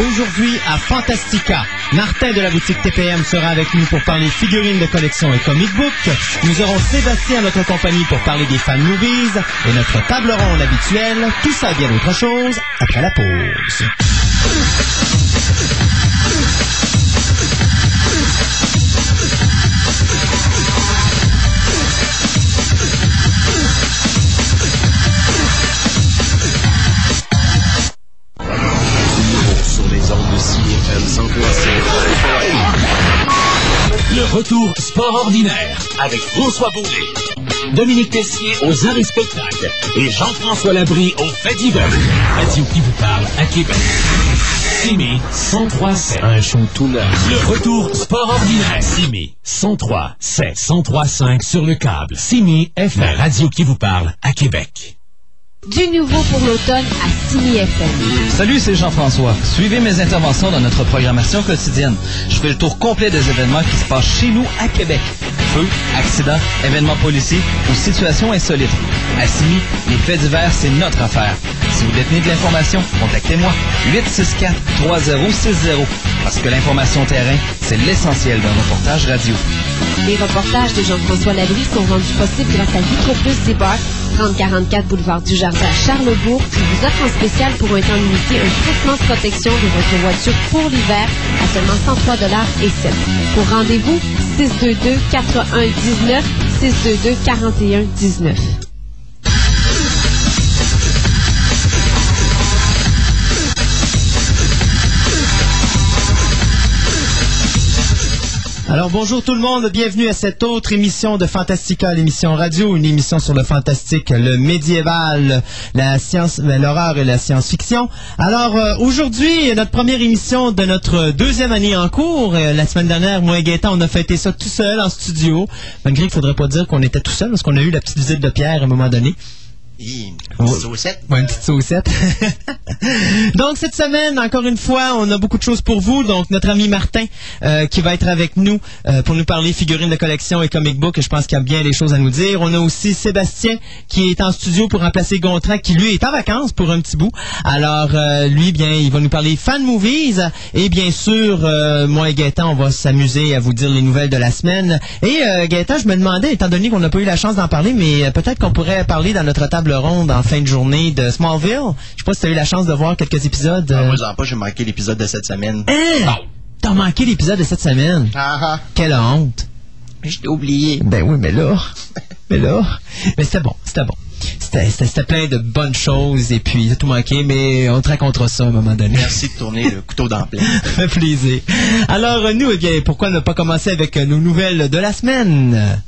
Aujourd'hui à Fantastica, Martin de la boutique TPM sera avec nous pour parler figurines de collection et comic book. Nous aurons Sébastien à notre compagnie pour parler des fan movies et notre table ronde habituelle. Tout ça et bien autre chose après la pause. Sur les ondes de CFM 100.7. Le retour sport ordinaire avec François Boulet, Dominique Tessier aux arts et spectacles et Jean-François Labrie aux faits. Radio qui vous parle à Québec. Simi 103.7. Un show tout neuf. Le retour sport ordinaire. Simi 103 7 103.5 sur le câble. Simi FM. La radio qui vous parle à Québec. Du nouveau pour l'automne à Simi FM. Salut, c'est Jean-François. Suivez mes interventions dans notre programmation quotidienne. Je fais le tour complet des événements qui se passent chez nous à Québec. Feux, accidents, événements policiers ou situations insolites. À Simi, les faits divers, c'est notre affaire. Si vous détenez de l'information, contactez-moi 864-3060 parce que l'information terrain, c'est l'essentiel d'un reportage radio. Les reportages de Jean-François Labrie sont rendus possibles grâce à Vitroplus Débarque, 3044 boulevard du Jardin à Charlebourg, qui vous offre en spécial pour un temps limité un traitement de protection de votre voiture pour l'hiver à seulement 103 et 7. Pour rendez-vous, 622 4119 Alors bonjour tout le monde, bienvenue à cette autre émission de Fantastica, l'émission radio, une émission sur le fantastique, le médiéval, la science, ben, l'horreur et la science-fiction. Alors euh, aujourd'hui, notre première émission de notre deuxième année en cours. Euh, la semaine dernière, moi et Gaëtan, on a fêté ça tout seul en studio, malgré qu'il faudrait pas dire qu'on était tout seul parce qu'on a eu la petite visite de Pierre à un moment donné. Une petite saucette. Ouais, une petite saucette. donc cette semaine, encore une fois, on a beaucoup de choses pour vous. Donc notre ami Martin euh, qui va être avec nous euh, pour nous parler figurines de collection et comic book. Je pense qu'il y a bien des choses à nous dire. On a aussi Sébastien qui est en studio pour remplacer Gontran qui lui est en vacances pour un petit bout. Alors euh, lui, bien, il va nous parler fan movies et bien sûr, moi et Gaëtan, on va s'amuser à vous dire les nouvelles de la semaine. Et Gaëtan, je me demandais, étant donné qu'on n'a pas eu la chance d'en parler, mais peut-être qu'on pourrait parler dans notre table ronde en fin de journée de Smallville. Je sais pas si tu as eu la chance de voir quelques épisodes. Ah, euh, moi, j'en pas, j'ai manqué l'épisode de cette semaine. Hein? T'as manqué l'épisode de cette semaine? Ah ah, Quelle honte. je t'ai oublié. Ben oui, mais là, mais là, mais c'était bon, c'était bon. C'était- plein de bonnes choses et puis t'as tout manqué, mais on te racontera ça à un moment donné. Merci de tourner le couteau dans le plein. Plaisir. Alors, euh, nous, eh bien, pourquoi ne pas commencer avec euh, nos nouvelles de la semaine?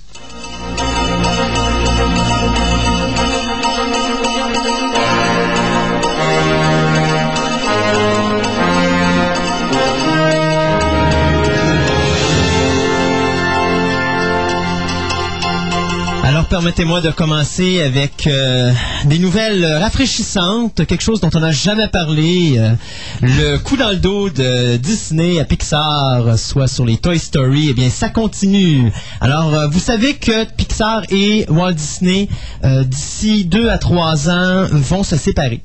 Permettez-moi de commencer avec euh, des nouvelles rafraîchissantes, quelque chose dont on n'a jamais parlé, euh, le coup dans le dos de Disney à Pixar, soit sur les Toy Story, eh bien ça continue. Alors euh, vous savez que Pixar et Walt Disney d'ici deux à trois ans vont se séparer.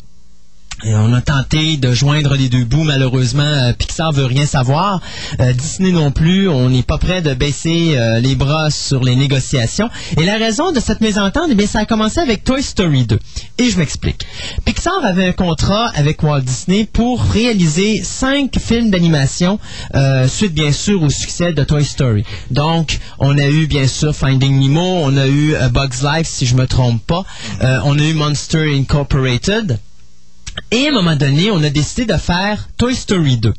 On a tenté de joindre les deux bouts. Malheureusement, euh, Pixar veut rien savoir. Euh, Disney non plus. On n'est pas prêt de baisser euh, les bras sur les négociations. Et la raison de cette mésentente, eh bien, ça a commencé avec Toy Story 2. Et je m'explique. Pixar avait un contrat avec Walt Disney pour réaliser cinq films d'animation, suite bien sûr au succès de Toy Story. Donc, on a eu bien sûr Finding Nemo, on a eu Bug's Life, si je me trompe pas, on a eu Monster Incorporated. Et à un moment donné, on a décidé de faire Toy Story 2.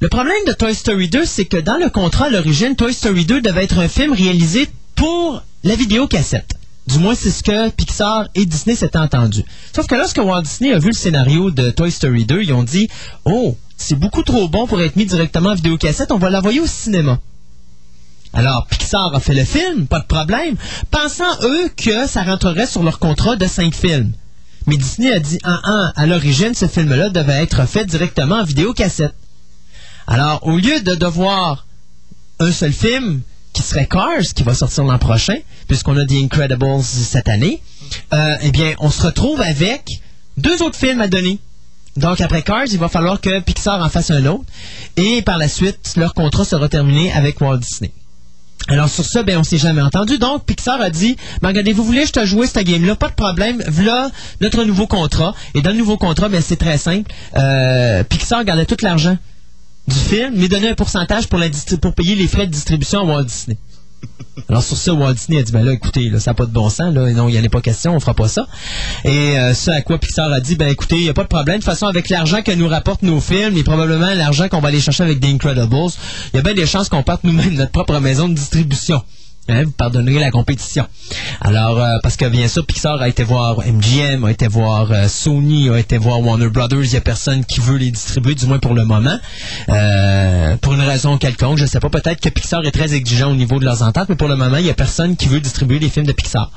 Le problème de Toy Story 2, c'est que dans le contrat à l'origine, Toy Story 2 devait être un film réalisé pour la vidéocassette. Du moins, c'est ce que Pixar et Disney s'étaient entendus. Sauf que lorsque Walt Disney a vu le scénario de Toy Story 2, ils ont dit « Oh, c'est beaucoup trop bon pour être mis directement en vidéocassette, on va l'envoyer au cinéma. » Alors, Pixar a fait le film, pas de problème, pensant, eux, que ça rentrerait sur leur contrat de cinq films. Mais Disney a dit, ah, ah, à l'origine, ce film-là devait être fait directement en vidéocassette. Alors, au lieu de devoir un seul film, qui serait Cars, qui va sortir l'an prochain, puisqu'on a The Incredibles cette année, euh, eh bien, on se retrouve avec deux autres films à donner. Donc, après Cars, il va falloir que Pixar en fasse un autre. Et par la suite, leur contrat sera terminé avec Walt Disney. Alors sur ça, ben on s'est jamais entendu. Donc Pixar a dit, ben regardez, vous voulez je te jouer cette game-là, pas de problème. Voilà notre nouveau contrat. Et dans le nouveau contrat, ben c'est très simple. Euh, Pixar gardait tout l'argent du film, mais donnait un pourcentage pour, pour payer les frais de distribution à Walt Disney. Alors sur ça, Walt Disney a dit, ben là, écoutez, là, ça n'a pas de bon sens, là, non, il n'y en a pas question, on fera pas ça. Et euh, ce à quoi Pixar a dit, ben écoutez, il n'y a pas de problème, de toute façon, avec l'argent que nous rapportent nos films, et probablement l'argent qu'on va aller chercher avec The Incredibles, il y a bien des chances qu'on parte nous-mêmes notre propre maison de distribution. Hein, vous pardonnerez la compétition. Alors, euh, parce que bien sûr, Pixar a été voir MGM, a été voir euh, Sony, a été voir Warner Brothers. Il n'y a personne qui veut les distribuer, du moins pour le moment. Euh, pour une raison quelconque, je ne sais pas. Peut-être que Pixar est très exigeant au niveau de leurs ententes, mais pour le moment, il n'y a personne qui veut distribuer les films de Pixar.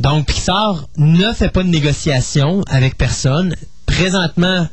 Donc, Pixar ne fait pas de négociation avec personne. Présentement,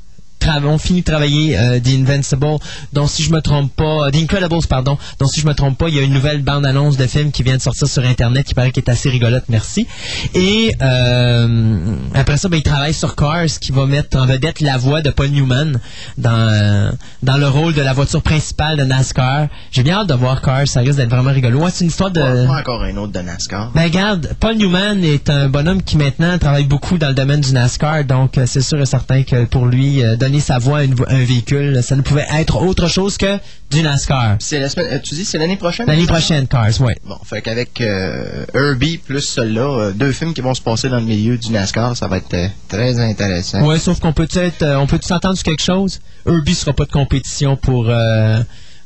tra- on finit de travailler euh, The Invincible, dont si je me trompe pas, euh, The Incredibles, pardon, dont si je me trompe pas, il y a une nouvelle bande-annonce de film qui vient de sortir sur Internet qui paraît qu'elle est assez rigolote, merci. Et euh, après ça, ben, il travaille sur Cars, qui va mettre en vedette la voix de Paul Newman dans, euh, dans le rôle de la voiture principale de NASCAR. J'ai bien hâte de voir Cars, ça risque d'être vraiment rigolo. Ouais, c'est une histoire de... Pas, pas encore un autre de NASCAR. Ben regarde, Paul Newman est un bonhomme qui maintenant travaille beaucoup dans le domaine du NASCAR, donc c'est sûr et certain que pour lui, euh, donner sa voix à une vo- un véhicule, ça ne pouvait être autre chose que du NASCAR. C'est la semaine, tu dis c'est l'année prochaine? L'année prochaine, Cars, oui. Bon, fait qu'avec euh, Herbie plus celui-là, euh, deux films qui vont se passer dans le milieu du NASCAR, ça va être euh, très intéressant. Ouais, sauf qu'on peut être, euh, on peut s'entendre sur quelque chose? Herbie sera pas de compétition pour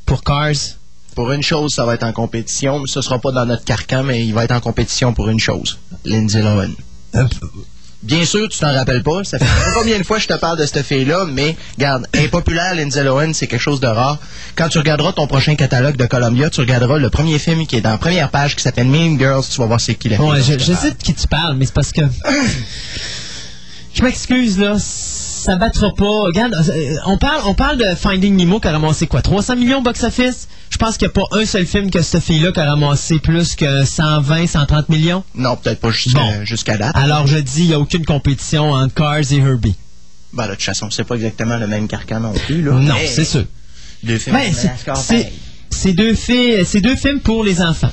pour Cars. Pour une chose, ça va être en compétition, mais ce sera pas dans notre carcan, mais il va être en compétition pour une chose. Lindsay Lohan. Bien sûr, tu t'en rappelles pas. Ça fait combien de fois je te parle de cette fille-là, mais garde, impopulaire, Lindsay Lohan, c'est quelque chose de rare. Quand tu regarderas ton prochain catalogue de Columbia, tu regarderas le premier film qui est dans la première page qui s'appelle Mean Girls, tu vas voir c'est qui la fille. Ouais, je, je sais de qui tu parles, mais c'est parce que. Je m'excuse, là. Ça battra pas. Regarde, euh, on parle, on parle de Finding Nemo qui a ramassé quoi 300 millions box-office? Je pense qu'il n'y a pas un seul film que cette fille-là qui a ramassé plus que 120, 130 millions. Non, peut-être pas jusqu'à Bon. jusqu'à date. Alors je dis, il n'y a aucune compétition entre Cars et Herbie. Ben, là, de toute façon, c'est pas exactement le même carcan non plus, là. Non, c'est sûr. Deux films Ben, c'est- deux, fi- c'est deux films pour les enfants.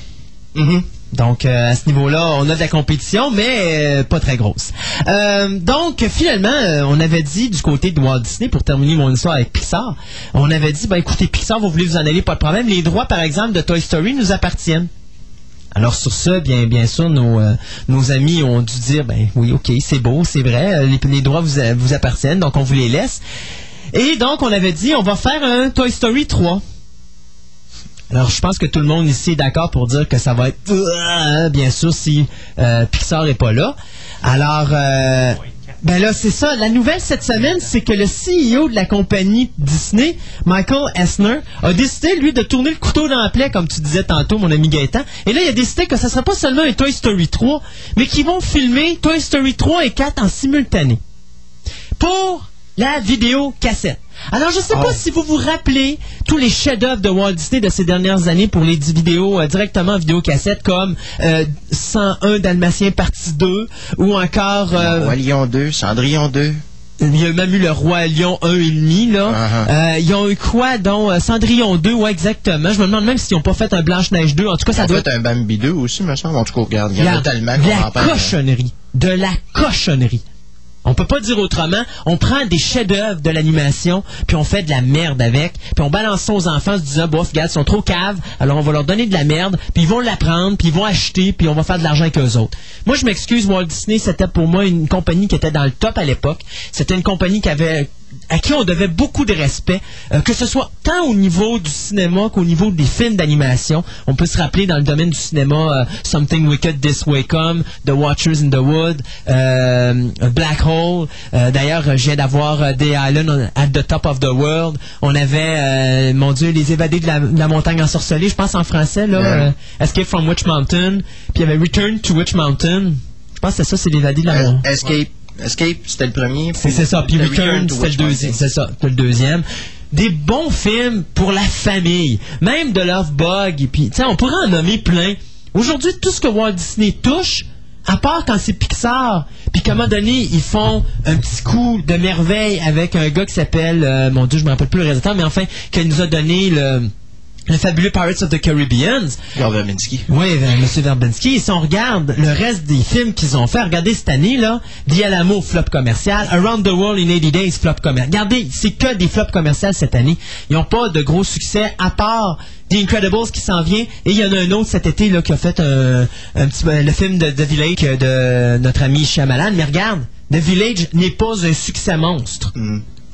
Mhm. Donc, euh, à ce niveau-là, on a de la compétition, mais euh, pas très grosse. Euh, donc, finalement, on avait dit du côté de Walt Disney, pour terminer mon histoire avec Pixar, on avait dit, ben écoutez, Pixar, vous voulez vous en aller, pas de problème. Les droits, par exemple, de Toy Story nous appartiennent. Alors sur ça, bien, bien sûr, nos, amis ont dû dire, ben oui, ok, c'est beau, c'est vrai, les, droits vous, vous appartiennent, donc on vous les laisse. Et donc, on avait dit, on va faire un Toy Story 3. Alors, je pense que tout le monde ici est d'accord pour dire que ça va être euh, bien sûr si euh, Pixar n'est pas là. Alors, euh, ben là, c'est ça. La nouvelle cette semaine, c'est que le CEO de la compagnie Disney, Michael Esner, a décidé, lui, de tourner le couteau dans la plaie, comme tu disais tantôt, mon ami Gaëtan. Et là, il a décidé que ça ne sera pas seulement un Toy Story 3, mais qu'ils vont filmer Toy Story 3 et 4 en simultané pour la vidéo cassette. Alors, je sais pas si vous vous rappelez tous les chefs-d'œuvre de Walt Disney de ces dernières années pour les vidéos euh, directement en vidéo cassette comme euh, 101 Dalmatien partie 2 ou encore euh, Roi Lion 2, Cendrillon 2. il y a même eu le Roi Lion 1 et demi là. Uh-huh. Euh, ils ont eu quoi donc euh, Cendrillon 2 ouais exactement. Je me demande même s'ils n'ont pas fait un Blanche Neige 2. En tout cas, ça Ça doit doit être un Bambi 2 aussi, me semble. En tout cas, regarde, il y en a tellement de la en cochonnerie. De la cochonnerie. On peut pas dire autrement. On prend des chefs-d'œuvre de l'animation, puis on fait de la merde avec, puis on balance ça aux enfants en se disant, bof, regarde, ils sont trop caves, alors on va leur donner de la merde, puis ils vont l'apprendre, puis ils vont acheter, puis on va faire de l'argent avec eux autres. Moi, je m'excuse, Walt Disney, c'était pour moi une compagnie qui était dans le top à l'époque. C'était une compagnie qui avait à qui on devait beaucoup de respect, euh, que ce soit tant au niveau du cinéma qu'au niveau des films d'animation. On peut se rappeler dans le domaine du cinéma euh, Something Wicked This Way Come, The Watchers in the Wood, euh, Black Hole. D'ailleurs, viens d'avoir The Island at the Top of the World. On avait, mon Dieu, Les Évadés de la, de la montagne ensorcelée, je pense en français, là, Escape from Witch Mountain. Puis il y avait Return to Witch Mountain. Je pense que c'est ça, c'est Les Évadés de la montagne. Escape Escape, c'était le premier. C'est ça. Puis Return, c'était le deuxième. C'est ça, c'était le deuxième. Des bons films pour la famille. Même de Love Bug. Et puis, tu sais, on pourrait en nommer plein. Aujourd'hui, tout ce que Walt Disney touche, à part quand c'est Pixar, puis qu'à un moment donné, ils font un petit coup de merveille avec un gars qui s'appelle, euh, mon Dieu, je me rappelle plus le réalisateur, mais enfin, qui nous a donné le, le fabuleux Pirates of the Caribbean. Verbinski. Oui, euh, M. Verbinski. Et si on regarde le reste des films qu'ils ont fait, regardez cette année, là, The Alamo, flop commercial, Around the World in 80 Days, flop commercial. Regardez, c'est que des flops commerciales cette année. Ils n'ont pas de gros succès, à part The Incredibles qui s'en vient. Et il y en a un autre cet été, là, qui a fait un, un petit, le film de The Village euh, de notre ami Shyamalan. Mais regarde, The Village n'est pas un succès monstre.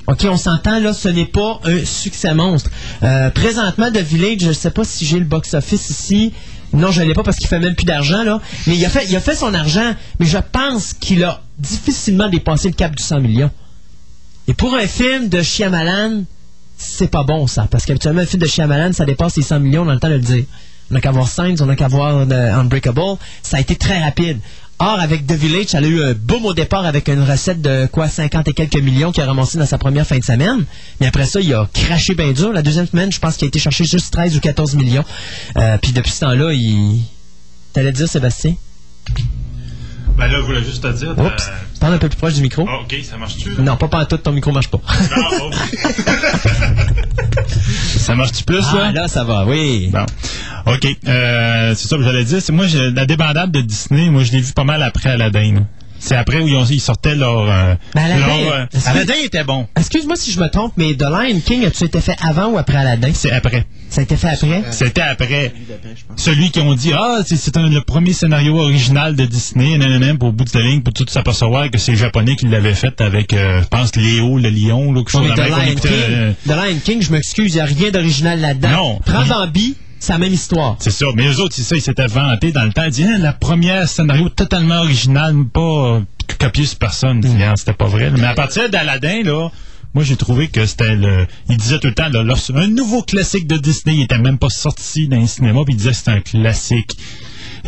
OK, on s'entend, là, ce n'est pas un succès monstre. Euh, présentement, The Village, je ne sais pas si j'ai le box-office ici. Non, je ne l'ai pas parce qu'il fait même plus d'argent, là. Mais il a, fait, son argent, mais je pense qu'il a difficilement dépassé le cap du 100 millions. Et pour un film de Shyamalan, c'est pas bon, ça. Parce qu'habituellement, un film de Shyamalan, ça dépasse les 100 millions, on a le temps de le dire. On n'a qu'à voir Saints, on n'a qu'à voir euh, Unbreakable. Ça a été très rapide. Or, avec The Village, elle a eu un boom au départ avec une recette de quoi 50 et quelques millions qu'il a ramassé dans sa première fin de semaine. Mais après ça, il a craché bien dur. La deuxième semaine, je pense qu'il a été chercher juste 13 ou 14 millions. Euh, puis depuis ce temps-là, il... T'allais dire, Sébastien? Ben là, je voulais juste te dire. euh, Oups. Parle un peu plus proche du micro. ah, ok, ça marche-tu? Non, pas pas tout, ton micro marche pas. Ah, oh. ça marche-tu plus, là? ah, là, ça va, oui. Bon. OK. Euh, c'est ça que j'allais dire. C'est moi, j'ai- la débandade de Disney, moi, je l'ai vu pas mal après Aladdin. C'est après où ils, ont- ils sortaient leur... euh, Ben, Aladdin, leur, euh, que- Aladdin était bon. Excuse-moi si je me trompe, mais The Lion King, as-tu été fait avant ou après Aladdin? C'est après. Ça a été fait après? C'était après. Celui qui ont dit, ah, c'est, le premier scénario original de Disney, nanana, pour au bout de la ligne, pour tout s'apercevoir que c'est les Japonais qui l'avaient fait avec, euh, je pense, Léo, le lion, là, quelque chose de The Lion King, euh, The Lion King, je m'excuse, il n'y a rien d'original là-dedans. Non. Prends Bambi, c'est la même histoire. C'est ça. Mais eux autres, c'est ça, ils s'étaient vantés dans le temps. Ils disaient, Ah, la première scénario totalement original, pas copié sur personne. Mm. C'était pas vrai. là. Mais à partir d'Aladin, là, moi, j'ai trouvé que c'était le. Il disait tout le temps, là, un nouveau classique de Disney, il était même pas sorti dans les cinémas, puis il disait que c'était un classique.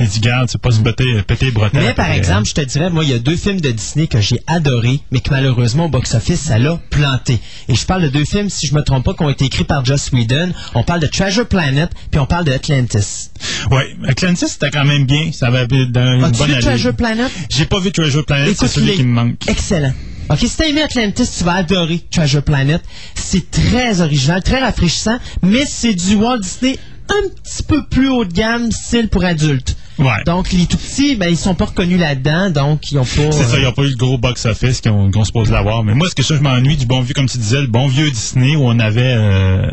Il dit, garde, c'est pas se péter, péter les bretelles. Mais par après. exemple, je te dirais, moi, il y a deux films de Disney que j'ai adorés, mais que malheureusement, au box-office, ça l'a planté. Et je parle de deux films, si je me trompe pas, qui ont été écrits par Joss Whedon. On parle de Treasure Planet, puis on parle de Atlantis. Ouais, Atlantis, c'était quand même bien. Ça avait d'un- une As-tu bonne vu. Treasure Planet? J'ai pas vu Treasure Planet, c'est celui qui me manque. Excellent. OK, si t'as aimé Atlantis, tu vas adorer Treasure Planet. C'est très original, très rafraîchissant, mais c'est du Walt Disney un petit peu plus haut de gamme, style pour adultes. Ouais. Donc, les tout petits, ben, ils sont pas reconnus là-dedans, donc ils ont pas... C'est ça, euh, il n'y a pas eu le gros box-office qu'on qu'on suppose l'avoir. Mais moi, ce que ça, je m'ennuie du bon vieux, comme tu disais, le bon vieux Disney où on avait euh,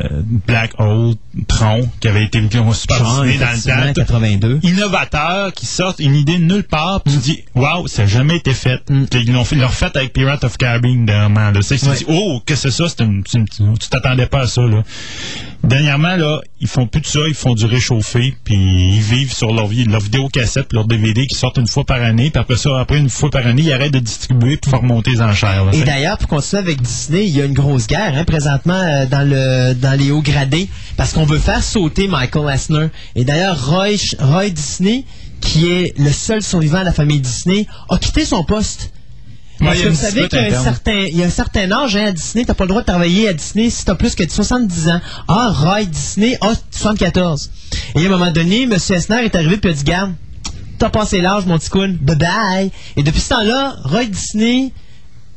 Black Hole, Tron, qui avait été qui ont super Genre, Disney dans le temps. 82. Innovateur, qui sortent une idée de nulle part, puis tu dis, waouh, ça n'a jamais été fait. Mm. Ils l'ont fait, ils l'ont refait avec Pirate of Caribbean dernièrement. Là. C'est- tu Ouais. dis, oh, qu'est-ce que c'est ça? C'est une- c'est une- tu t'attendais pas à ça. Là. Dernièrement, là, ils font plus de ça, ils font du réchauffé, puis ils vivent sur leur, leur vidéocassette, leur DVD qui sortent une fois par année, puis après ça, après une fois par année, ils arrêtent de distribuer pour faire monter les enchères. là. Et d'ailleurs, pour continuer avec Disney, il y a une grosse guerre hein, présentement euh, dans le dans les hauts gradés parce qu'on veut faire sauter Michael Eisner. Et d'ailleurs, Roy, Roy Disney, qui est le seul survivant de la famille Disney, a quitté son poste. Parce que vous savez qu'il y a un certain, il y a un certain âge hein, à Disney, t'as pas le droit de travailler à Disney si t'as plus que 70 ans. Ah, Roy Disney a 74. Et à un moment donné, M. Eisner est arrivé puis a dit, garde, t'as passé l'âge, mon petit coon, bye bye. Et depuis ce temps-là, Roy Disney,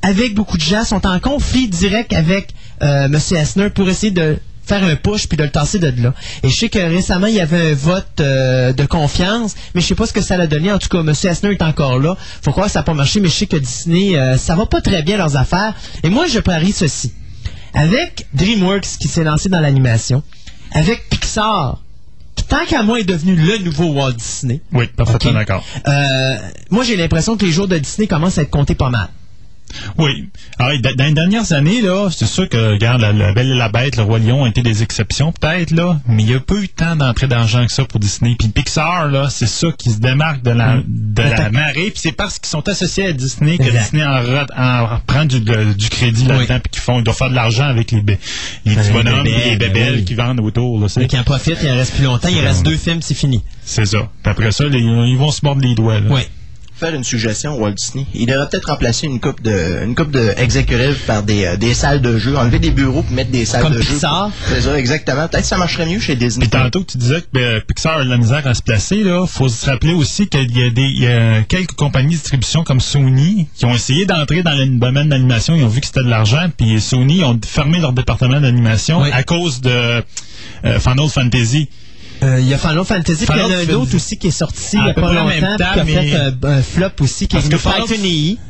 avec beaucoup de gens, sont en conflit direct avec euh, M. Eisner pour essayer de faire un push puis de le tasser de là. Et je sais que récemment, il y avait un vote euh, de confiance, mais je sais pas ce que ça a donné. En tout cas, M. Eisner est encore là. Faut croire que ça n'a pas marché, mais je sais que Disney, euh, ça va pas très bien leurs affaires. Et moi, je parie ceci. Avec DreamWorks qui s'est lancé dans l'animation, avec Pixar, qui tant qu'à moi est devenu le nouveau Walt Disney, Oui, parfaitement d'accord. euh, moi j'ai l'impression que les jours de Disney commencent à être comptés pas mal. Oui. Alors, d- dans les dernières années, là, c'est sûr que, regarde, la, la Belle et la Bête, le Roi Lion ont été des exceptions, peut-être, là, mais il n'y a pas eu tant d'entrée d'argent que ça pour Disney. Puis Pixar, là, c'est ça qui se démarque de la, de la Attends. marée, puis c'est parce qu'ils sont associés à Disney que Exact. Disney en, re- en reprend du, de- du crédit là-dedans, Oui. puis qu'ils font, ils doivent faire de l'argent avec les, les petits Les bonhommes, bébelles, les bébelles oui. qui vendent autour, là, c'est- Mais qui en profitent, il en reste plus longtemps. Il reste deux films, c'est fini. c'est ça. Puis après ça, les- ils vont se mordre les doigts, là. Oui. Faire une suggestion Walt Disney. Il devrait peut-être remplacer une coupe de une coupe de exécutive par des, euh, des salles de jeu, enlever des bureaux pour mettre des salles Comme de jeu. Pixar? C'est ça, exactement. Peut-être que ça marcherait mieux chez Disney. Puis tantôt, tu disais que ben, Pixar a de la misère à se placer. Là, faut se rappeler aussi qu'il y a des il y a quelques compagnies de distribution comme Sony qui ont essayé d'entrer dans le domaine d'animation. Ils ont vu que c'était de l'argent, puis Sony ont fermé leur département d'animation Oui. à cause de euh, Final Fantasy. Euh, Il y a Final Fantasy, puis il y en a un autre aussi qui est sorti il À y a peu pas près en longtemps, même temps, qui a mais- fait euh, un flop aussi, qui Parce est que Titan.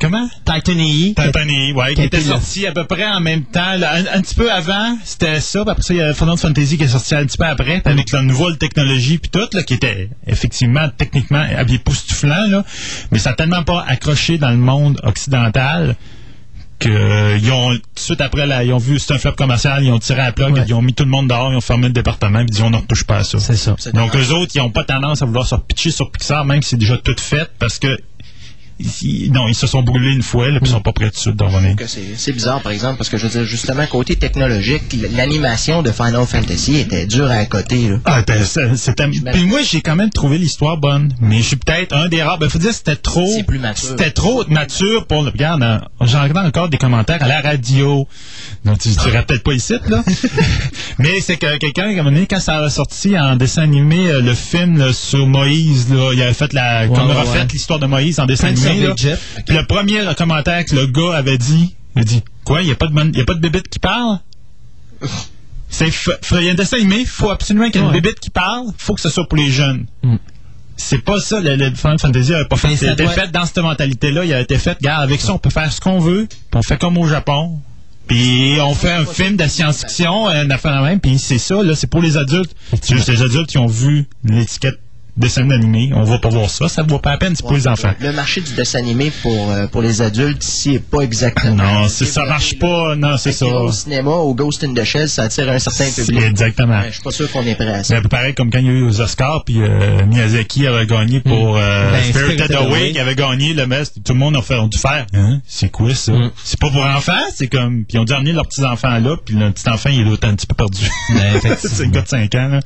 Comment? Titan EI. Titanic, ouais, qui qui était sorti à peu près en même temps. là, un, un petit peu avant, c'était ça. Puis après ça, il y a Final Fantasy qui est sorti un petit peu après, puis avec la nouvelle technologie puis tout, là, qui était effectivement techniquement époustouflant, là. Mais ça a tellement pas accroché dans le monde occidental que ils ont tout de suite après là, ils ont vu c'est un flop commercial, ils ont tiré à la plug, Ouais. ils ont mis tout le monde dehors, ils ont fermé le département, puis ils dit on ne retouche pas à ça. C'est ça. Donc eux autres, ils n'ont pas tendance à vouloir se pitcher sur Pixar, même si c'est déjà tout fait, parce que ils- non, ils se sont brûlés une fois, là, puis ils sont pas prêts tout de suite d'en revenir. c'est bizarre, par exemple, parce que je veux dire, justement, côté technologique, l'animation de Final Fantasy était dure à côté. Là. Ah, ben, c'est- c'était- Puis moi, j'ai quand même trouvé l'histoire bonne, mais je suis peut-être un des rares. Ben, faut dire, c'était trop. C'est plus mature. C'était trop mature pour le. Regarde, hein, j'entends encore des commentaires à la radio. Donc, tu dirais peut-être pas ici, là. mais c'est que quelqu'un, à un moment donné, quand ça a sorti en dessin animé, euh, le film là, sur Moïse, là, il avait fait la. ouais, refait ouais. l'histoire de Moïse en dessin animé. Là. Le premier commentaire que le gars avait dit, il a dit Quoi, il n'y a pas de bonne- il y a pas de bébête qui parle? C'est il y a un dessin animé, il faut absolument qu'il y ait une Ouais. bébête qui parle, faut que ce soit pour les jeunes. Mm. C'est pas ça, le, le Final Fantasy a pas fait. Ça Il a été doit- fait dans cette mentalité-là, il a été fait, regarde, avec ça, on peut faire ce qu'on veut, puis on fait comme au Japon. Puis on fait un film de science-fiction, un affaire de même, puis c'est ça, là, c'est pour les adultes. C'est juste les adultes qui ont vu l'étiquette dessin animé, on va pas voir ça, ça vaut pas la peine, c'est pour les enfants. Le marché du dessin animé pour, euh, pour les adultes ici est pas exactement. Non, c'est ça marche pas, non, c'est ça. Au cinéma, au Ghost in the Shell, ça attire un certain public. exactement. Ouais, je suis pas sûr qu'on est prêt à ça. Peu pareil comme quand il y a eu aux Oscars, puis euh, Miyazaki avait gagné pour euh, Ben, Spirited Away, qui avait gagné le best. Tout le monde a fait, on dû faire, hein, c'est quoi ça? Mm. C'est pas pour enfants, c'est comme, puis ils ont dû emmener leurs petits-enfants là, puis le petit-enfant, il est un petit peu perdu. Ben, c'est le gars de 5 ans, là.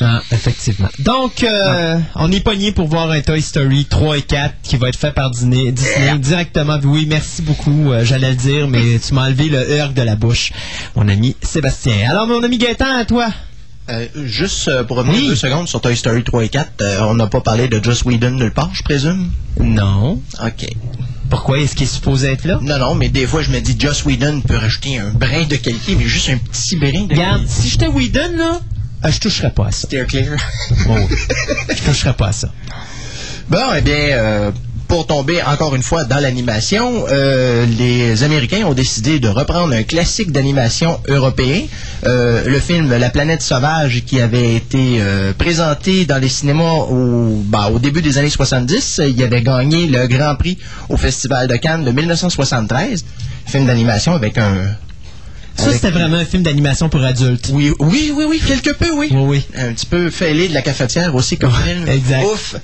Ah, effectivement. Donc, euh, on est pogné pour voir un Toy Story 3 et 4 qui va être fait par Disney, Disney directement. Oui, merci beaucoup, euh, j'allais le dire, mais tu m'as enlevé le heurg de la bouche, mon ami Sébastien. Alors, mon ami Gaëtan, à toi. Euh, juste euh, pour revenir Oui. deux secondes sur Toy Story 3 et 4, euh, on n'a pas parlé de Joss Whedon nulle part, je présume? Non. OK. Pourquoi est-ce qu'il est supposé être là? Non, non, mais des fois, je me dis, Joss Whedon peut rajouter un brin de qualité, mais juste un petit brin de Regarde, qualité. si j'étais Whedon, là, euh, je toucherais pas à ça. Steer clear. Oh, je toucherais pas à ça. Bon, eh bien, euh, pour tomber encore une fois dans l'animation, euh, les Américains ont décidé de reprendre un classique d'animation européen, euh, le film La planète sauvage qui avait été euh, présenté dans les cinémas au, bah, au début des années 70. Il avait gagné le Grand Prix au Festival de Cannes de 1973. Film d'animation avec un... Ça, c'était vraiment un film d'animation pour adultes. Oui, oui, oui, oui, quelque peu, oui. Oui, oui. Un petit peu fêlé de la cafetière aussi comme film. exact. Ouf.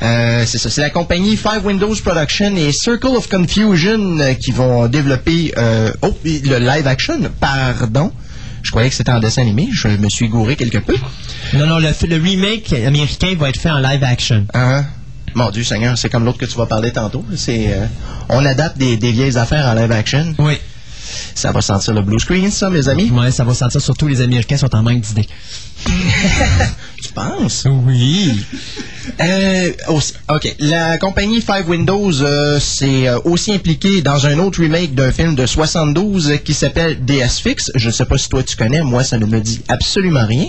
Euh, c'est ça, c'est la compagnie Five Windows Production et Circle of Confusion euh, qui vont développer euh, oh, le live action. Pardon. Je croyais que c'était en dessin animé. Je me suis gouré quelque peu. Non, non, le, le remake américain va être fait en live action. Hein? Mon Dieu Seigneur, c'est comme l'autre que tu vas parler tantôt. C'est, euh, on adapte des, des vieilles affaires en live action. Oui. Ça va sentir le blue screen, ça, mes amis? Ouais, ça va sentir surtout les Américains sont en manque d'idées. Tu penses? Oui. Euh, OK. La compagnie Five Windows euh, s'est euh, aussi impliquée dans un autre remake d'un film de 72 euh, qui s'appelle DS Fix. Je ne sais pas si toi tu connais, moi ça ne me dit absolument rien.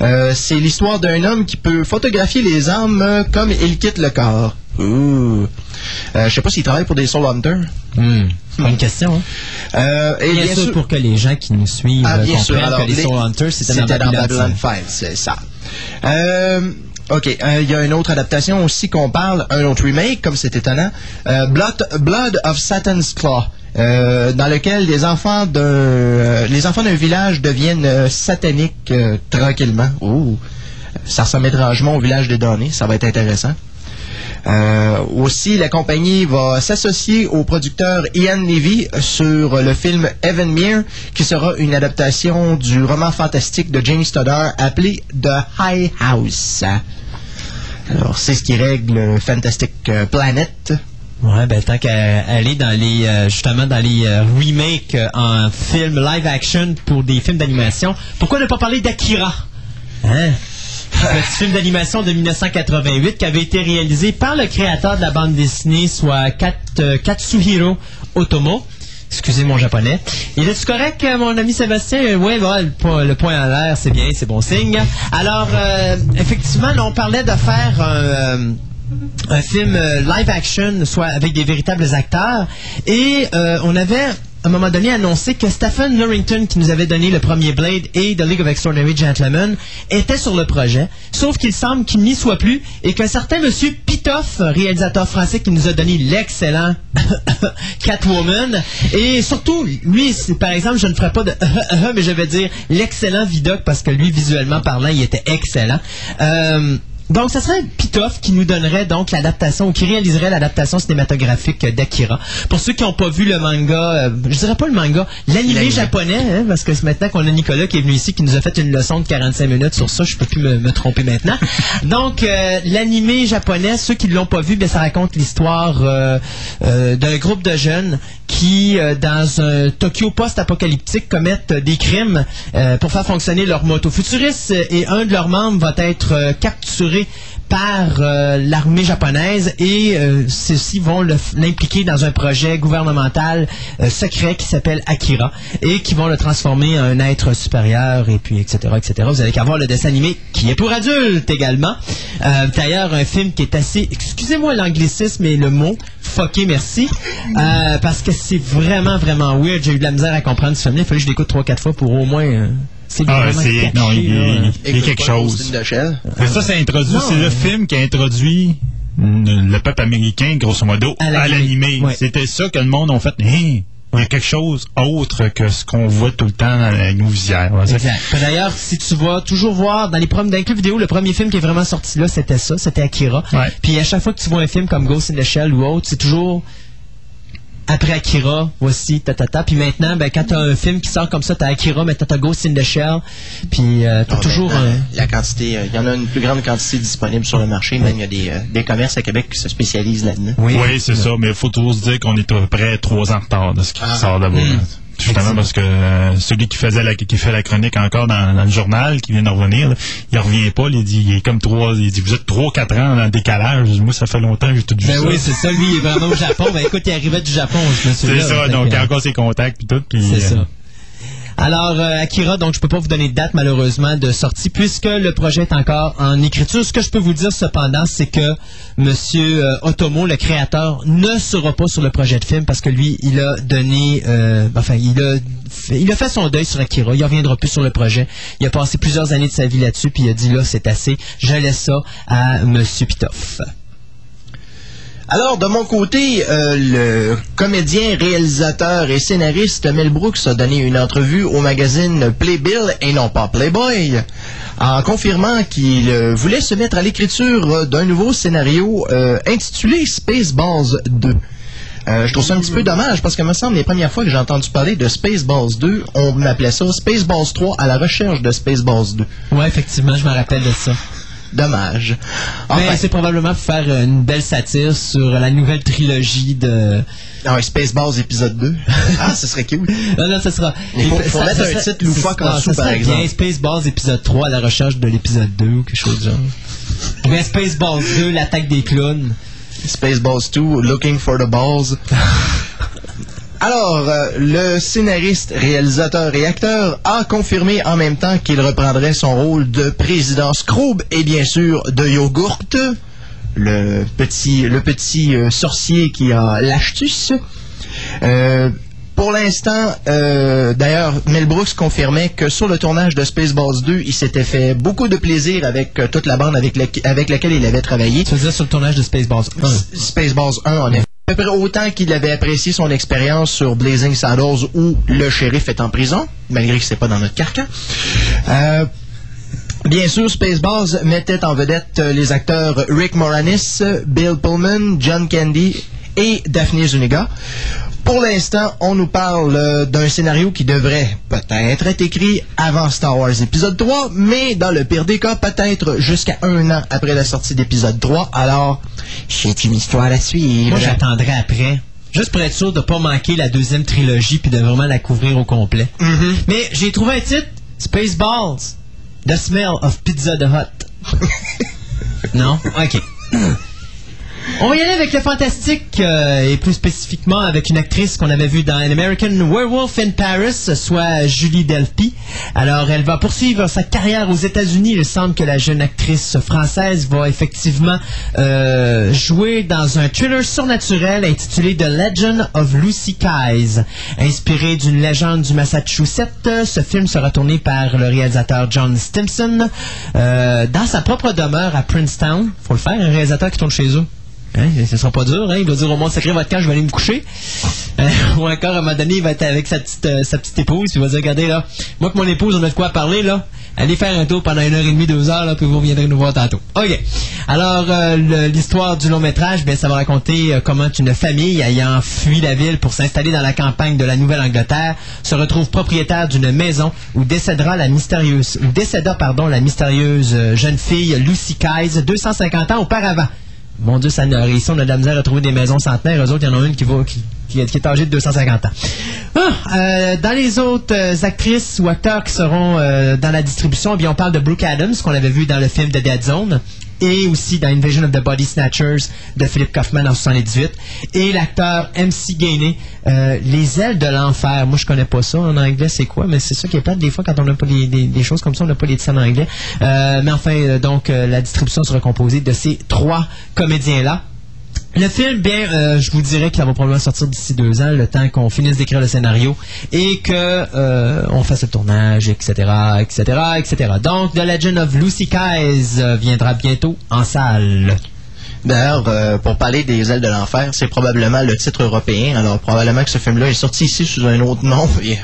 Euh, c'est l'histoire d'un homme qui peut photographier les âmes euh, comme il quitte le corps. Ouh. Euh, je sais pas s'il travaille pour des Soul Hunters. Bonne question. Hein? Euh, et Bien, sûr, pour que les gens qui nous suivent ah, euh, bien sûr. comprennent Alors, que les Soul Hunters, c'était dans Babylon 5. 5, c'est ça. Euh, OK, euh, il y a une autre adaptation aussi qu'on parle, un autre remake, comme c'est étonnant, euh, Blood, Blood of Satan's Claw, euh, dans lequel les enfants d'un euh, les enfants d'un village deviennent euh, sataniques euh, tranquillement. Ouh. Ça ressemble étrangement au village des données, ça va être intéressant. Euh, aussi, la compagnie va s'associer au producteur Ian Levy sur le film Evanmere, qui sera une adaptation du roman fantastique de James Stoddard appelé The High House. Alors, c'est ce qui règle Fantastic euh, Planet. Ouais, ben tant qu'à aller dans les euh, justement dans les euh, remakes euh, en film live action pour des films d'animation, pourquoi ne pas parler d'Akira? Hein? Petit film d'animation de 1988 qui avait été réalisé par le créateur de la bande dessinée, soit euh, Katsuhiro Otomo. Excusez mon japonais. Il est correct, euh, mon ami Sébastien? Oui, bon, le, point, en l'air, c'est bien, c'est bon signe. Alors, euh, effectivement, on parlait de faire un... film live action, soit avec des véritables acteurs. Et on avait à un moment donné annoncé que Stephen Norrington, qui nous avait donné le premier Blade et The League of Extraordinary Gentlemen, était sur le projet. Sauf qu'il semble qu'il n'y soit plus et qu'un certain monsieur Pitoff, réalisateur français qui nous a donné l'excellent Catwoman, et surtout, lui, par exemple, je ne ferai pas de mais je vais dire l'excellent Vidoc parce que lui, visuellement parlant, il était excellent. Euh, donc, ce serait Pitoff qui nous donnerait donc l'adaptation, ou qui réaliserait l'adaptation cinématographique d'Akira. Pour ceux qui n'ont pas vu le manga, euh, je dirais pas le manga, l'animé japonais, hein, parce que c'est maintenant qu'on a Nicolas qui est venu ici, qui nous a fait une leçon de 45 minutes sur ça, je peux plus me, me tromper maintenant. Donc, euh, l'animé japonais, ceux qui ne l'ont pas vu, ben, ça raconte l'histoire euh, euh, d'un groupe de jeunes qui, dans un Tokyo post-apocalyptique, commettent des crimes pour faire fonctionner leur moto futuriste et un de leurs membres va être euh, par euh, l'armée japonaise et euh, ceux-ci vont l'impliquer dans un projet gouvernemental euh, secret qui s'appelle Akira et qui vont le transformer en un être supérieur et puis etc etc. Vous allez qu'à voir le dessin animé qui est pour adultes également. D'ailleurs un film qui est assez, excusez-moi l'anglicisme et le mot, fucké merci, parce que c'est vraiment vraiment weird. J'ai eu de la misère à comprendre ce film-là. Il fallait que je l'écoute trois quatre fois pour au moins. C'est Ah, vraiment c'est. catchy, Non, il, là. il- il y a Écoute quelque chose. Mais ça, c'est introduit. Non, C'est le film qui a introduit mm, le peuple américain, grosso modo, À à l'animé. Ouais. C'était ça que le monde a fait. Hein, il y a quelque chose autre que ce qu'on voit tout le temps dans la- nos visières. là. Exact. D'ailleurs, si tu vas toujours voir dans les prom- dans les vidéo, le premier film qui est vraiment sorti là, c'était ça, c'était Akira. Ouais. Puis à chaque fois que tu vois un film comme Ghost in the Shell ou autre, c'est toujours après Akira, voici, ta ta ta. Puis maintenant, ben, quand t'as un film qui sort comme ça, t'as Akira, mais t'as Ghost in the Shell. Puis euh, t'as Ah, toujours maintenant, un... La quantité, euh, il y en a une plus grande quantité disponible sur le marché. Même il y a des, euh, des commerces à Québec qui se spécialisent là-dedans. Oui, c'est ça, mais il faut toujours se dire qu'on est à peu près trois ans en retard de ce qui Ah. sort d'abord. Hmm. Justement parce que euh, celui qui faisait la, qui fait la chronique encore dans, dans le journal, qui vient de revenir, là, il revient pas, il dit il est comme trois, il dit vous êtes trois, quatre ans en décalage. Moi ça fait longtemps que j'ai tout vu Ben ça. oui, c'est ça, lui, il est vraiment au Japon. Ben écoute, il arrivait du Japon, ce monsieur-là. c'est ça, donc il y a encore ses contacts puis tout. puis, C'est euh, ça. Alors, euh, Akira, donc je peux pas vous donner de date malheureusement de sortie puisque le projet est encore en écriture. Ce que je peux vous dire cependant, c'est que Monsieur euh, Otomo, le créateur, ne sera pas sur le projet de film parce que lui, il a donné, euh, enfin, il a, fait, il a fait son deuil sur Akira. Il reviendra plus sur le projet. Il a passé plusieurs années de sa vie là-dessus, puis il a dit là, c'est assez. Je laisse ça à Monsieur Pitoff. Alors, de mon côté, euh, le comédien, réalisateur et scénariste Mel Brooks a donné une entrevue au magazine Playbill et non pas Playboy, en confirmant qu'il euh, voulait se mettre à l'écriture euh, d'un nouveau scénario intitulé Spaceballs 2. Euh, je trouve ça un petit peu dommage parce que me semble les premières fois que j'ai entendu parler de Spaceballs 2, on m'appelait ça Spaceballs 3 à la recherche de Spaceballs 2. Ouais, effectivement, je me rappelle de ça. Dommage. Mais Enfin, c'est probablement pour faire une belle satire sur la nouvelle trilogie de. ah Spaceballs épisode 2. ah, ce serait cute. Non, non, ça sera. Il faut- faut ça- mettre ça un titre loufoque en dessous, par exemple. Bien Spaceballs épisode 3 à la recherche de l'épisode 2 ou quelque chose du genre. Bien Spaceballs 2, l'attaque des clowns. Spaceballs 2, Looking for the Balls. Alors, euh, le scénariste, réalisateur et acteur a confirmé en même temps qu'il reprendrait son rôle de président Scroob et bien sûr de Yogurt, le petit, le petit euh, sorcier qui a l'astuce. Euh, pour l'instant, euh, d'ailleurs, Mel Brooks confirmait que sur le tournage de Spaceballs 2, il s'était fait beaucoup de plaisir avec euh, toute la bande avec, la- avec laquelle il avait travaillé. Tu veux dire sur le tournage de Spaceballs 1. Spaceballs 1, en effet. Autant qu'il avait apprécié son expérience sur Blazing Saddles où le shérif est en prison, malgré que c'est pas dans notre carcan. Euh, Bien sûr, Spaceballs mettait en vedette euh, les acteurs Rick Moranis, Bill Pullman, John Candy et Daphne Zuniga. Pour l'instant, on nous parle euh, d'un scénario qui devrait peut-être être écrit avant Star Wars épisode 3, mais dans le pire des cas, peut-être jusqu'à un an après la sortie d'épisode 3. Alors, c'est une histoire à suivre. Moi, j'attendrai après. Juste pour être sûr de pas manquer la deuxième trilogie puis de vraiment la couvrir au complet. Mhm. Mais j'ai trouvé un titre Spaceballs. The Smell of Pizza the Hut. non? OK. On va y aller avec le fantastique euh, et plus spécifiquement avec une actrice qu'on avait vue dans An American Werewolf in Paris, soit Julie Delpy. Alors, elle va poursuivre sa carrière aux États-Unis. Il semble que la jeune actrice française va effectivement euh, jouer dans un thriller surnaturel intitulé The Legend of Lucy Keyes. Inspiré d'une légende du Massachusetts, ce film sera tourné par le réalisateur John Stimson euh, dans sa propre demeure à Princeton. Faut le faire, un réalisateur qui tourne chez eux. Hein, ce sera pas dur, hein? Il va dire au monde sacré votre camp, je vais aller me coucher. Hein, Ou encore, à un moment donné, il va être avec sa petite, euh, sa petite épouse, il va dire, regardez là, moi que mon épouse, on a de quoi parler, là. Allez faire un tour pendant une heure et demie, deux heures, là, puis vous reviendrez nous voir tantôt. OK. Alors, euh, l'histoire du long métrage, bien, ça va raconter euh, comment une famille ayant fui la ville pour s'installer dans la campagne de la Nouvelle-Angleterre se retrouve propriétaire d'une maison où décédera la mystérieuse, où décéda, pardon, la mystérieuse euh, jeune fille Lucy Keyes 250 ans auparavant. Mon Dieu, ça n'a ici, on a de la misère à trouver des maisons centenaires. Eux autres, il y en a une qui, va, qui, est, âgée de 250 ans. Ah, euh, dans les autres euh, actrices ou acteurs qui seront euh, dans la distribution, eh on parle de Brooke Adams, qu'on avait vu dans le film The Dead Zone, et aussi dans Invasion of the Body Snatchers de Philip Kaufman en 78, et l'acteur MC Gainey, euh, Les ailes de l'enfer. Moi, je connais pas ça en anglais, c'est quoi, mais c'est ça qui est plate des fois quand on n'a pas des, des choses comme ça, on n'a pas les titres en anglais. Euh, mais enfin, euh, donc, euh, la distribution sera composée de ces trois comédiens-là. Le film, bien, euh, je vous dirais qu'il va probablement sortir d'ici deux ans, le temps qu'on finisse d'écrire le scénario et que euh, on fasse le tournage, etc., etc., etc. Donc, The Legend of Lucy Keyes euh, viendra bientôt en salle. D'ailleurs, euh, pour parler des ailes de l'enfer, c'est probablement le titre européen. Alors, probablement que ce film-là est sorti ici sous un autre nom. et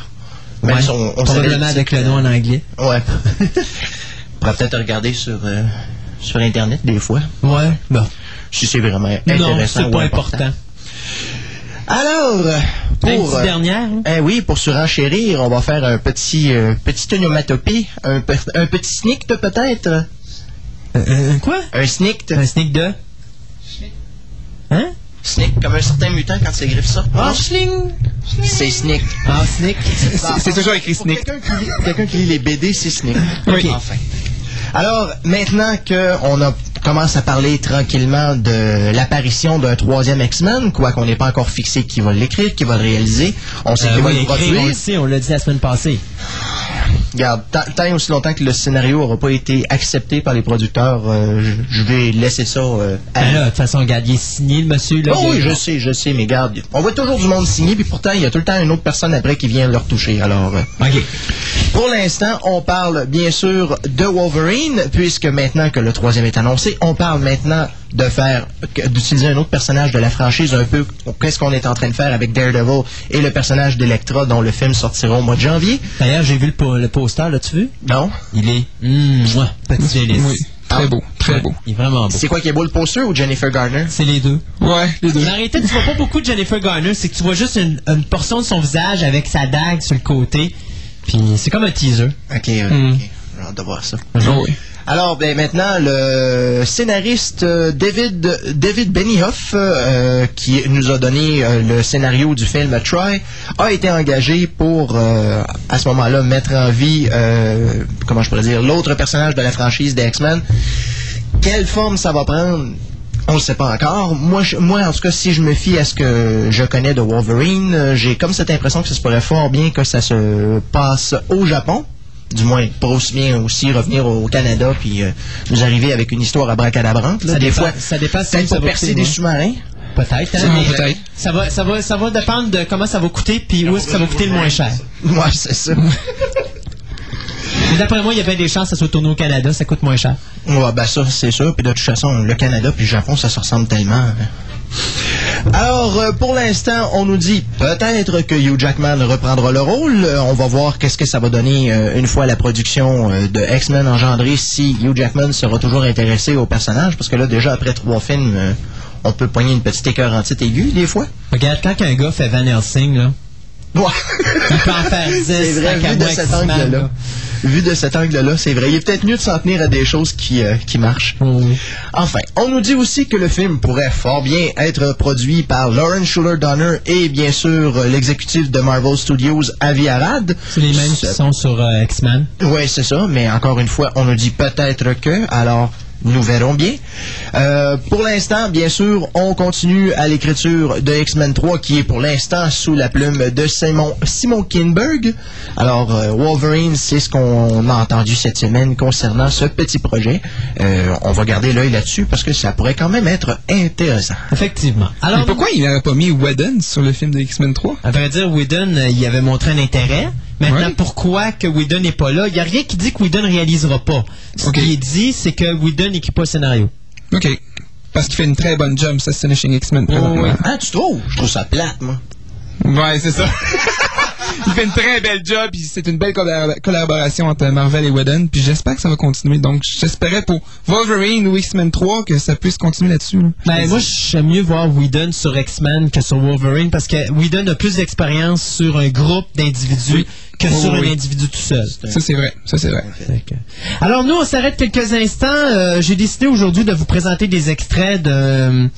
Même Ouais, si on, on probablement le avec le nom en anglais. Ouais. on pourrait peut-être regarder sur, sur Internet des fois. Ouais, bon. Si c'est vraiment Non, intéressant c'est ou pas important. Alors, pour... Une petite euh, dernière. hein? eh oui, pour surenchérir, on va faire un petit, euh, petit onomatopée, un, pe- un petit snict peut-être? Euh, euh, quoi? Un snict. Un sneak de? Hein? Snict, comme un certain mutant quand il griffe ça. Ah, C'est snict. Ah, sneak. C'est toujours écrit Snick. Quelqu'un qui, lit- quelqu'un qui lit les BD, c'est snict. Oui. Enfin. Alors, maintenant qu'on a commence à parler tranquillement de l'apparition d'un troisième X-Men, quoi qu'on n'ait pas encore fixé qui va l'écrire, qui va le réaliser. On sait Euh, qu'il va le écrit, on produire. le sait, on l'a dit la semaine passée. Regarde, tant, et aussi longtemps que le scénario n'aura pas été accepté par les producteurs, euh, je, vais laisser ça euh, à Ben là, de toute façon, regarde, il est signé, le monsieur. Là, Oh oui, je sais, je sais, mais garde, on voit toujours du monde signer, puis pourtant, il y a tout le temps une autre personne après qui vient le retoucher. Alors, euh, OK. pour l'instant, on parle bien sûr de Wolverine, puisque maintenant que le troisième est annoncé, on parle maintenant de faire, d'utiliser un autre personnage de la franchise, un peu qu'est-ce qu'on est en train de faire avec Daredevil et le personnage d'Electra, dont le film sortira au mois de janvier. D'ailleurs, j'ai vu le, po- le poster, l'as-tu vu? Non? Il est. Mmh, mouah, petit délice. Oui, très beau, très beau. Il est vraiment beau. C'est quoi qui est beau, le poster ou Jennifer Garner? C'est les deux. Ouais, les deux. En réalité, tu vois pas beaucoup de Jennifer Garner, c'est que tu vois juste une, une portion de son visage avec sa dague sur le côté. Puis c'est comme un teaser. Ok, ok, Mm. ok. J'ai hâte de voir ça. Ah oui. Alors, ben, maintenant, le scénariste euh, David, David Benioff, euh, qui nous a donné euh, le scénario du film Try, a été engagé pour, à ce moment-là, mettre en vie, comment je pourrais dire, l'autre personnage de la franchise des X-Men. Quelle forme ça va prendre on ne sait pas encore. Moi, moi, en tout cas, si je me fie à ce que je connais de Wolverine, j'ai comme cette impression que ça se pourrait fort bien que ça se passe au Japon. Du moins, pour aussi bien aussi revenir au Canada puis euh, nous arriver avec une histoire à bracadabrante. là. Ça Des fois, ça dépend si peut-être pour percer des sous-marins. Peut-être. hein, mais peut-être. Ça va, ça va, ça va dépendre de comment ça va coûter puis où est-ce que ça va coûter le moins cher. Ouais, c'est ça. Mais D'après moi, il y a bien des chances que ça soit tourné au Canada, ça coûte moins cher. Ouais, ben ça, c'est sûr. Puis de toute façon, le Canada puis le Japon, ça se ressemble tellement. hein. Alors, euh, pour l'instant, on nous dit peut-être que Hugh Jackman reprendra le rôle. Euh, on va voir qu'est-ce que ça va donner euh, une fois la production de X-Men engendrée, si Hugh Jackman sera toujours intéressé au personnage. Parce que là, déjà, après trois films, on peut poigner une petite écœur en titre aiguë, des fois. Regarde, quand un gars fait Van Helsing, là, Il peut en faire 10 C'est vrai, vu de cet angle-là. là. Vu de cet angle-là, c'est vrai. Il est peut-être mieux de s'en tenir à des choses qui, euh, qui marchent. Enfin, on nous dit aussi que le film pourrait fort bien être produit par Lauren Schuler Donner et bien sûr euh, l'exécutif de Marvel Studios, Avi Arad. C'est les mêmes qui sont sur euh, X-Men. Oui, c'est ça, mais encore une fois, on nous dit peut-être que, alors nous verrons bien. Euh, pour l'instant, bien sûr, on continue à l'écriture de X-Men 3, qui est pour l'instant sous la plume de Simon, Simon Kinberg. Alors, euh, Wolverine, c'est ce qu'on a entendu cette semaine concernant ce petit projet. Euh, on va garder l'œil là-dessus parce que ça pourrait quand même être intéressant. Effectivement. Alors, Mais pourquoi il n'aurait pas mis Whedon sur le film de X-Men 3 À vrai dire, Whedon, il avait montré un intérêt. Maintenant, Ouais. pourquoi que Whedon n'est pas là? Il n'y a rien qui dit que Whedon ne réalisera pas. Ce qui est dit, c'est que Whedon n'écrit pas le scénario. OK. Parce qu'il fait une très bonne job, ça, Astonishing X-Men. présentement. Ah, tu trouves? Je trouve ça plate, moi. Ouais, c'est ça. il fait une très belle job, puis c'est une belle collab- collaboration entre Marvel et Whedon, puis j'espère que ça va continuer. Donc, j'espérais pour Wolverine ou X-Men 3 que ça puisse continuer là-dessus. là. Ben, moi, j'aime mieux voir Whedon sur X-Men que sur Wolverine parce que Whedon a plus d'expérience sur un groupe d'individus Oui. que sur oui, un individu tout seul. Ça, c'est vrai. Ça, c'est vrai. Alors nous, on s'arrête quelques instants. Euh, J'ai décidé aujourd'hui de vous présenter des extraits de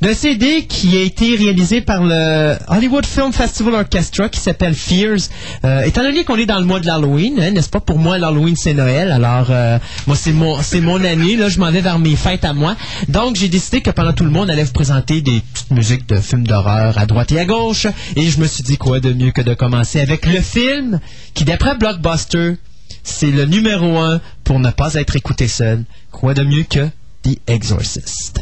d'un CD qui a été réalisé par le Hollywood Film Festival Orchestra qui s'appelle Fears. Euh, étant donné qu'on est dans le mois de l'Halloween, hein, n'est-ce pas? Pour moi, l'Halloween c'est Noël. Alors euh, moi c'est mon c'est mon année. Là, je m'en vais vers mes fêtes à moi. Donc j'ai décidé que pendant tout le monde, on allait vous présenter des petites musiques de films d'horreur à droite et à gauche. Et je me suis dit quoi de mieux que de commencer avec le film qui, d'après Blockbuster, c'est le numéro un pour ne pas être écouté seul. Quoi de mieux que The Exorcist?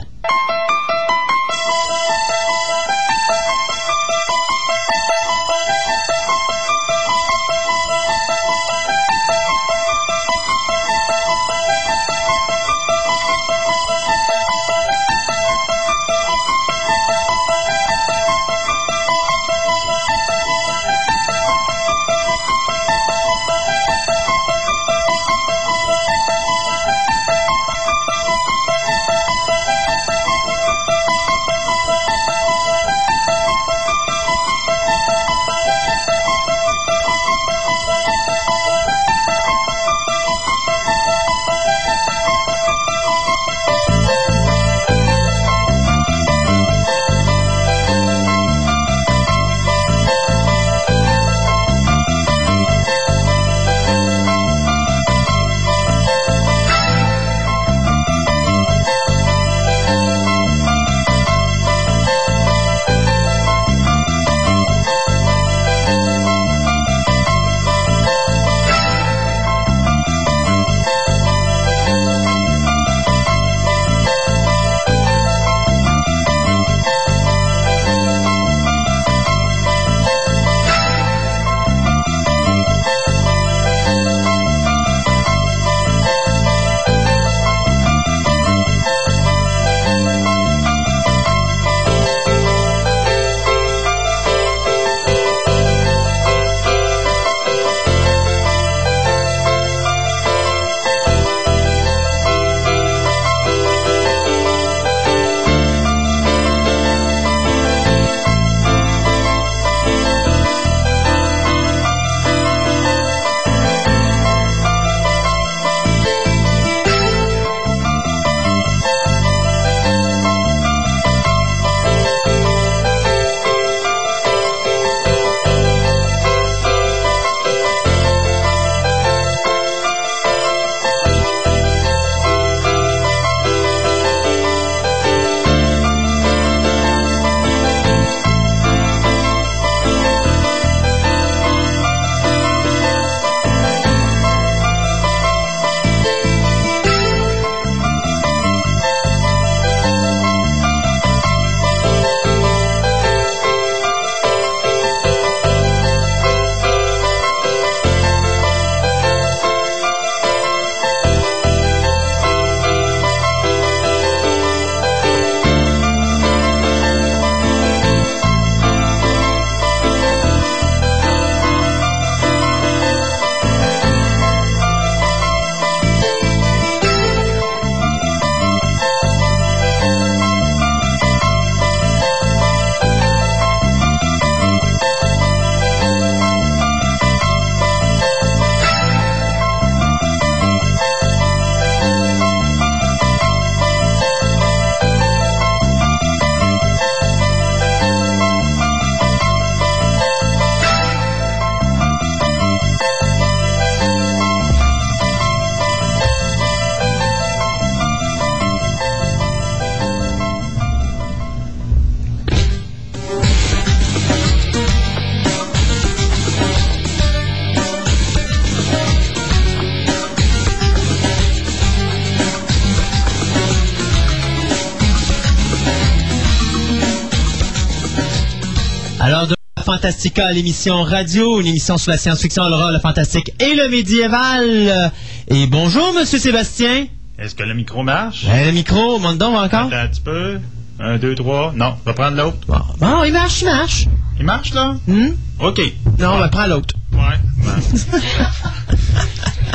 Fantastica, l'émission radio, une émission sur la science-fiction, l'horreur, le fantastique et le médiéval. Et bonjour, Monsieur Sébastien. Est-ce que le micro marche? Le micro, monte donc encore. Attends un petit peu. Un, deux, trois. Non, on va prendre l'autre. Bon, bon, il marche, il marche. Il marche, là? Hmm? OK. Non, on va prendre l'autre. Ouais. ouais.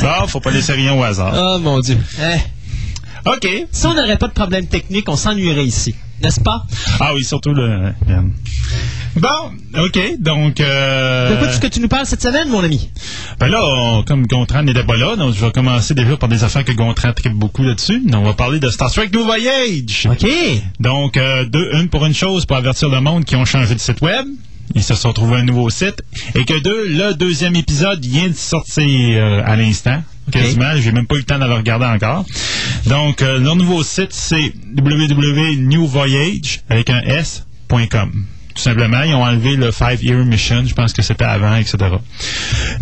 bon, faut pas laisser rien au hasard. Oh mon Dieu. Eh, OK. si on n'aurait pas de problème technique, on s'ennuierait ici, n'est-ce pas? Ah oui, surtout le... Bon, OK, donc... Euh, De quoi est-ce que tu nous parles cette semaine, mon ami? Ben là, on- comme Gontran n'était pas là, donc je vais commencer déjà par des affaires que Gontran tripe beaucoup là-dessus. Donc, on va parler de Star Trek New Voyage. OK. Donc, euh, deux, une pour une chose, pour avertir le monde qui ont changé de site web. Ils se sont trouvés un nouveau site. Et que deux, le deuxième épisode vient de sortir euh, à l'instant. Quasiment. J'ai même pas eu le temps de le regarder encore. Donc, euh, leur nouveau site, c'est www.newvoyage avec un S.com. Tout simplement, ils ont enlevé le Five Year Mission, je pense que c'était avant, etc.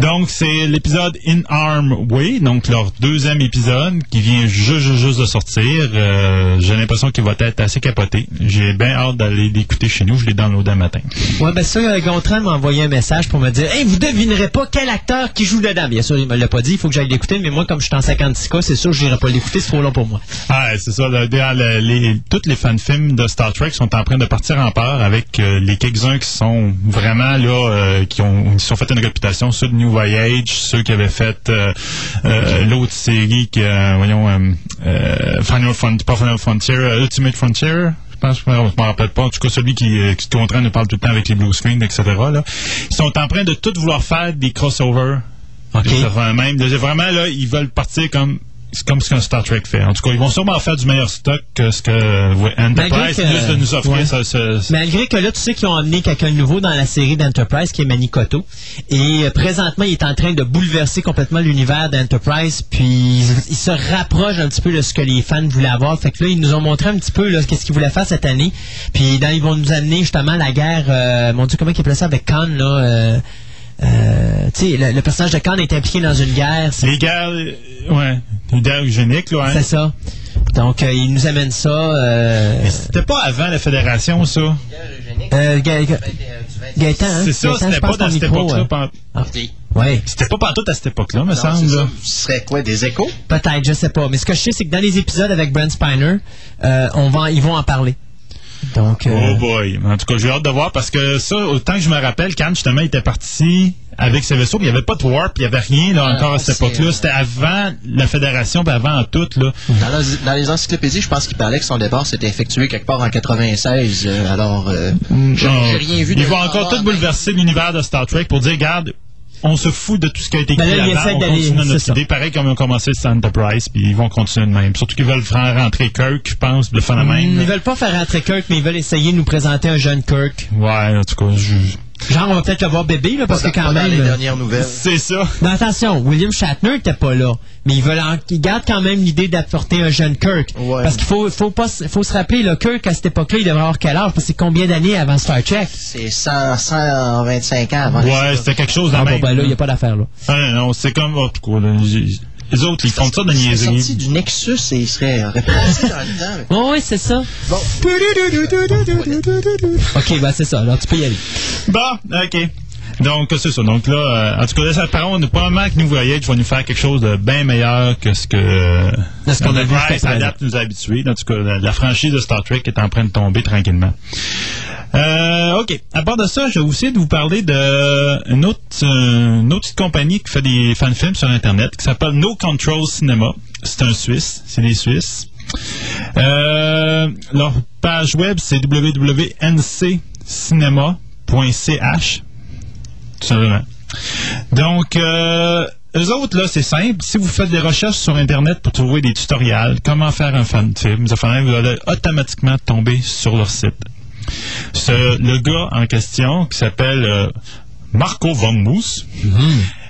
Donc, c'est l'épisode In Arm Way, donc leur deuxième épisode qui vient juste, juste, juste de sortir. Euh, J'ai l'impression qu'il va être assez capoté. J'ai bien hâte d'aller l'écouter chez nous. Je l'ai downloadé un matin. Ouais, ben ça, euh, Gontran m'a envoyé un message pour me dire Hey, vous devinerez pas quel acteur qui joue dedans. Bien sûr, il me l'a pas dit, il faut que j'aille l'écouter, mais moi, comme je suis en 56K, c'est sûr que je n'irai pas l'écouter, c'est trop long pour moi. Ah, c'est ça. là, dans le- les, toutes les fan-films de Star Trek sont en train de partir en peur avec euh, les quelques-uns qui sont vraiment là, euh, qui ont qui se sont fait une réputation, ceux de New Voyage, ceux qui avaient fait euh, euh, l'autre série qui, euh, voyons, Final Frontier, pas Final Frontier, Ultimate Frontier. Je pense, je me rappelle pas. En tout cas, celui qui, euh, qui Gontran nous parle tout le temps avec les blue screens, etc. Là. Ils sont en train de tout vouloir faire des crossovers. OK. Des affaires même. De- Vraiment, là, ils veulent partir comme c'est comme ce qu'un Star Trek fait. En tout cas, ils vont sûrement faire du meilleur stock que ce que ouais, Enterprise que- de nous offrir. ouais. Ça, ça- ça- Malgré que là, tu sais qu'ils ont amené quelqu'un de nouveau dans la série d'Enterprise, qui est Manicoto. Et euh, présentement, il est en train de bouleverser complètement l'univers d'Enterprise. Puis, il, il se rapproche un petit peu de ce que les fans voulaient avoir. Fait que là, ils nous ont montré un petit peu là, qu'est-ce qu'ils voulaient faire cette année. Puis, dans, ils vont nous amener justement la guerre... euh, mon Dieu, comment ils appellent ça avec Khan, là... euh, euh, tu sais, le, le personnage de Khan est impliqué dans une guerre. C'est les guerres, euh, ouais, les guerres eugéniques, là. Hein? c'est ça. Donc, euh, ils nous amènent ça... Euh, Mais C'était pas avant la fédération, ça. euh, Ga- Ga- Gaëtan, hein? C'est ça, c'était pas dans cette époque-là. euh, pan- ah. Ouais. C'était pas partout à cette époque-là, me Non, semble. c'est là. ça. Ce serait quoi, des échos? Peut-être, je sais pas. Mais ce que je sais, c'est que dans les épisodes avec Brent Spiner, euh, on va, ils vont en parler. Donc, euh, Oh boy. En tout cas, j'ai hâte de voir parce que ça, autant que je me rappelle, quand justement il était parti avec ses vaisseaux, puis il n'y avait pas de warp, il n'y avait rien là, encore à cette époque-là. euh, C'était avant la fédération, puis avant tout. Là. Dans, la- dans les encyclopédies, je pense qu'il parlait que son départ s'était effectué quelque part en 96. euh, alors, euh, j'ai Ah, j'ai rien vu Ils vont encore tout bouleverser l'univers de Star Trek pour dire, regarde, on se fout de tout ce qui a été Ben écrit là, avant, on continue notre ça. idée, pareil comme ils ont commencé le Enterprise, puis ils vont continuer de même. Surtout qu'ils veulent faire rentrer Kirk, je pense, le phénomène. ils veulent pas faire rentrer Kirk, mais ils veulent essayer de nous présenter un jeune Kirk. Ouais, en tout cas, je... Genre, on va peut-être le voir bébé, là, parce que quand même... les euh, dernières nouvelles. c'est ça. Mais attention, William Shatner n'était pas là. Mais ils veulent, en- ils gardent quand même l'idée d'apporter un jeune Kirk. Ouais. Parce qu'il faut, faut pas, faut se rappeler, le Kirk à cette époque-là, il devrait avoir quel âge? Parce que c'est combien d'années avant Star Trek? C'est 100, 125 ans avant. Ouais, c'était quelque chose Ah bon, ben là, il n'y a pas d'affaire là. Ah, non, c'est comme, en tout cas, là, les autres, ils font ça de Il serait sorti du Nexus et il serait replacé dans le temps. Oui, c'est ça. Bon. Ok, ben c'est ça. Alors, tu peux y aller. Bon, OK. Donc, c'est ça. Donc là, euh, en tout cas, là, ça parle, probablement que nous voyez, va nous faire quelque chose de bien meilleur que ce que euh, ce qu'on a vu. Adapt nous a habitués. En tout cas, la, la franchise de Star Trek est en train de tomber tranquillement. Euh, OK. À part de ça, je vais aussi de vous parler d'une autre, euh, une autre petite compagnie qui fait des fan-films sur Internet qui s'appelle No Control Cinema. C'est un Suisse. C'est des Suisses. Euh, leur page web, c'est www.nccinema.ch. Simplement. Donc, euh, eux autres, là, c'est simple. Si vous faites des recherches sur Internet pour trouver des tutoriels, comment faire un fan film, vous allez automatiquement tomber sur leur site. Ce- le gars en question, qui s'appelle euh, Marco von Moos,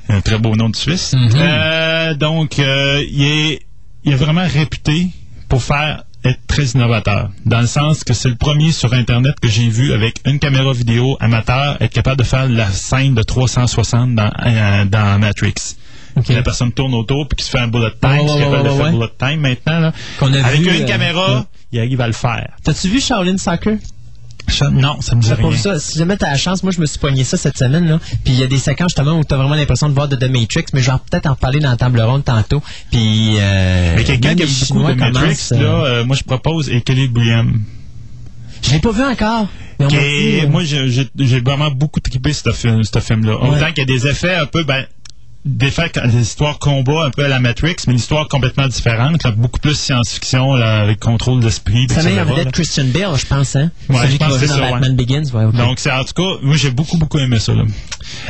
un très beau nom de Suisse, euh, donc, euh, il, est, il est vraiment réputé pour faire être très innovateur, dans le sens que c'est le premier sur Internet que j'ai vu avec une caméra vidéo amateur être capable de faire la scène de 360 dans, euh, dans Matrix. Ok. La personne tourne autour puis qui se fait un bullet time, ce ouais, qu'ils appellent ouais, le fait ouais. bullet time maintenant. Là. Avec vu, une euh, caméra, il arrive à le faire. T'as-tu vu Shaolin Soccer? Ça, non, ça me dit rien. vu ça? Si jamais t'as la chance, moi je me suis poigné ça cette semaine là. Puis il y a des séquences justement où t'as vraiment l'impression de voir de The Matrix, mais genre peut-être en reparler dans la table ronde tantôt. Puis euh, Mais quelqu'un qui a les beaucoup de Matrix, là, euh, euh, moi je propose Equilibrium. Je l'ai pas vu encore. Dit, euh, moi, j'ai j'ai- j'ai vraiment beaucoup trippé ce film, ce film-là. Autant qu'il y a des effets un peu, ben, des effets, des histoires combat un peu à la Matrix, mais une histoire complètement différente, là, beaucoup plus science-fiction, là, avec contrôle d'esprit. ça met en vedette. Christian Bale, je pense, hein? Ouais, Celui je qui pense va c'est dans ça, Batman Begins. Ouais. Donc, c'est en tout cas, moi j'ai beaucoup, beaucoup aimé ça. Là.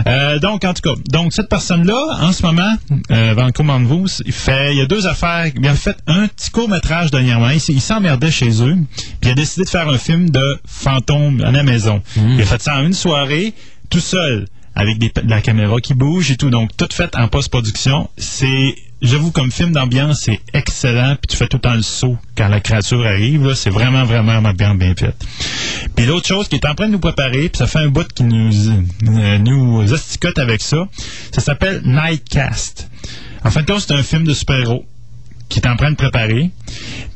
Euh, donc, en tout cas, donc cette personne-là, en ce moment, euh, Vanco Manvous, il fait, il y a deux affaires. Il a fait un petit court métrage dernièrement. Il, s'emmerdait chez eux, puis il a décidé de faire un film de fantôme à la maison. Il a fait ça en une soirée, tout seul, avec de la caméra qui bouge et tout. Donc, tout fait en post-production. C'est J'avoue, comme film d'ambiance, c'est excellent, puis tu fais tout le temps le saut quand la créature arrive. C'est vraiment, vraiment bien, bien fait. Puis l'autre chose qui est en train de nous préparer, puis ça fait un bout qui nous, euh, nous asticote avec ça, ça s'appelle Nightcast. En fin de compte, c'est un film de super-héros qui est en train de préparer.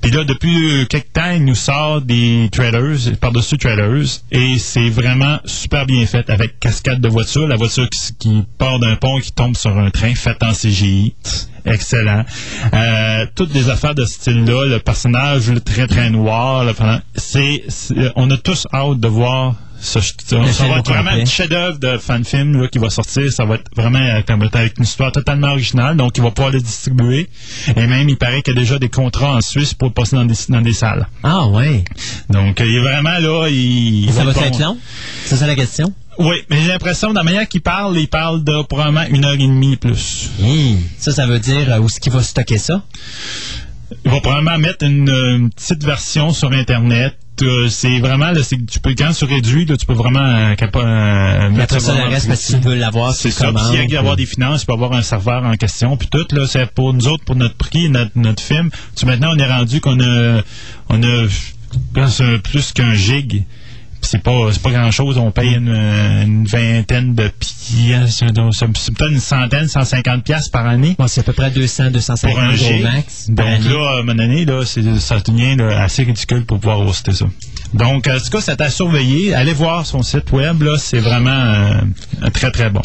Puis là, depuis euh, quelques temps, il nous sort des trailers, par-dessus trailers, et c'est vraiment super bien fait, avec cascade de voitures, la voiture qui, part d'un pont et qui tombe sur un train, fait en CGI. Excellent. Euh, toutes des affaires de ce style-là, le personnage le très très noir, c'est- on a tous hâte de voir ça, ça, ça film va être vraiment un chef-d'œuvre de fan-film là, qui va sortir. Ça va être vraiment euh, comme avec une histoire totalement originale. Donc, il va pouvoir le distribuer. Et même, il paraît qu'il y a déjà des contrats en Suisse pour le passer dans des, dans des salles. Ah ouais. Donc, euh, il est vraiment là. Il, Ça va être long? C'est ça la question? Oui, mais j'ai l'impression, de la manière qu'il parle, il parle de probablement une heure et demie plus. Hi. Ça, ça veut dire euh, où est-ce qu'il va stocker ça? Il va probablement mettre une, une petite version sur Internet. C'est vraiment, là, tu peux, quand tu réduis, là, tu peux vraiment euh, euh, mettre ça, le reste, parce que tu veux l'avoir C'est ça. Puis s'il y a avoir des finances, il peut avoir un serveur en question. Puis tout, là, c'est pour nous autres, pour notre prix, notre, notre film. Tu, maintenant, on est rendu qu'on a, on a, plus qu'un gig. C'est pas, c'est pas grand chose. On paye une, une vingtaine de pièces. C'est peut-être une centaine, 150 pièces par année. Bon, c'est à peu près 200, 250 Pour un G. max. Donc année. là, à un moment donné, là, c'est- ça devient là, assez ridicule pour pouvoir hoster ça. Donc, en tout cas, c'est à surveiller. Allez voir son site web, là, c'est vraiment euh, très, très bon.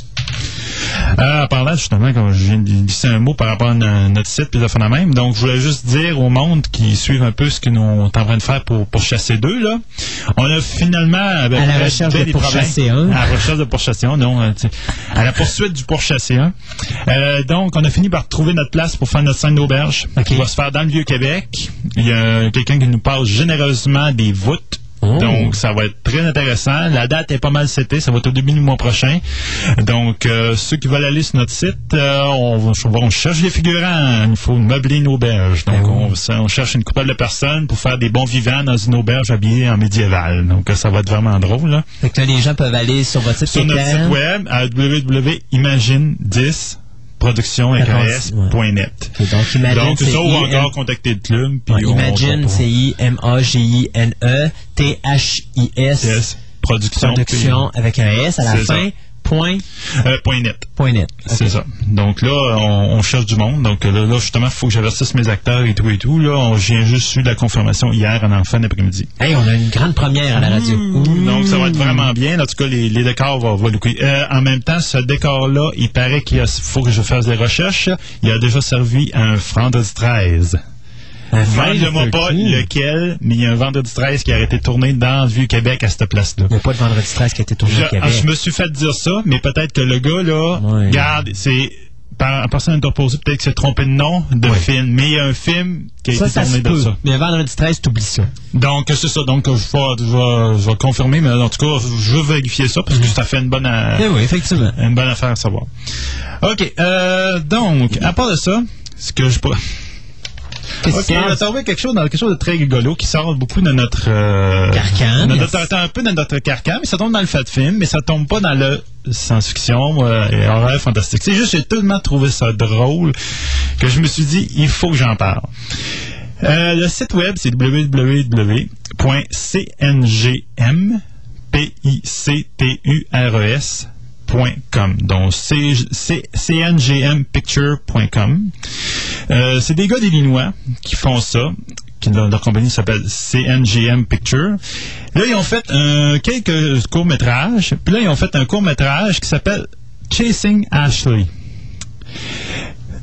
Euh, en parlant justement, comme je viens de glisser un mot par rapport à no- notre site puis de même, donc je voulais juste dire au monde qui suivent un peu ce que nous on est en train de faire pour, pour chasser deux, là. On a finalement À la recherche de pourchasser un. À la recherche de pourchasser un, non, euh, à la poursuite du pourchasser un. Euh, donc, on a fini par trouver notre place pour faire notre scène d'auberge Ok. qui va se faire dans le Vieux-Québec. Il y a quelqu'un qui nous parle généreusement des voûtes. Oh. Donc, ça va être très intéressant. La date est pas mal setée. Ça va être au début du mois prochain. Donc, euh, ceux qui veulent aller sur notre site, euh, on, on cherche les figurants. Il faut meubler une auberge. Donc, Ben on, ça, on cherche une couple de personnes pour faire des bons vivants dans une auberge habillée en médiéval. Donc, ça va être vraiment drôle. Là. Fait que là, les gens peuvent aller sur votre site Sur notre site web à www.imagine10 production Ouais. Donc, Imagine, c'est c'est ça, ou encore contacter le club. Puis Ouais, Imagine, c'est I-M-A-G-I-N-E-T-H-I-S. Yes. Production. Production avec un S à la C'est ça. Point, euh, point net. point net. C'est ça. Donc là, on, on cherche du monde. Donc là, là justement, il faut que j'avertisse mes acteurs et tout et tout. Là, on, j'ai juste eu la confirmation hier en fin d'après-midi. Hey, on a une grande première à la radio. Ouh. Donc ça va être vraiment bien. En tout cas, les, les décors vont, vont looker. Euh, en même temps, ce décor-là, il paraît qu'il faut que je fasse des recherches. Il a déjà servi à un vendredi 13. Vende-moi c'est pas lequel, mais il y a un vendredi 13 qui a été tourné dans le Vieux-Québec à cette place-là. Il n'y a pas de vendredi 13 qui a été tourné Je, au Québec. je me suis fait dire ça, mais peut-être que le gars, là, Ouais. regarde, c'est. Par, personne interposée, peut-être qu'il s'est trompé de nom de film, mais il y a un film qui a ça, été ça tourné de peut. ça. Mais vendredi 13, t'oublies ça. Donc, c'est ça. Donc, je vais, je vais, je vais confirmer, mais en tout cas, je veux vérifier ça parce que ça fait une bonne, euh, Eh oui, effectivement. une bonne affaire à savoir. OK. Euh, donc, à part de ça, ce que je Ok, on a trouvé quelque chose, dans quelque chose de très rigolo qui sort beaucoup de notre euh, Carcan, notre- un peu de notre carcan, mais ça tombe dans le fait de film, mais ça tombe pas dans le science-fiction euh, et horreur fantastique. C'est juste j'ai tellement trouvé ça drôle que je me suis dit il faut que j'en parle. Euh, le site web c'est www.cngm p i c t u r e s .com. Donc, cngmpicture.com. Euh, c'est des gars d'Illinois qui font ça, qui, leur, compagnie s'appelle CNGM Picture. Là, ils ont fait quelques courts-métrages. Puis là, ils ont fait un court-métrage qui s'appelle Chasing Ashley.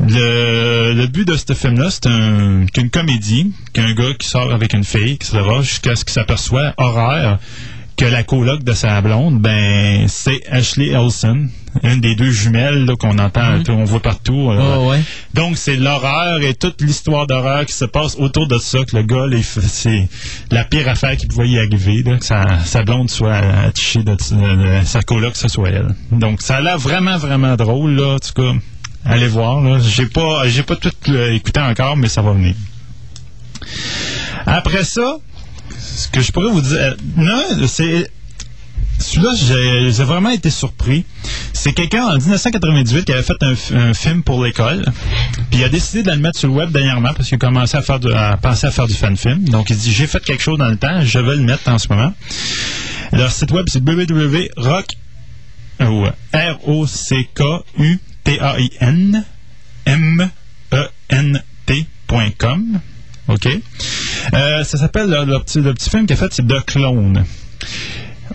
Le, le but de ce film-là, c'est un, qu'une comédie, qu'un gars qui sort avec une fille, qui se jusqu'à ce qu'il s'aperçoit, horreur, que la coloc de sa blonde, ben, c'est Ashley Elson, une des deux jumelles là, qu'on entend, on voit partout. euh, Oh, ouais. donc, c'est l'horreur et toute l'histoire d'horreur qui se passe autour de ça, que le gars, c'est la pire affaire qu'il pouvait y arriver, là, que sa, sa blonde soit attachée de, de- de sa coloc, ce soit elle. Donc, ça a l'air vraiment, vraiment drôle, là, en tout cas. Allez voir, là. J'ai pas, j'ai pas tout euh, écouté encore, mais ça va venir. Après ça, ce que je pourrais vous dire, euh, non, c'est, celui-là, j'ai vraiment été surpris. C'est quelqu'un en 1998 qui avait fait un, film pour l'école. Puis il a décidé de le mettre sur le web dernièrement parce qu'il a commencé à, faire à penser à faire du fan film. Donc il dit j'ai fait quelque chose dans le temps, je vais le mettre en ce moment. Leur site web c'est www.rock euh. OK? Euh, ça s'appelle le, petit, le petit film qu'il a fait, c'est The Clone.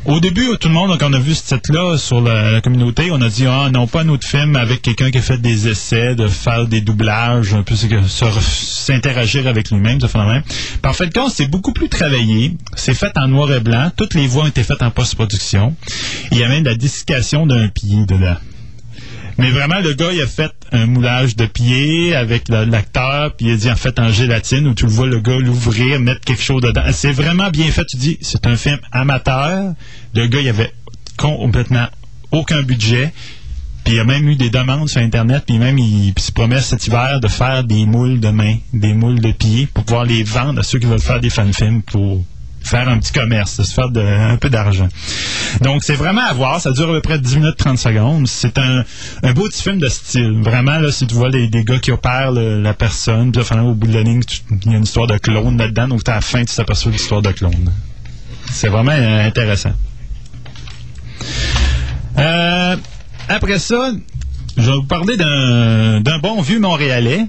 Au début, tout le monde, quand on a vu ce titre-là sur la, communauté, on a dit ah non pas un autre film avec quelqu'un qui a fait des essais, de faire des doublages, un peu s'interagir avec lui-même, ce phénomène. Par fait c'est beaucoup plus travaillé. C'est fait en noir et blanc. Toutes les voix ont été faites en post-production. Il y a même de la dessiccation d'un pied dedans. Mais vraiment, le gars, il a fait un moulage de pied avec l'acteur, puis il a dit en fait en gélatine, où tu vois le gars l'ouvrir, mettre quelque chose dedans. C'est vraiment bien fait. Tu dis, c'est un film amateur. Le gars, il avait complètement aucun budget. Puis il a même eu des demandes sur Internet, puis même il se promet cet hiver de faire des moules de main, des moules de pied, pour pouvoir les vendre à ceux qui veulent faire des fan-films pour faire un petit commerce, se faire un peu d'argent. Donc, c'est vraiment à voir. Ça dure à peu près 10 minutes 30 secondes. C'est un, beau petit film de style. Vraiment, là, si tu vois les, des gars qui opèrent la personne, puis finalement, au bout de la ligne, il y a une histoire de clone là-dedans. Donc, à la fin, tu t'aperçois l'histoire de clone. C'est vraiment euh, intéressant. Euh, après ça, je vais vous parler d'un bon vieux Montréalais.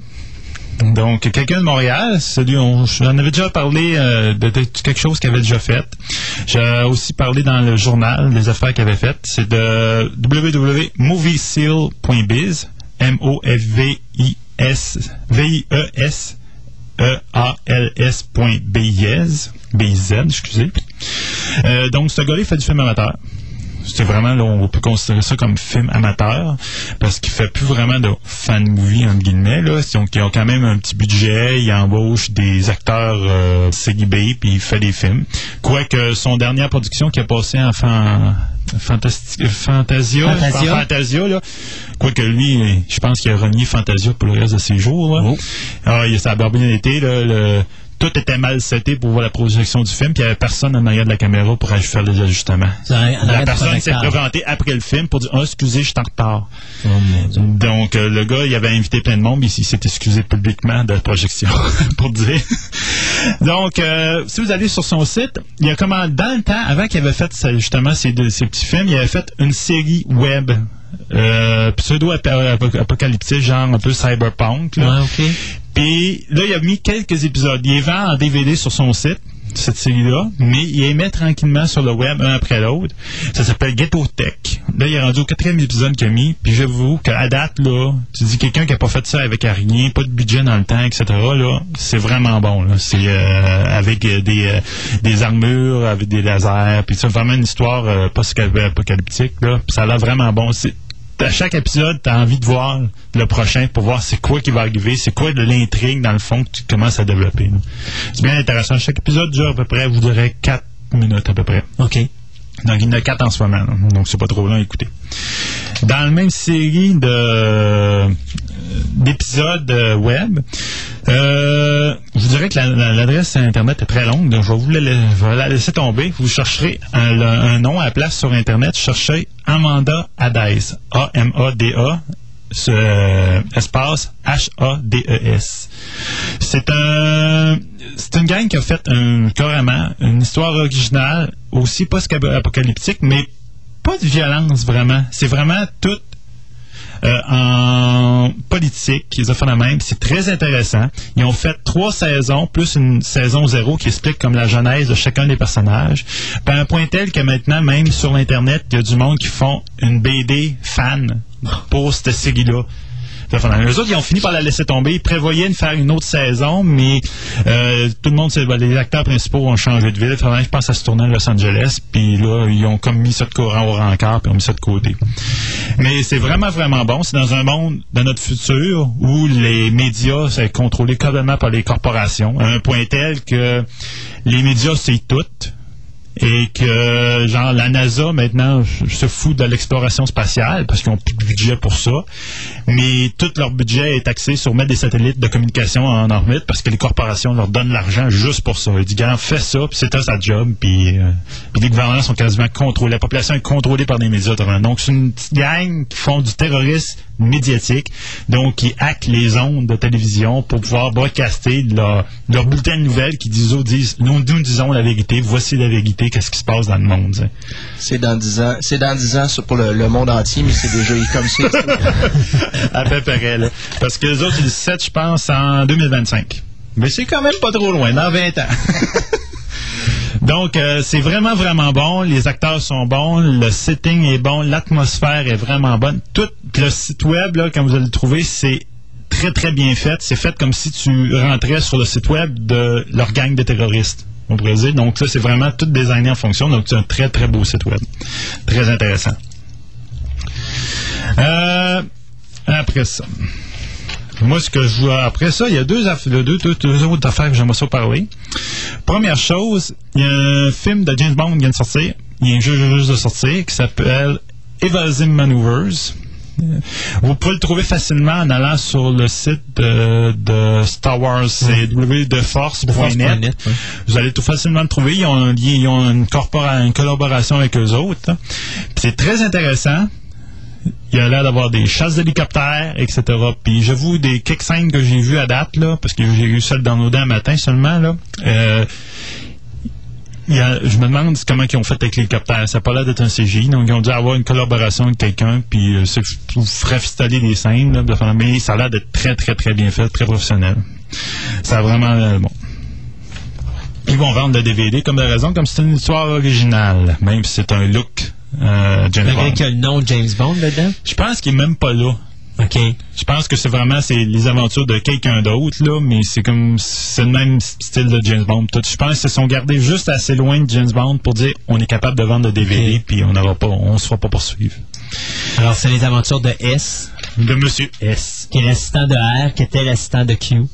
Donc, quelqu'un de Montréal, celui on, j'en avais déjà parlé euh, de, quelque chose qu'il avait déjà fait. J'ai aussi parlé dans le journal des affaires qu'il avait faites. C'est de www.movieseal.biz M-O-F-V-I-S V-I-E-S E-A-L-S.biz B-Z, excusez. Euh, donc, ce gars-là, fait du film amateur. C'est vraiment, là, on peut considérer ça comme film amateur, parce qu'il fait plus vraiment de fan movie, entre guillemets, là. Donc, ils ont quand même un petit budget, il embauche des acteurs euh, CGB, puis il fait des films. Quoique son dernière production qui a passé en Fantastic, Fantasia, Fantasia. Fantasia, là. Quoique lui, je pense qu'il a renié Fantasia pour le reste de ses jours, là. Oh. Ah, il a bien été, là, le- tout était mal seté pour voir la projection du film, puis il n'y avait personne en arrière de la caméra pour faire les ajustements. La personne s'est présentée après le film pour dire Ah, excusez, je suis en retard. Oh. Donc, euh, le gars, il avait invité plein de monde, mais il s'est excusé publiquement de la projection, pour dire. Donc, euh, si vous allez sur son site, il y a comment, dans le temps, avant qu'il avait fait justement ces, petits films, il avait fait une série web euh, pseudo-apocalyptique, genre un peu cyberpunk. Là. Ouais. Puis là, il a mis quelques épisodes. Il les vend en DVD sur son site, cette série-là, mais il les met tranquillement sur le web, un après l'autre. Ça s'appelle Ghetto Tech. Là, il est rendu au quatrième épisode qu'il a mis. Puis j'avoue qu'à date, là, tu dis quelqu'un qui a pas fait ça avec rien, pas de budget dans le temps, etc., là, c'est vraiment bon. C'est euh, avec euh, des, euh, des armures, avec des lasers, puis c'est vraiment une histoire euh, post-apocalyptique. Là. Puis ça a l'air vraiment bon. À chaque épisode, tu envie de voir le prochain pour voir c'est quoi qui va arriver, c'est quoi de l'intrigue dans le fond que tu commences à développer. C'est bien intéressant. Chaque épisode dure à peu près, vous dirais, 4 minutes à peu près. OK. Donc, il y en a 4 en ce moment, donc c'est pas trop long à écouter. Dans la même série de d'épisodes euh, web, euh, je vous dirais que la- la- l'adresse Internet est très longue, donc je vais vous la, laisser tomber. Vous chercherez un, nom à la place sur Internet, cherchez Amanda Hades, A-M-A-D-A, ce, euh, espace H-A-D-E-S. C'est un, c'est une gang qui a fait un, carrément une histoire originale, aussi post-apocalyptique, mais pas de violence vraiment. C'est vraiment tout euh, en politique. Ils ont fait la même. C'est très intéressant. Ils ont fait trois saisons, plus une saison zéro qui explique comme la genèse de chacun des personnages. À un point tel que maintenant, même sur l'Internet, il y a du monde qui font une BD fan pour cette série-là. Les autres, ils ont fini par la laisser tomber. Ils prévoyaient de faire une autre saison, mais euh, tout le monde, ben, les acteurs principaux ont changé de ville. Je pense à se tourner à Los Angeles. Puis là, ils ont comme mis ça de courant au rencard, puis ont mis ça de côté. Mais c'est vraiment, vraiment bon. C'est dans un monde de notre futur où les médias sont contrôlés complètement par les corporations, à un point tel que les médias, c'est tout et que genre la NASA maintenant se fout de l'exploration spatiale parce qu'ils ont plus de budget pour ça. Mais tout leur budget est axé sur mettre des satellites de communication en orbite parce que les corporations leur donnent l'argent juste pour ça. Ils disent gars fais ça puis c'est sa job puis, euh, les gouvernements sont quasiment contrôlés. La population est contrôlée par des médias donc c'est une petite gang qui font du terrorisme médiatique donc qui hackent les ondes de télévision pour pouvoir broadcaster leur, leur bulletin de nouvelles qui disent, disent nous, nous disons la vérité voici la vérité qu'est-ce qui se passe dans le monde. C'est dans 10 ans. C'est dans 10 ans pour le, monde entier, mais c'est déjà comme ça. à peu près, là. Parce que les autres, ils 7, je pense, en 2025. Mais c'est quand même pas trop loin, dans 20 ans. Donc, euh, c'est vraiment, vraiment bon. Les acteurs sont bons. Le setting est bon. L'atmosphère est vraiment bonne. Tout le site web, là, comme vous allez le trouver, c'est très, très bien fait. C'est fait comme si tu rentrais sur le site web de leur gang de terroristes au Brésil. Donc, ça, c'est vraiment tout designé en fonction. Donc, c'est un très, très beau site web. Très intéressant. Euh, après ça. Moi, ce que je vois après ça, il y a deux, deux, deux, deux autres affaires que j'aimerais ça parler. Première chose, il y a un film de James Bond qui vient de sortir. Il y a un jeu juste de sortir qui s'appelle Evasive Maneuvers. Vous pouvez le trouver facilement en allant sur le site de, Star Wars, c'est www.force.net. Vous allez tout facilement le trouver. Ils ont, une, une collaboration avec eux autres. C'est très intéressant. Il y a l'air d'avoir des chasses d'hélicoptères, etc. Puis j'avoue, des quelques scènes que j'ai vues à date, là, parce que j'ai eu celle dans nos dents matin seulement, là, euh, je me demande comment ils ont fait avec l'hélicoptère. Ça n'a pas l'air d'être un CGI. Donc, ils ont dû avoir une collaboration avec quelqu'un, puis euh, pour installer des scènes. Là, mais ça a l'air d'être très, très, très bien fait, très professionnel. Ça a vraiment bon. Ils vont vendre le DVD comme de raison, comme c'est une histoire originale, même si c'est un look euh, James Bond. qu'il y a le nom James Bond dedans? Je pense qu'il n'est même pas là. OK. Je pense que c'est vraiment c'est les aventures de quelqu'un d'autre, là, mais c'est comme c'est le même style de James Bond. Je pense qu'ils se sont gardés juste assez loin de James Bond pour dire on est capable de vendre des DVD puis on n'aura pas on se fera pas poursuivre. Alors c'est les aventures de S. De Monsieur S. Qui est l'assistant de R, qui était l'assistant de Q.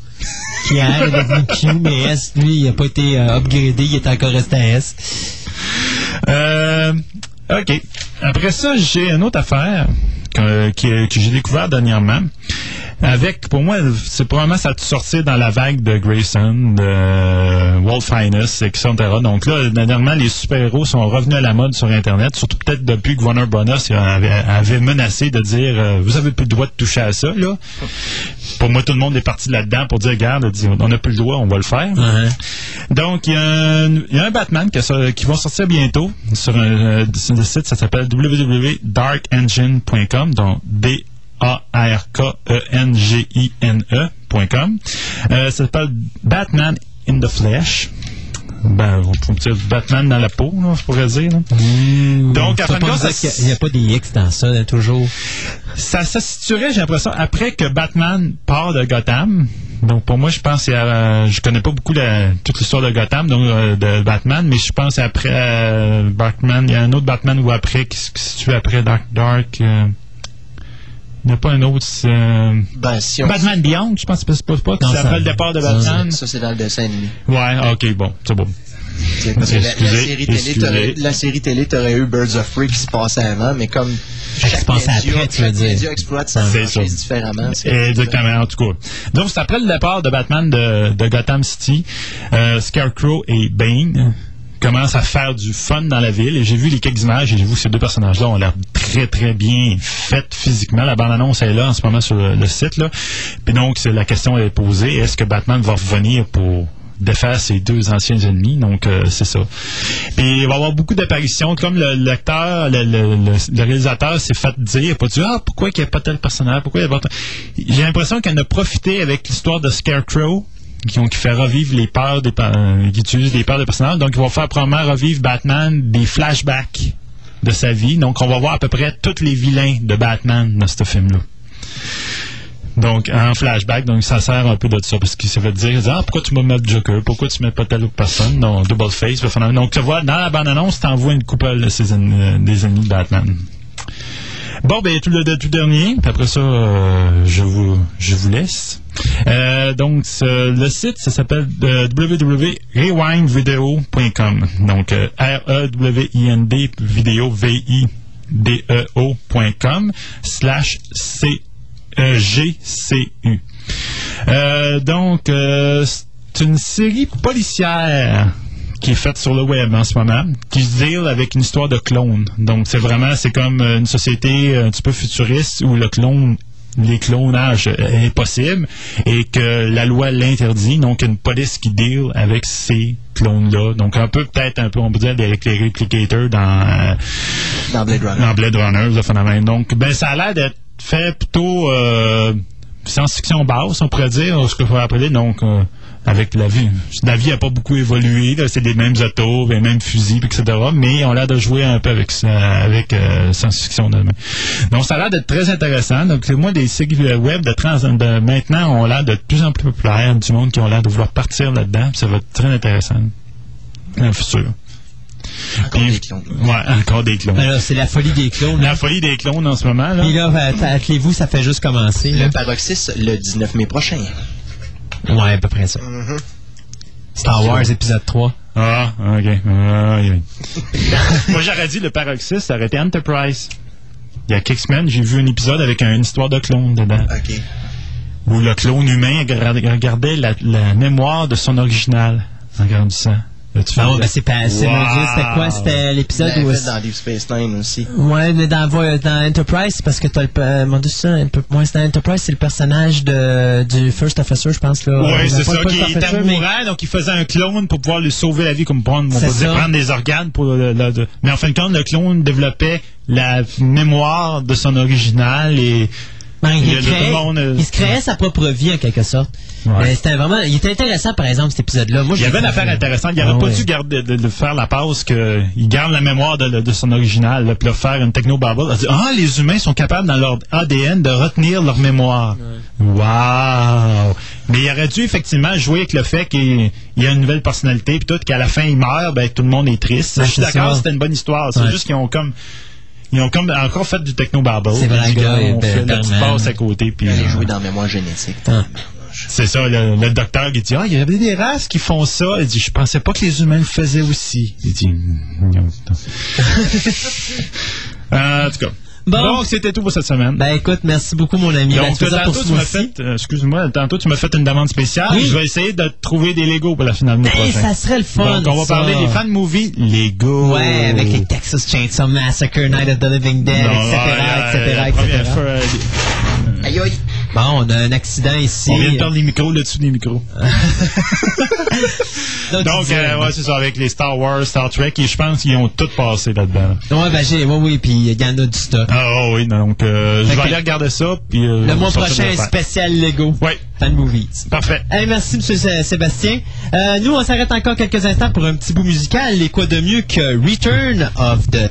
qui R est devenu Q, mais S, lui, il n'a pas été euh, upgradé, il est encore resté à S. Euh, OK. Après ça, j'ai une autre affaire que, j'ai découvert dernièrement. Avec, pour moi, c'est probablement ça a sorti dans la vague de Grayson, de World Finest, etc. Donc là, dernièrement, les super-héros sont revenus à la mode sur Internet, surtout peut-être depuis que Warner Bros. Avait, avait, menacé de dire euh, vous avez plus le droit de toucher à ça. Là. Pour moi, tout le monde est parti là-dedans pour dire regarde, on n'a plus le droit, on va le faire. Donc, il y, a un Batman qui, qui va sortir bientôt sur, un, euh, le site, ça s'appelle www.darkengine.com, donc D a-R-K-E-N-G-I-N-E.com. Euh, ça s'appelle Batman in the Flesh. Ben, on peut dire Batman dans la peau, là, je pourrais dire. Mmh, Donc, à fin de il n'y a pas des X dans ça, toujours. Ça se situerait, j'ai l'impression, après que Batman part de Gotham. Donc, pour moi, je pense que euh, je connais pas beaucoup la, toute l'histoire de Gotham, donc euh, de Batman, mais je pense après euh, Batman, il y a un autre Batman ou après qui se situe après Dark Dark. Il n'y a pas un autre. Euh, ben, si on Batman Beyond, je pense que c'est pas, pas, ça après le départ de Batman. Ça, c'est dans le dessin animé. Ouais, ok, bon, c'est bon. Parce que la, série télé, la série télé, t'aurais eu Birds of Prey qui se passait avant, mais comme chaque média, tu veux dire. exploite sa franchise différemment. Exactement, en tout cas. Donc, c'est après le départ de Batman de, de Gotham City, euh, Scarecrow et Bane commence à faire du fun dans la ville. Et j'ai vu les quelques images et j'ai vu que ces deux personnages-là ont l'air très, très bien faits physiquement. La bande-annonce est là en ce moment sur le, site. Là. Puis donc, la question est posée, est-ce que Batman va revenir pour défaire ses deux anciens ennemis? Donc, euh, c'est ça. Puis, il va y avoir beaucoup d'apparitions. Comme le lecteur, le, le- le- réalisateur s'est fait dire, pas dit, ah, pourquoi il n'y a pas tel personnage? Pourquoi il y a pas. J'ai l'impression qu'elle a profité avec l'histoire de Scarecrow, qui, ont- qui fait revivre les peurs des, euh, qui utilise les peurs des personnages. Donc, il va faire probablement revivre Batman des flashbacks de sa vie. Donc, on va voir à peu près tous les vilains de Batman dans ce film-là. Donc, en flashback, donc ça sert un peu de ça, parce qu'il s'est fait dire, ah, pourquoi tu me mets Joker, pourquoi tu mets pas telle autre personne, donc Double Face, donc tu vois, dans la bande-annonce, t'envoies une couple de euh, des ennemis de Batman. Bon, ben, tout le tout dernier, après ça, euh, je, vous, je vous laisse. Euh, donc, le site, ça s'appelle euh, www.rewindvideo.com. Donc, euh, R-E-W-I-N-D, vidéo, V-I-D-E-O.com, slash C euh, GCU. Euh, donc, euh, c'est une série policière qui est faite sur le web en ce moment, qui se deal avec une histoire de clone. Donc, c'est vraiment, c'est comme euh, une société un petit peu futuriste où le clone les clonages est possible et que la loi l'interdit. Donc, une police qui deal avec ces clones-là. Donc, un peu, peut-être un peu, on peut dire, avec les réplicateurs dans, Dans Blade Runner. dans Blade Runner, le phénomène. Donc, ben, ça a l'air d'être fait plutôt euh, science-fiction basse, on pourrait dire, ce que je pourrais appeler. Donc, euh, avec la vie. La vie n'a pas beaucoup évolué. C'est les mêmes autos, les mêmes fusils, etc. Mais on a l'air de jouer un peu avec ça, avec euh, science-fiction demain. Donc, ça a l'air d'être très intéressant. Donc, moi, des sites web de, trans, de maintenant ont l'air de plus en plus populaires, du monde qui ont l'air de vouloir partir là-dedans. Ça va être très intéressant dans le futur. Encore Puis- des clones. Ouais, encore des clones. C'est la folie des clones. La folie des clones en ce moment, là. Puis là, ben, attelez-vous, ça fait juste commencer. Le paroxysme, le 19 mai prochain. Ouais, à peu près ça. Star Wars épisode 3. Ah, ok. Ah. Moi, j'aurais dit le paroxysme, ça aurait été Enterprise. Il y a quelques semaines, j'ai vu un épisode avec une histoire de clone dedans. OK. Où le clone humain regardait la, la mémoire de son original en grandissant. Là, tu fais- Ah ouais, ben c'est pas. c'est- Wow. C'était quoi? C'était l'épisode où. fait dans Deep Space Nine aussi. Ouais, mais dans, Enterprise, c'est parce que t'as le. Euh, mon Dieu, ça, un peu moins, c'est dans Enterprise, c'est le personnage de, du First Officer, je pense. là. Oui, Euh, c'est ça, qui était Officer, mais- mourant, donc il faisait un clone pour pouvoir lui sauver la vie, comme prendre, on dire, ça. prendre des organes pour le, le- le- Mais en fin de compte, le clone développait la mémoire de son original et Ben, il, Il monde, euh, il se créait sa propre vie en quelque sorte. Ouais. Mais c'était vraiment, il était intéressant par exemple cet épisode-là. Moi, Il y avait une affaire intéressante. Il Ah n'aurait pas ouais. dû garder, de, de faire la pause qu'il garde la mémoire de, de son original, là, puis là, faire une a dit, Ah, les humains sont capables dans leur ADN de retenir leur mémoire. Wow! Mais il aurait dû effectivement jouer avec le fait qu'il il y a une nouvelle personnalité, puis tout, qu'à la fin il meurt, ben tout le monde est triste. Ouais, Je suis d'accord, c'était une bonne histoire. C'est Ouais. juste qu'ils ont comme. Ils ont comme encore fait du techno-babble. C'est vrai, ont fait la petite passe à côté. Puis, Elle est euh, jouée dans Mémoire génétique. Ah. c'est ça, le, le docteur qui dit Ah, il y avait des races qui font ça. Il dit Je pensais pas que les humains le faisaient aussi. Il dit Hmm, non. Euh, En tout cas. Bon. Donc, c'était tout pour cette semaine. Ben écoute, merci beaucoup mon ami. Ben, Donc, pour tantôt, tu m'as fait, euh, excuse-moi, tantôt, tu m'as fait une demande spéciale. Oui. Je vais essayer de trouver des Lego pour la finale du mois Hey, prochain. ça serait le fun. Donc, on va ça. parler des fan movies Lego. Ouais, avec les Texas Chainsaw Massacre, Night of the Living Dead, Non, etc., etc., etc. Aïe aïe! Bon, on a un accident ici. on vient de perdre les micros, le dessus des micros. Donc, euh, ouais, c'est ça, avec les Star Wars, Star Trek, et je pense qu'ils ont tout passé là-dedans. Ouais, ben j'ai, ouais, oui, puis il y en a du stock. Ah oh, oui, donc euh, je vais aller regarder ça. Puis, euh, Le mois prochain, spécial Lego. Ouais, Fan Movies. parfait. Hey, merci, Monsieur Sé- Sébastien. Euh, nous, on s'arrête encore quelques instants pour un petit bout musical. Et quoi de mieux que Return of the...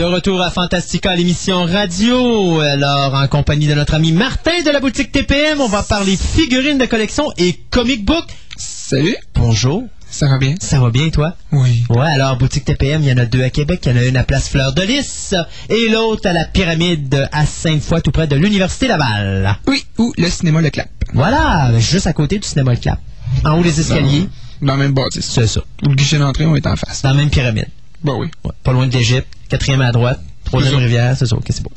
De retour à Fantastica, l'émission radio. Alors, en compagnie de notre ami Martin de la boutique TPM, on va parler figurines de collection et comic book. Salut, Bonjour. ça va bien? Ça va bien, toi? Oui. Ouais, alors, boutique TPM, il y en a deux à Québec. Il y en a une à Place Fleur de Lys et l'autre à la Pyramide à Sainte-Foy, tout près de l'Université Laval. Oui, ou le cinéma Le Clap. Voilà, juste à côté du cinéma Le Clap. En haut des escaliers, Dans le même bâtisse. c'est ça. Ou le guichet d'entrée, on est en face. Dans la même pyramide. Bah oui. Ouais, pas loin de l'Égypte. Quatrième à droite. Troisième rivière, c'est ça, ok, c'est beau.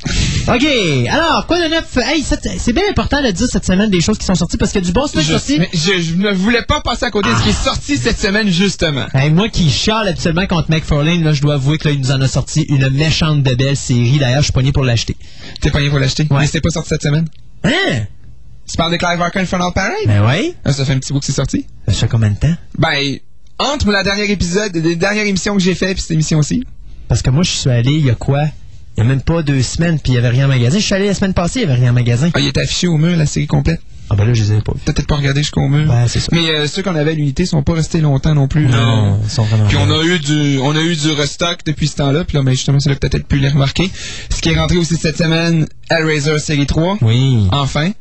OK, alors, quoi de neuf? Hey, c'est bien important de dire cette semaine des choses qui sont sorties parce a du bon Je, sorti. je, je ne voulais pas passer à côté de ce qui est sorti cette semaine, justement. Hey, moi qui chiale habituellement contre McFarlane, là, je dois avouer que là, il nous en a sorti une méchante de belle série. D'ailleurs, je suis pogné pour l'acheter. T'es rien pour l'acheter? Ouais. Mais c'était pas sorti cette semaine. Hein? Tu parles de Clive Barker Infernal Parade? Ben oui. Ah, ça fait un petit bout que c'est sorti. Ça fait combien de temps? Ben, entre la dernière épisode, les dernières émissions que j'ai fait, puis cette émission aussi. Parce que moi, je suis allé, il y a quoi? Il y a même pas deux semaines, puis il y avait rien en magasin. Je suis allé la semaine passée, il y avait rien en magasin. Ah, il est affiché au mur, la série complète? Ah ben là, je les ai pas. T'as peut-être pas regardé jusqu'au mur. Ouais, c'est ça. Mais euh, ceux qu'on avait à l'unité sont pas restés longtemps non plus. Non, ils sont vraiment Puis on a eu du, on a eu du restock depuis ce temps-là. Puis là, ben justement, c'est là que t'as peut-être pu les remarquer. Ce qui est rentré aussi cette semaine, Hellraiser série 3. Oui. Enfin.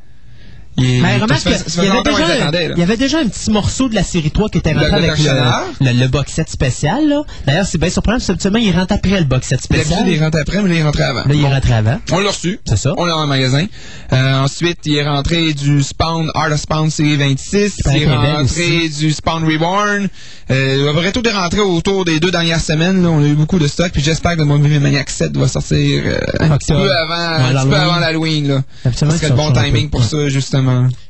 Il remarque fait- y, avait déjà, attendait, là. il y avait déjà un petit morceau de la série 3 qui était rentré Le- le avec le, le, le box set spécial. là. D'ailleurs, c'est bien surprenant parce que habituellement, il rentre après le box set D'habitude, spécial. il rentre après, mais là, il est rentré avant. Là, il rentré avant. On l'a reçu. C'est ça. On l'a en magasin. Euh, ensuite, il est rentré du Spawn, Art of Spawn série 26. paraît Il est rentré du Spawn Reborn. Euh, à vrai tout est rentré autour des deux dernières semaines. Là, on a eu beaucoup de stock. Puis j'espère que le Movie Maniac 7 va sortir euh, un petit peu avant, Ouais, un petit peu l'Halloween. avant serait le bon timing pour ça, justement.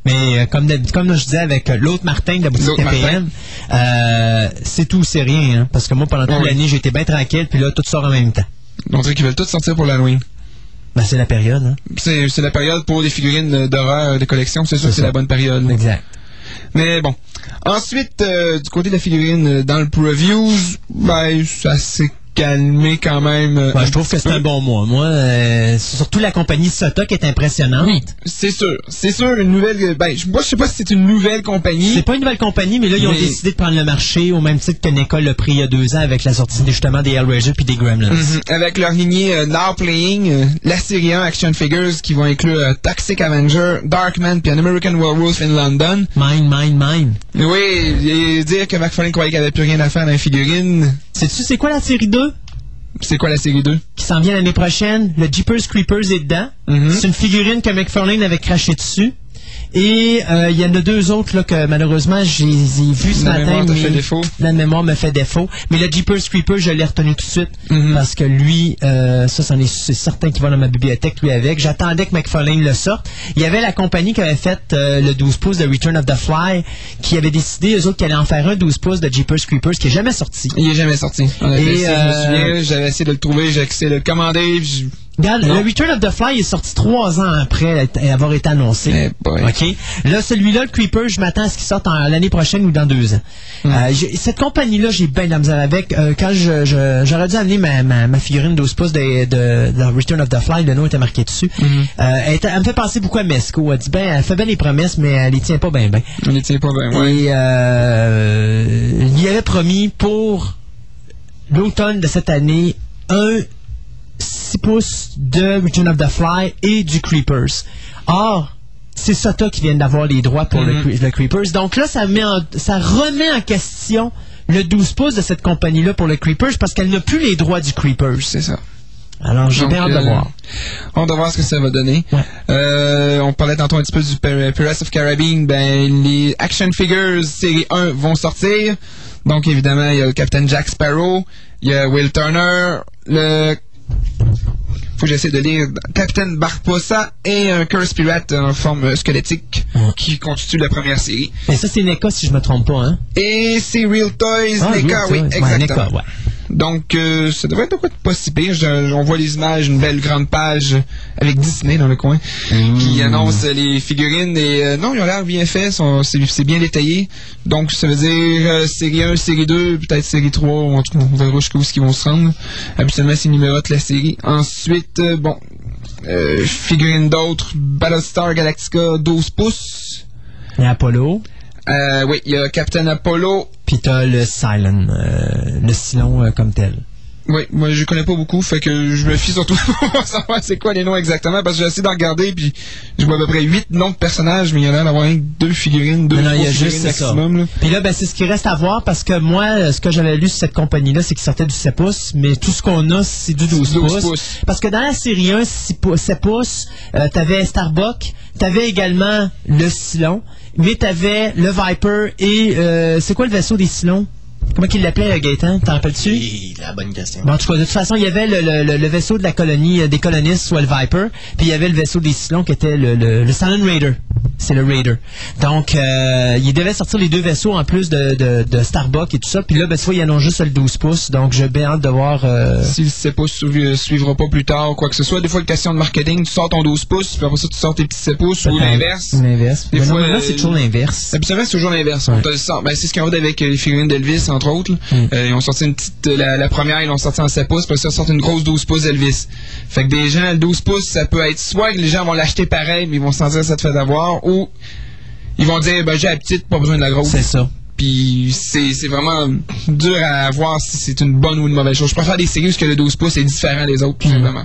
Mais euh, comme, comme je disais avec euh, l'autre Martin de la boutique TPM, euh, c'est tout, c'est rien. Hein, parce que moi, pendant toute l'année, j'étais bien tranquille. Puis là, tout sort en même temps. On dirait qu'ils veulent tous sortir pour l'Halloween. Ben, c'est la période. Hein. C'est c'est la période pour les figurines d'horreur de collection. C'est sûr que c'est la bonne période. Exact. Mais bon. Ensuite, euh, du côté de la figurine, dans le previews, ben, ça s'est calmé quand même. euh, je trouve que c'est un bon mois. Moi, euh, c'est surtout la compagnie Sota qui est impressionnante. C'est sûr. C'est sûr, une nouvelle. Ben, je- moi, je sais pas si c'est une nouvelle compagnie. C'est pas une nouvelle compagnie, mais là, ils ont Mais- décidé de prendre le marché au même titre que Nicole l'a pris il y a deux ans avec la sortie justement des Hellraiser puis des Gremlins. Mhm. Avec leur lignée euh, Now Playing, euh, la série 1 Action Figures qui vont inclure euh, Toxic Avenger, Darkman puis un American Werewolf in London. Mine, mine, mine. Oui, et dire que McFarlane croyait qu'il avait plus rien à faire dans les figurines. Sais-tu c'est quoi la série 2 C'est quoi la série 2? qui s'en vient l'année prochaine? Le Jeepers Creepers est dedans. Mhm. C'est une figurine que McFarlane avait craché dessus. Et euh, il y en a deux autres là, que malheureusement j'ai ai vus ce La matin. mémoire mais fait défaut. La mémoire me fait défaut. Mais le Jeepers Creepers, je l'ai retenu tout de suite. Mhm. Parce que lui, euh, ça, c'en est, c'est certain qu'il va dans ma bibliothèque, lui, avec. J'attendais que McFarlane le sorte. Il y avait la compagnie qui avait fait euh, le 12 pouces de Return of the Fly, qui avait décidé, eux autres, qu'ils allaient en faire un 12 pouces de Jeepers Creepers, qui est jamais sorti. Il est jamais sorti. En effet, Et, je euh, me souviens, j'avais essayé de le trouver, j'ai essayé de le commander. puis Regarde, Non. le Return of the Fly est sorti trois ans après avoir été annoncé. Eh boy. OK? Là, celui-là, le Creeper, je m'attends à ce qu'il sorte en- l'année prochaine ou dans deux ans. Hmm. Euh, cette compagnie-là, j'ai bien de la misère avec. Euh, quand je, je- j'aurais dû amener ma, ma, ma figurine 12 pouces de, de, de Return of the Fly, le nom était marqué dessus. Hmm. Euh, elle, elle me fait penser beaucoup à Mesco. Elle dit, ben, elle fait bien les promesses, mais elle les tient pas bien, bien. On les tient pas bien. Ouais. Et il avait promis pour l'automne de cette année un 6 pouces de Return of the Fly et du Creepers. Or, c'est Sota qui vient d'avoir les droits pour le, Mhm. Le Creepers. Donc là, ça, met en- ça remet en question le 12 pouces de cette compagnie-là pour le Creepers parce qu'elle n'a plus les droits du Creepers. C'est ça. Alors, j'ai bien hâte de euh, voir. On va voir ce que ça va donner. Ouais. Euh, on parlait tantôt un petit peu du Pir- Pirates of Caribbean. Ben, les action figures série 1 vont sortir. Donc, évidemment, il y a le Captain Jack Sparrow, il y a Will Turner, le... Faut que j'essaie de lire. Captain Barbossa et un Curse Pirate en forme euh, squelettique Ouais. qui constitue la première série. Et ça, c'est NECA, si je me trompe pas, hein? Et c'est Real Toys Ah, NECA, oui, ouais, exactement. NECA, ouais. Donc, euh, ça devrait être de quoi de pas si pire. Je- on voit les images, une belle grande page avec Disney dans le coin qui annonce euh, les figurines. Et euh, non, ils ont l'air bien faits, c'est bien détaillé. Donc, ça veut dire euh, série 1, série 2, peut-être série 3. ou En tout cas, on verra jusqu'où ils vont se rendre. Habituellement, c'est numérote la série. Ensuite, euh, bon, euh, figurines d'autres. Battlestar Galactica 12 pouces. Et Apollo. Euh, oui, il y a Captain Apollo. Puis t'as le Silent, euh, le Silon euh, comme tel. Oui, moi je connais pas beaucoup, fait que je me fie surtout pour savoir c'est quoi les noms exactement, parce que j'ai essayé d'en regarder, puis je vois à peu près 8 noms de personnages, mais il y en a d'avoir deux figurines, deux Non, non, il y a juste maximum. Là. Puis là, ben, c'est ce qui reste à voir parce que moi, ce que j'avais lu sur cette compagnie-là, c'est qu'ils sortaient du 7 pouces, mais tout ce qu'on a, c'est du 12, 12 pouces. pouces. Parce que dans la série 1, 6 pou- 7 pouces, euh, t'avais Starbuck, t'avais également le Cylon, mais t'avais le Viper et euh, c'est quoi le vaisseau des Cylons? Comment qu'il l'appelait, euh, Gaëtan? T'en rappelles-tu? Oui, la bonne question. Bon, en tout cas, de toute façon, il y avait le, le- le- vaisseau de la colonie euh, des colonistes, soit le Viper, puis il y avait le vaisseau des Cylons qui était le, le, le Silent Raider. C'est le Raider. Donc, euh, il devait sortir les deux vaisseaux en plus de, de, de Starbuck et tout ça. Puis là, ben, tu vois, ils en ont juste le 12 pouces. Donc, j'ai bien hâte de voir... euh, Si le 7 pouces suivi- suivra pas plus tard ou quoi que ce soit, des fois, une question de marketing, tu sors ton 12 pouces, puis après ça, tu sors tes petits 7 pouces, ou l'inverse. L'inverse. Des Ben non, fois, mais là, euh, c'est toujours l'inverse. C'est toujours l'inverse. Ben, c'est ce qu'on a avec les figurines d'Elvis, entre autres. là. Mm. Euh, ils ont sorti une petite. euh, La, la première, ils l'ont sorti en 7 pouces, puis ça, sortent une grosse 12 pouces d'Elvis. Fait que des gens, le 12 pouces, ça peut être soit que les gens vont l'acheter pareil, mais ils vont se sentir ça te fait d'avoir, ou ils vont dire, ben, j'ai la petite, pas besoin de la grosse. C'est ça. Puis c'est vraiment dur à voir si c'est une bonne ou une mauvaise chose. Je préfère des séries où que le 12 pouces est différent des autres, tout simplement.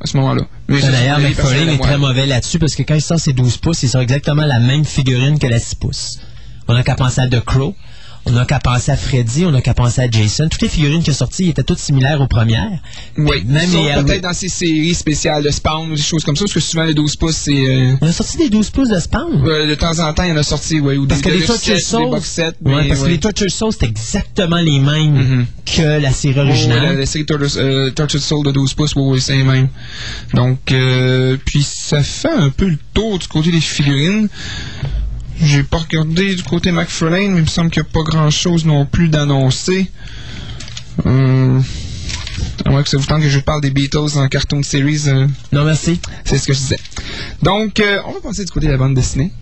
À ce moment-là. D'ailleurs, McFarlane est très mauvais là-dessus parce que quand il sort ses 12 pouces, il sort exactement la même figurine que la 6 pouces. On n'a qu'à penser à The Crow, on n'a qu'à penser à Freddy, on n'a qu'à penser à Jason. Toutes les figurines qui sont sorties étaient toutes similaires aux premières. Oui, Même peut-être dans ces séries spéciales de Spawn ou des choses comme ça, parce que souvent le 12 pouces, c'est... euh, On a sorti des 12 pouces de Spawn. euh, de temps en temps, il y en a sorti, ouais, ou Parce des, que les sets, Souls, ouais, parce que les Torture Souls, c'est exactement les mêmes Mhm. que la série Oh, originale. la, la série Torture, euh, Tortured Soul de 12 pouces, oui, oui, c'est les mêmes. Donc, euh, puis ça fait un peu le tour du côté des figurines. J'ai pas regardé du côté McFarlane, mais il me semble qu'il n'y a pas grand chose non plus d'annoncé. Hum, à moins que ça vous tente que je vous parle des Beatles en cartoon series, euh, Non, merci. c'est ce que je disais. Donc, euh, on va passer du côté de la bande dessinée.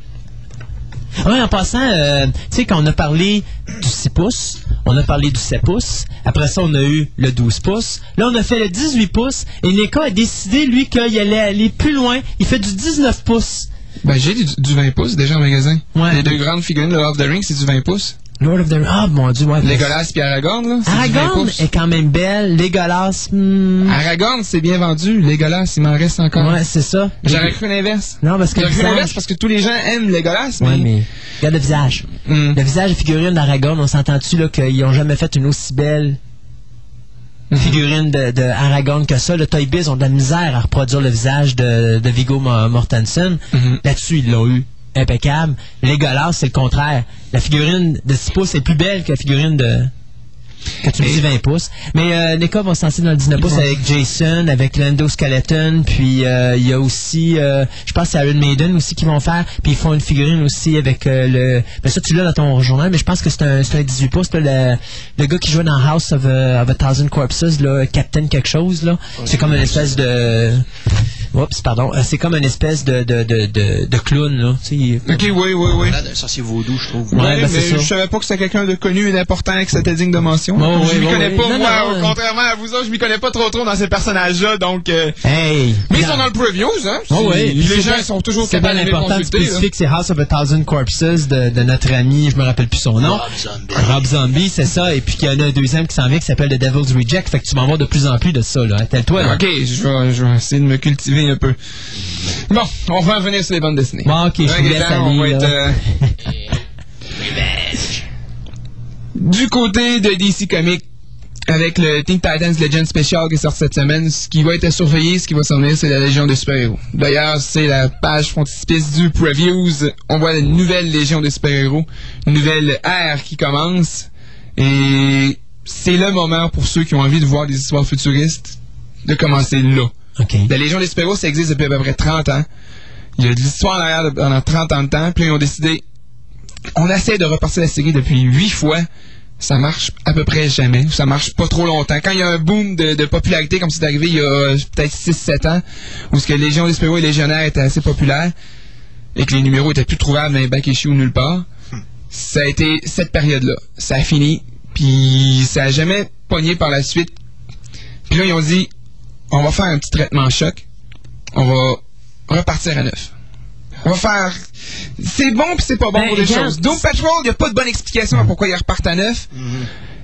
Ouais, en passant, euh, tu sais, quand on a parlé du 6 pouces, on a parlé du 7 pouces, après ça, on a eu le 12 pouces, là, on a fait le 18 pouces, et Neka a décidé, lui, qu'il allait aller plus loin, il fait du 19 pouces. Ben, j'ai du, du 20 pouces déjà en magasin. Ouais. Les deux grandes figurines de Lord of the Rings, c'est du 20 pouces. Lord of the Ah, mon Dieu, ouais. Legolas puis Aragorn, là, c'est du 20 Aragorn est quand même belle, Legolas, hmm, Aragorn, c'est bien vendu. Legolas, il m'en reste encore. ouais, c'est ça. J'aurais cru l'inverse. Non, parce que J'aurais cru l'inverse parce que tous les gens aiment Legolas, mais... Ouais, mais regarde le visage. Hmm. Le visage figurine d'Aragorn, on s'entend-tu là qu'ils ont jamais fait une aussi belle Mhm. figurine de, de Aragorn que ça. Le Toy Biz ont de la misère à reproduire le visage de, de Viggo Mo- Mortensen. Mhm. Là-dessus, ils l'ont eu impeccable. Legolas, c'est le contraire. La figurine de 6 pouces est plus belle que la figurine de... Quand tu me dis 20 pouces. Mais euh, va se lancer dans le 19 pouces avec Jason, avec Lando Skeleton, puis euh, il y a aussi, euh, je pense que c'est Iron Maiden aussi qui vont faire, puis ils font une figurine aussi avec euh, le... Ben ça, tu l'as dans ton journal, mais je pense que c'est un, c'est un 18 pouces, là, le, le gars qui jouait dans House of a, of a Thousand Corpses, là, Captain quelque chose, là. C'est comme une espèce de... Oups, pardon. Euh, C'est comme une espèce de, de, de, de, de clown, là. Il- Ok, oui, oui, oui. D'un sorcier vaudou, je trouve. Ouais, Ouais, ben, c'est mais ça. je savais pas que c'était quelqu'un de connu et d'important et que c'était digne de mention. Oh, je oui, m'y connais oui. pas, Non, moi, non, contrairement à vous autres, je m'y connais pas trop trop dans ces personnages-là, donc... euh, Hey! Mais ils sont dans le previews, hein? Oh oui. Les C'est gens bien- sont toujours C'est bien capables de les important de consulter, là. spécifier que c'est House of a Thousand Corpses de, de notre ami, je me rappelle plus son nom. Rob Zombie. Rob Zombie, c'est ça. Et puis qu'il y en a un deuxième qui s'en vient qui s'appelle The Devil's Reject. Fait que tu vas en voir de plus en plus de ça, là. Telle-toi, là. Ok, je vais, je vais essayer de me cultiver un peu. Bon, on va revenir sur les bandes dessinées. Bon, ok, je vous laisse on va être, euh, Du côté de DC Comics, avec le Teen Titans Legend Special qui sort cette semaine, ce qui va être à surveiller, ce qui va s'en venir, c'est la Légion des super-héros. D'ailleurs, c'est la page frontispice du Previews. On voit une nouvelle Légion des super-héros, une nouvelle ère qui commence. Et c'est le moment pour ceux qui ont envie de voir des histoires futuristes de commencer là. OK. La Légion des super-héros, ça existe depuis à peu près 30 ans. Il y a de l'histoire en arrière pendant 30 ans de temps. Puis ils ont décidé, on essaie de repartir la série depuis 8 fois. Ça marche à peu près jamais. Ça marche pas trop longtemps. Quand il y a un boom de, popularité, comme c'est arrivé il y a euh, peut-être 6-7 ans, où ce que Légion des super-héros et Légionnaires étaient assez populaires, et que les numéros étaient plus trouvables dans les back issues ou nulle part, ça a été cette période-là. Ça a fini, puis ça a jamais pogné par la suite. Puis là, ils ont dit, on va faire un petit traitement choc. On va repartir à neuf. On va faire. C'est bon puis c'est pas bon Ben, pour des regarde, choses. Doom Patrol, il n'y a pas de bonne explication à pourquoi ils repartent à neuf.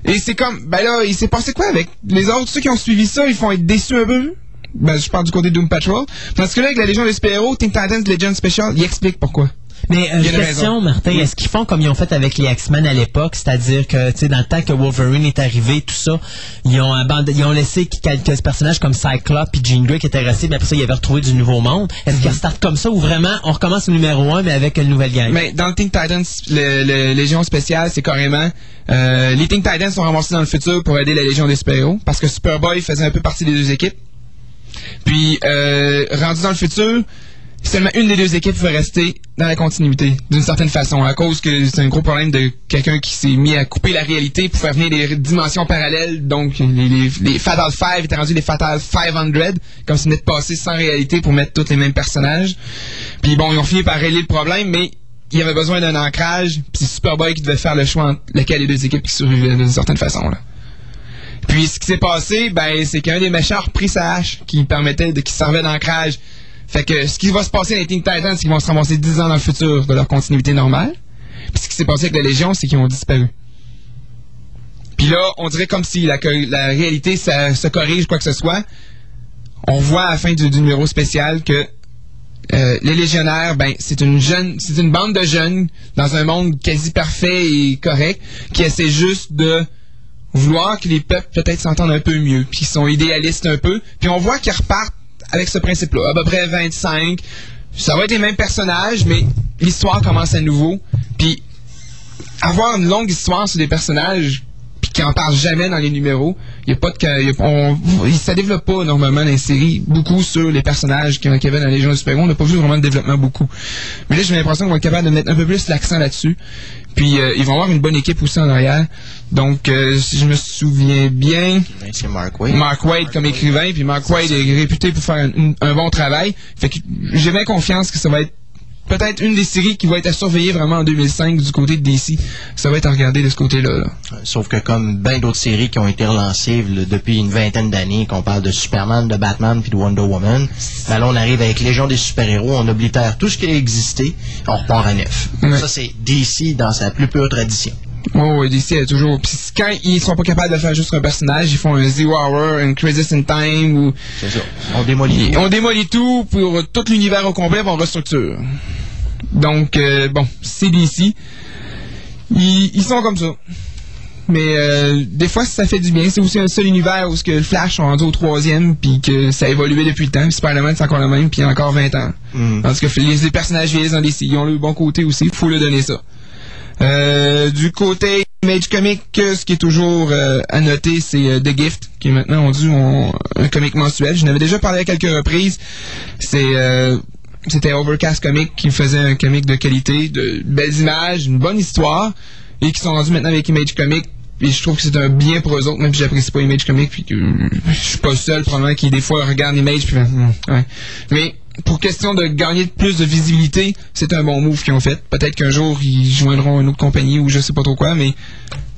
Et c'est comme, ben là, il s'est passé quoi avec les autres? Ceux qui ont suivi ça, ils font être déçus un peu? Ben, je parle du côté de Doom Patrol. Parce que là, avec la Légion des super-héros, Teen Titans Legend Special, il explique pourquoi. Mais euh, question. Martin, est-ce qu'ils font comme ils ont fait avec les X-Men à l'époque, c'est-à-dire que, tu sais, dans le temps que Wolverine est arrivé, tout ça, ils ont abandonné, ils ont laissé quelques personnages comme Cyclope et Jean Grey qui étaient restés, mais après ça, ils avaient retrouvé du nouveau monde. Est-ce qu'ils restartent comme ça ou vraiment, on recommence au numéro 1, mais avec une nouvelle gang? Mais dans le Teen Titans, le, le Légion spéciale, c'est carrément euh, les Teen Titans sont ramassés dans le futur pour aider la Légion des super-héros parce que Superboy faisait un peu partie des deux équipes. Puis euh, rendu dans le futur, seulement une des deux équipes pouvait rester dans la continuité d'une certaine façon à cause que c'est un gros problème de quelqu'un qui s'est mis à couper la réalité pour faire venir des dimensions parallèles. Donc les, les, les Fatal Five étaient rendus les Fatal 500 comme si de passer sans réalité pour mettre tous les mêmes personnages. Puis bon, ils ont fini par régler le problème, mais il y avait besoin d'un ancrage, puis c'est Superboy qui devait faire le choix entre lequel des deux équipes qui survivaient d'une certaine façon. Puis ce qui s'est passé, ben c'est qu'un des méchants a repris sa hache qui permettait de qui servait d'ancrage. Fait que ce qui va se passer dans les Teen Titans, c'est qu'ils vont se ramasser 10 ans dans le futur de leur continuité normale. Puis ce qui s'est passé avec la Légion, c'est qu'ils ont disparu. Puis là, on dirait comme si la, réalité se corrige, quoi que ce soit. On voit à la fin du, numéro spécial que euh, les légionnaires, ben, c'est une jeune, c'est une bande de jeunes dans un monde quasi parfait et correct qui essaie juste de vouloir que les peuples peut-être s'entendent un peu mieux, puis qu'ils sont idéalistes un peu, puis on voit qu'ils repartent avec ce principe-là, à peu près 25. Ça va être les mêmes personnages, mais l'histoire commence à nouveau, puis avoir une longue histoire sur des personnages puis qui en parlent jamais dans les numéros. Il y a pas de y a- on, développe pas normalement dans les séries beaucoup sur les personnages qui qui avaient dans les Légion du Super On n'a pas vu vraiment de développement beaucoup. Mais là j'ai l'impression qu'on va être capable de mettre un peu plus l'accent là-dessus. Puis euh, ils vont avoir une bonne équipe aussi en arrière. Donc euh, si je me souviens bien, c'est Mark Wade. Mark Wade comme écrivain, puis Mark Wade est réputé pour faire un, un bon travail. Fait que j'ai bien confiance que ça va être peut-être une des séries qui va être à surveiller vraiment en 2005 du côté de DC. Ça va être à regarder de ce côté-là. là. Sauf que comme bien d'autres séries qui ont été relancées là, depuis une vingtaine d'années, qu'on parle de Superman, de Batman puis de Wonder Woman, ben là on arrive avec Légion des super-héros, on oblitère tout ce qui a existé, on repart à neuf. Ouais. Ça c'est DC dans sa plus pure tradition. Oh, DC a toujours. Puis quand ils sont pas capables de faire juste un personnage, ils font un Zero Hour, un Crisis in Time, ou C'est ça. On démolit. on démolit tout pour tout l'univers au complet, on restructure. Donc, euh, bon, c'est DC. Ils, ils sont comme ça. Mais euh, des fois, ça fait du bien. C'est aussi un seul univers où ce que le Flash sont rendu au troisième, puis que ça a évolué depuis le temps. Puis Spider-Man, c'est encore le même, puis il y a encore 20 ans. Mm. Parce que les, les personnages vieillissent dans DC. Ils ont le bon côté aussi. faut leur donner ça. Euh, du côté Image Comic, euh, ce qui est toujours euh, à noter, c'est euh, The Gift, qui est maintenant rendu en- un comic mensuel. Je n'avais déjà parlé à quelques reprises. C'est euh, c'était Overcast Comic qui faisait un comic de qualité, de belles images, une bonne histoire, et qui sont rendus maintenant avec Image Comic. Et je trouve que c'est un bien pour eux autres, même si j'apprécie pas Image Comic, puis que je suis pas seul probablement qui des fois regarde Image, puis ouais. Mais pour question de gagner plus de visibilité, c'est un bon move qu'ils ont fait. Peut-être qu'un jour ils joindront une autre compagnie ou je sais pas trop quoi, mais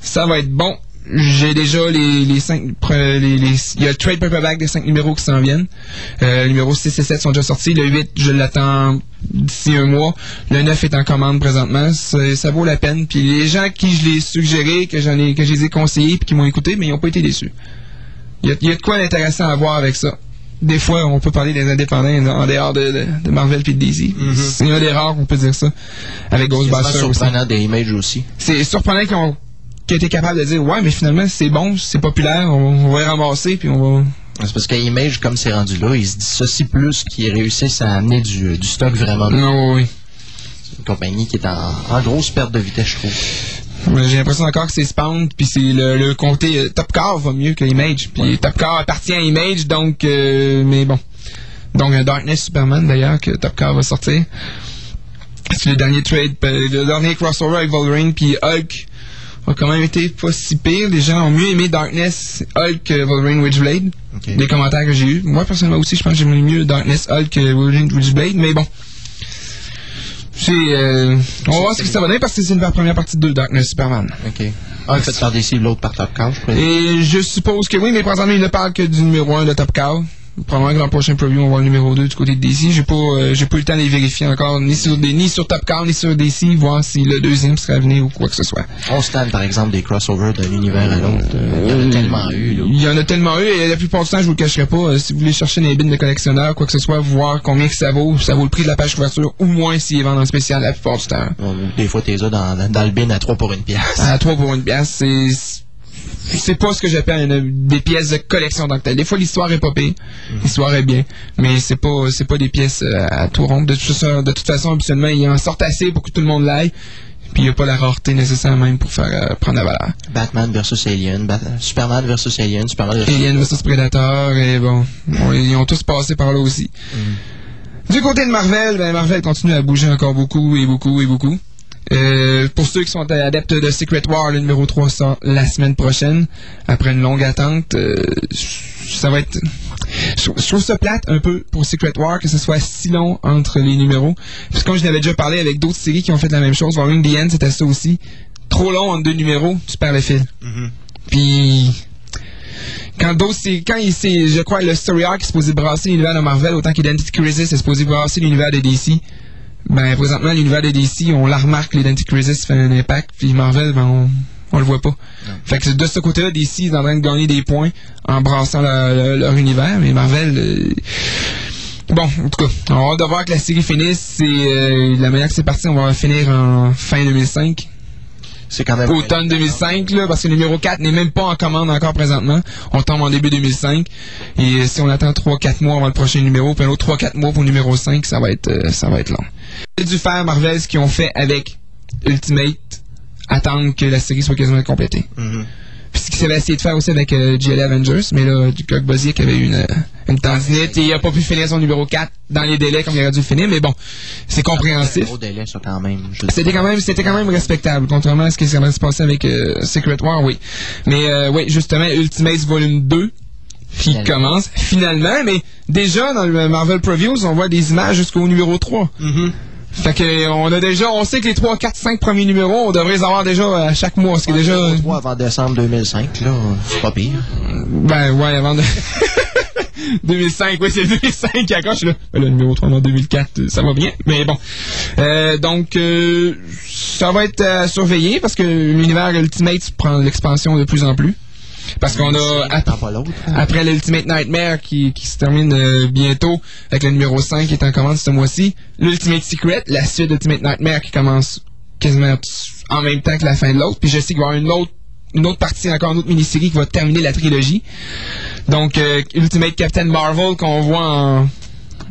ça va être bon. J'ai déjà les, les cinq, les, il y a le trade paperback des cinq numéros qui s'en viennent. Euh, les numéros 6 et 7 sont déjà sortis. Le 8, je l'attends d'ici un mois. Le 9 est en commande présentement. Ça vaut la peine. Puis les gens qui je l'ai suggéré, que j'en ai, que je les ai conseillés puis qui m'ont écouté, mais ils n'ont pas été déçus. Il y a, il y a de quoi d'intéressant à voir avec ça. Des fois, on peut parler des indépendants en dehors de, de, de Marvel puis de DC. C'est un des rares qu'on peut dire ça. Avec C'est Ghostbusters aussi surprenant des images aussi. c'est surprenant qu'ils ont été capables de dire ouais mais finalement c'est bon c'est populaire on, on va y ramasser puis on va C'est parce qu'Image, comme c'est rendu là, ils se dissocient plus qu'ils réussissent à amener du, du stock vraiment. non oui C'est une compagnie qui est en, en grosse perte de vitesse, je trouve. J'ai l'impression encore que c'est Spawn puis c'est le, le comté euh, Top Car va mieux que Image. Puis Top Car appartient à Image donc euh, mais bon. Donc un Darkness Superman d'ailleurs que Top Car va sortir. C'est le dernier trade euh, le dernier crossover avec Wolverine puis Hulk a quand même été pas si pire. Les gens ont mieux aimé Darkness Hulk que Wolverine Witchblade. Ok. des commentaires que j'ai eu moi personnellement aussi je pense que j'aime mieux Darkness Hulk que Wolverine Witchblade mais bon c'est euh, on va voir ce que ça va donner parce que c'est la première partie de Darkness Superman OK. Un fait par DC, l'autre par Top Cow, je crois. et je suppose que oui, mais présentement, il ne parle que du numéro 1 de Top Cow. Probablement que dans le prochain preview, on va voir le numéro 2 du côté de DC. J'ai pas, euh, j'ai pas eu le temps de les vérifier encore, ni sur, des, ni sur Top Cow, ni sur DC, voir si le deuxième serait à venir ou quoi que ce soit. On stand, par exemple, des crossovers d'un univers à l'autre. Euh, Il y en a tellement eu, là. Il y en a tellement eu, et la plupart du temps, je vous le cacherai pas, euh, si vous voulez chercher des bins de collectionneurs, quoi que ce soit, voir combien que ça vaut, ça vaut le prix de la page couverture, ou moins s'il est vendu en spécial la plupart du temps. Des fois, t'es là dans, dans le bin à 3 pour une pièce. À 3 pour une pièce, c'est c'est pas ce que j'appelle une- des pièces de collection tel. Des fois l'histoire est pas pire, l'histoire est bien, mais c'est pas c'est pas des pièces euh, à tout rond. De toute façon, de toute façon habituellement ils en sortent assez pour que tout le monde l'aille. Puis il n'y a pas la rareté nécessaire même pour faire euh, prendre la valeur. Batman versus Alien, Bat- Superman versus Alien, Superman versus... Alien vs Predator et bon, bon, ils ont tous passé par là aussi. Du côté de Marvel, ben Marvel continue à bouger encore beaucoup et beaucoup et beaucoup. Euh, pour ceux qui sont adeptes de Secret War, le numéro 3 sort la semaine prochaine, après une longue attente. euh, ça va être... Je je trouve ça plate un peu pour Secret War que ce soit si long entre les numéros. Parce que comme je l'avais déjà parlé avec d'autres séries qui ont fait la même chose, Warring the End, c'était ça aussi. Trop long entre deux numéros, tu perds le fil. Puis quand d'autres c'est quand il je crois le story arc est supposé brasser l'univers de Marvel autant qu'Identity Crisis est supposé brasser l'univers de DC ben présentement l'univers de DC on la remarque l'Identity Crisis fait un impact puis Marvel ben on on le voit pas. Fait que de ce côté-là, DC est en train de gagner des points en brassant leur, leur- leur univers, mais Marvel, euh, bon, en tout cas, on va hâte de voir que la série finisse. C'est euh, la manière que c'est parti, on va finir en fin 2005 C'est quand même... automne 2005, là, parce que le numéro 4 n'est même pas en commande encore présentement. On tombe en début 2005. Et euh, si on attend 3-4 mois avant le prochain numéro, puis un autre 3-4 mois pour le numéro 5, ça va être, euh, ça va être long. J'ai dû faire Marvel ce qu'ils ont fait avec Ultimate, attendre que la série soit quasiment complétée. Mhm. Puis ce qu'ils avaient essayé de faire aussi avec euh, GLA Avengers, mais là, Doug Boziek avait eu une, euh, une tendinite et il a pas pu finir son numéro 4 dans les délais comme il aurait dû finir, mais bon, c'est compréhensif. Gros délai, ça, quand même. Je- C'était quand même, c'était quand même respectable, contrairement à ce qui s'est se passer avec euh, Secret War, oui. Mais euh, oui, justement, Ultimates Volume 2 qui Finalement. commence finalement, mais déjà dans le Marvel Previews, on voit des images jusqu'au numéro 3. Mhm. Fait que on a déjà, on sait que les 3, 4, 5 premiers numéros, on devrait les avoir déjà à chaque mois. Ce qui est déjà. Numéro 3 avant décembre 2005, là, c'est pas pire. Ben ouais, avant de. 2005, oui, c'est 2005 qui accroche là. Ben, le numéro 3 en 2004, euh, ça va bien. Mais bon. Euh, donc, euh, ça va être à surveiller parce que l'univers Ultimate prend l'expansion de plus en plus. Parce qu'on a, hein. après l'Ultimate Nightmare qui, qui se termine euh, bientôt avec le numéro 5 qui est en commande ce mois-ci, l'Ultimate Secret, la suite d'Ultimate Nightmare qui commence quasiment en même temps que la fin de l'autre. Puis je sais qu'il va y avoir une autre, une autre partie, encore une autre mini-série qui va terminer la trilogie. Donc euh, Ultimate Captain Marvel qu'on voit en,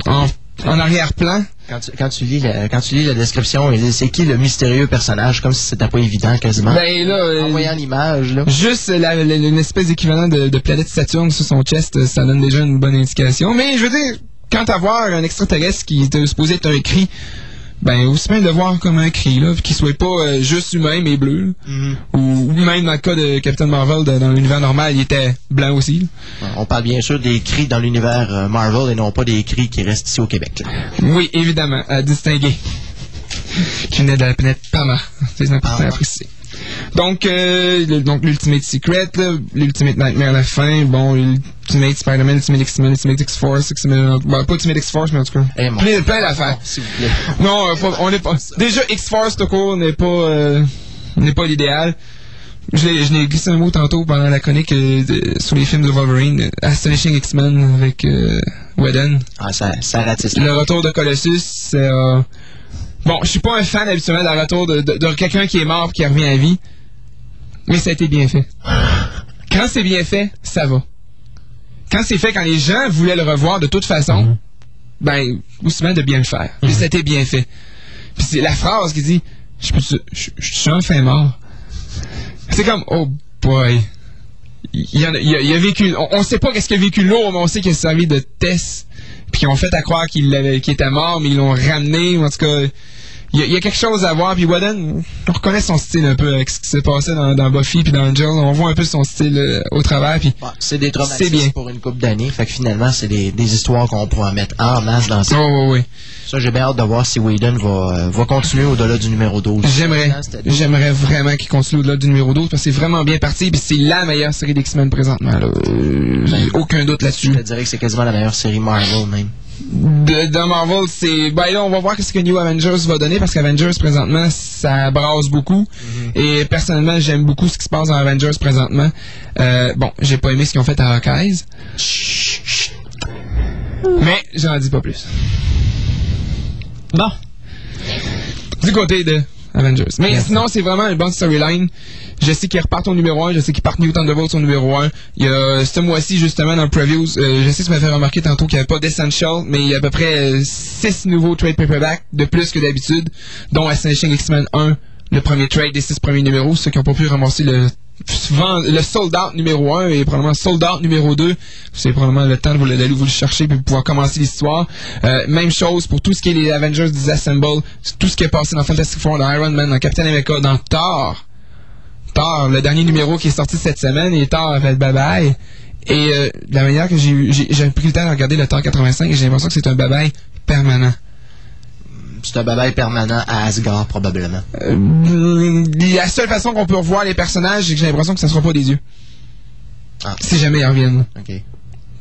en, en arrière-plan. Quand tu, quand tu lis la, quand tu lis la description, c'est qui le mystérieux personnage, comme si c'était pas évident quasiment. Ben là, euh, en voyant l'image, là. Juste la- la- une espèce d'équivalent de, de planète Saturne sur son chest, euh, ça donne déjà une bonne indication. Mais je veux dire, quant à voir un extraterrestre qui était supposé être un cri, ben aussi bien de voir comme un cri, là, puis qu'il soit pas euh, juste humain mais bleu. Mhm. Ou, ou même dans le cas de Captain Marvel, de- dans l'univers normal, il était blanc aussi. là. On parle bien sûr des cris dans l'univers euh, Marvel et non pas des cris qui restent ici au Québec. là. Oui, évidemment, à distinguer. qui venait de la planète Pama. C'est important Ah. à préciser. Donc, euh, le- donc l'Ultimate Secret, l'Ultimate Nightmare à la fin, bon, l'Ultimate Spider-Man, l'Ultimate X-Men, l'Ultimate X-Force, X-Men, bon, pas Ultimate X-Force, mais en tout cas, Eh, mon- plein, plein d'affaires. S'il vous plaît. Non, euh, pas- on n'est pas. Déjà, X-Force, tout court, n'est pas, euh, n'est pas l'idéal. Je l'ai glissé un mot tantôt pendant la chronique euh, de- sur les films de Wolverine, Astonishing X-Men avec euh, Whedon. Ah, ça, ça ratisse. Le retour de Colossus, c'est. euh, Bon, je suis pas un fan habituellement d'un retour de, de- de quelqu'un qui est mort et qui revient à vie. Mais ça a été bien fait. Quand c'est bien fait, ça va. Quand c'est fait, quand les gens voulaient le revoir de toute façon, ben, aussi bien de bien le faire. Puis ça a été bien fait. Puis c'est la phrase qui dit Je suis enfin mort. C'est comme Oh boy. Il, y en a, il, a, il a vécu. On, on sait pas qu'est-ce qu'il a vécu lourd, mais on sait qu'il a servi de test. Puis ils ont fait à croire qu'il qu'il était mort, mais ils l'ont ramené. En tout cas, il y, a- il y a quelque chose à voir. Puis Whedon, on reconnaît son style un peu avec ce qui s'est passé dans, dans Buffy puis dans Angel. On voit un peu son style euh, au travers. Puis Bon, c'est des C'est traumatismes bien. pour une couple d'années. Fait que finalement, c'est des, des histoires qu'on pourra mettre en masse dans ça. oh, oh, oui. Ça, j'ai bien hâte de voir si Whedon va, euh, va continuer au-delà du numéro 12. J'aimerais, j'aimerais vraiment qu'il continue au-delà du numéro 12 parce que c'est vraiment bien parti. Puis c'est la meilleure série d'X-Men présentement. Là. Euh, j'ai aucun doute là-dessus. Je te dirais que c'est quasiment la meilleure série Marvel, même. De, de Marvel, c'est. Ben là, on va voir ce que New Avengers va donner parce qu'Avengers, présentement, ça brasse beaucoup. Et personnellement, j'aime beaucoup ce qui se passe dans Avengers présentement. Euh, bon, j'ai pas aimé ce qu'ils ont fait à Hawkeyes. Mais j'en dis pas plus. Bon. Du côté de Avengers. Mais sinon, c'est vraiment une bonne storyline. Je sais qu'ils repartent au numéro 1, je sais qu'ils partent New Thunderbolts au numéro 1. Il y a ce mois-ci, justement, dans le previews, euh, je sais que tu m'as fait remarquer tantôt qu'il n'y avait pas d'Essential, mais il y a à peu près 6 nouveaux trade paperbacks de plus que d'habitude, dont Astonishing X-Men 1, le premier trade des 6 premiers numéros, ceux qui n'ont pas pu ramasser le le sold out numéro 1 et probablement sold out numéro 2 c'est probablement le temps de vous le- d'aller vous le chercher de pouvoir commencer l'histoire. Euh, même chose pour tout ce qui est les Avengers Disassemble tout ce qui est passé dans Fantastic Four dans Iron Man dans Captain America dans Thor Thor, le dernier numéro qui est sorti cette semaine, et Thor a fait bye-bye. Et euh, de la manière que j'ai eu, j'ai pris le temps de regarder le Thor 85 et j'ai l'impression que c'est un bye-bye permanent. C'est un babaille permanent à Asgard, probablement. Euh, la seule façon qu'on peut revoir les personnages, c'est que j'ai l'impression que ça sera pas des yeux. Ah. Si jamais ils reviennent. OK.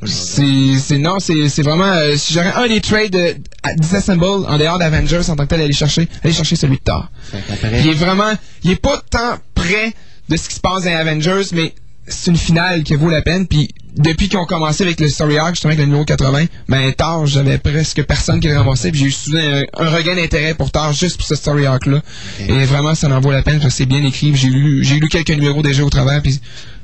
C'est, non, c'est, vraiment, euh, si j'aurais un des trades euh, à Disassemble en dehors d'Avengers en tant que tel, aller chercher, aller chercher celui de Thor. Il est vraiment, il est pas tant près de ce qui se passe dans Avengers, mais c'est une finale qui vaut la peine. Puis depuis qu'ils ont commencé avec le story arc, justement avec le numéro 80, ben Thor, j'avais presque personne qui le ramassait. Puis j'ai eu soudain un, un regain d'intérêt pour Thor juste pour ce story arc là. Et vraiment, ça en vaut la peine parce que c'est bien écrit. J'ai lu, j'ai lu quelques numéros déjà au travers, puis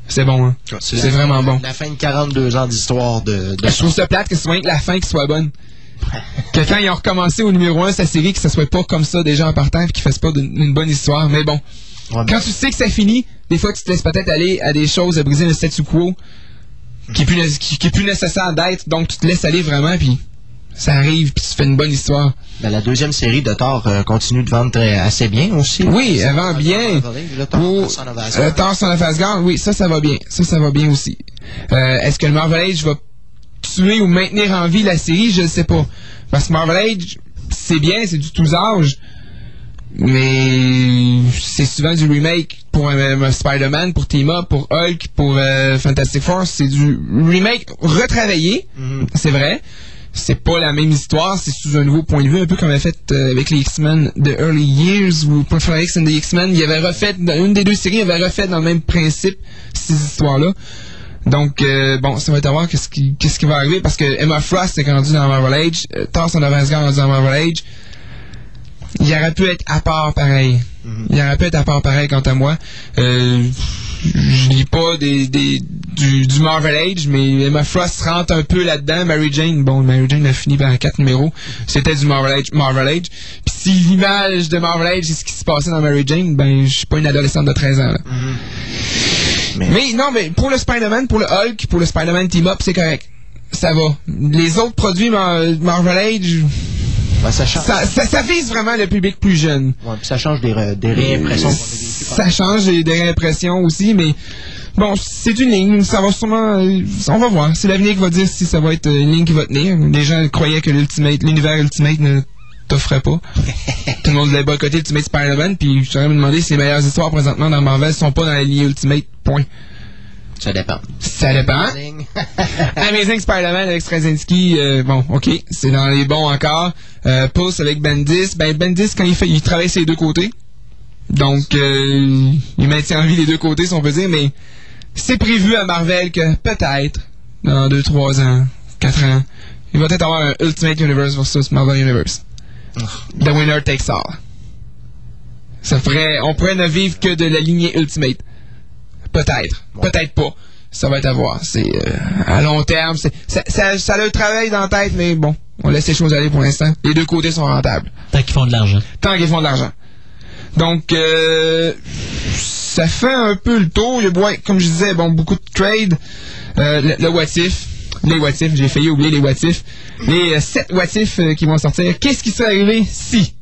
c'est bon. Hein? C'est la- vraiment bon. La fin de 42 ans d'histoire de, de Je trouve ça plate que c'est moins que la fin qui soit bonne. Que quand ils ont recommencé au numéro 1 sa série, que ça soit pas comme ça déjà en partant et qu'ils fassent pas d'une une bonne histoire. Mais bon, Ouais, quand tu sais que ça finit, des fois tu te laisses peut-être aller à des choses à briser le statu quo qui est plus, qui est plus nécessaire d'être. Donc tu te laisses aller vraiment puis ça arrive puis tu fais une bonne histoire. Ben, la deuxième série de Thor euh, continue de vendre très- assez bien aussi. Oui, elle vend bien. Le Thor, of euh, Asgard. Of Asgard, oui, ça, ça va bien. Ça, ça va bien aussi. Euh, Est-ce que le Marvel Age va tuer ou maintenir en vie la série? Je ne sais pas. Parce que Marvel Age, c'est bien, c'est du tous âges. Mais c'est souvent du remake pour Spider-Man, pour Team Up, pour Hulk, pour Fantastic Four. C'est du remake retravaillé, c'est vrai. C'est pas la même histoire, c'est sous un nouveau point de vue, un peu comme a fait euh, avec les X-Men de Early Years ou Profile X and the X-Men. Il avait refait, dans une des deux séries, il avait refait dans le même principe ces histoires-là. Donc, euh, bon, ça va être à voir qu'est-ce qui, qu'est-ce qui va arriver parce que Emma Frost est rendu dans Marvel Age, euh, Thor son Asgard est rendu dans Marvel Age. Il aurait pu être à part pareil. Il aurait pu être à part pareil quant à moi. Euh, je lis pas des, des, du, du Marvel Age, mais Emma Frost rentre un peu là-dedans. Mary Jane, bon, Mary Jane a fini par quatre numéros. C'était du Marvel Age. Marvel Age. Puis si l'image de Marvel Age, c'est ce qui se passait dans Mary Jane, ben, je suis pas une adolescente de 13 ans, là. Mais- Mais non, mais pour le Spider-Man, pour le Hulk, pour le Spider-Man Team Up, c'est correct. Ça va. Les autres produits Mar- Marvel Age, Ben, ça change. ça, ça, ça vise vraiment le public plus jeune. Ouais, puis ça change des, des réimpressions Ça change des, des réimpressions aussi, mais bon, c'est une ligne. Ça va sûrement. euh, on va voir. C'est l'avenir qui va dire si ça va être une ligne qui va tenir. Les gens croyaient que l'Ultimate, l'univers Ultimate ne t'offrait pas. Tout le monde voulait boycotter Ultimate Spider-Man, puis je me demander si les meilleures histoires présentement dans Marvel sont pas dans la ligne Ultimate. Point. Ça dépend. Ça dépend. Amazing Spider-Man avec Straczynski, euh, bon, ok, c'est dans les bons encore. Euh, Pulse avec Bendis, ben Bendis quand il fait, il travaille ses deux côtés, donc euh, il maintient en vie les deux côtés, si on peut dire, mais c'est prévu à Marvel que peut-être dans 2, 3 ans, 4 ans, il va peut-être avoir un Ultimate Universe versus Marvel Universe. The winner takes all. Ça ferait, on pourrait ne vivre que de la lignée Ultimate. Peut-être. Peut-être pas. Ça va être à voir. C'est euh, à long terme. c'est- Ça, ça, ça a le travail dans la tête, mais bon, on laisse les choses aller pour l'instant. Les deux côtés sont rentables. Tant qu'ils font de l'argent. Tant qu'ils font de l'argent. Donc, euh, ça fait un peu le tour. Il y a, ouais, comme je disais, bon, beaucoup de trades. Euh, le, le what if. Les what if. J'ai failli oublier les what if. Les euh, sept what if euh, qui vont sortir. Qu'est-ce qui serait arrivé si?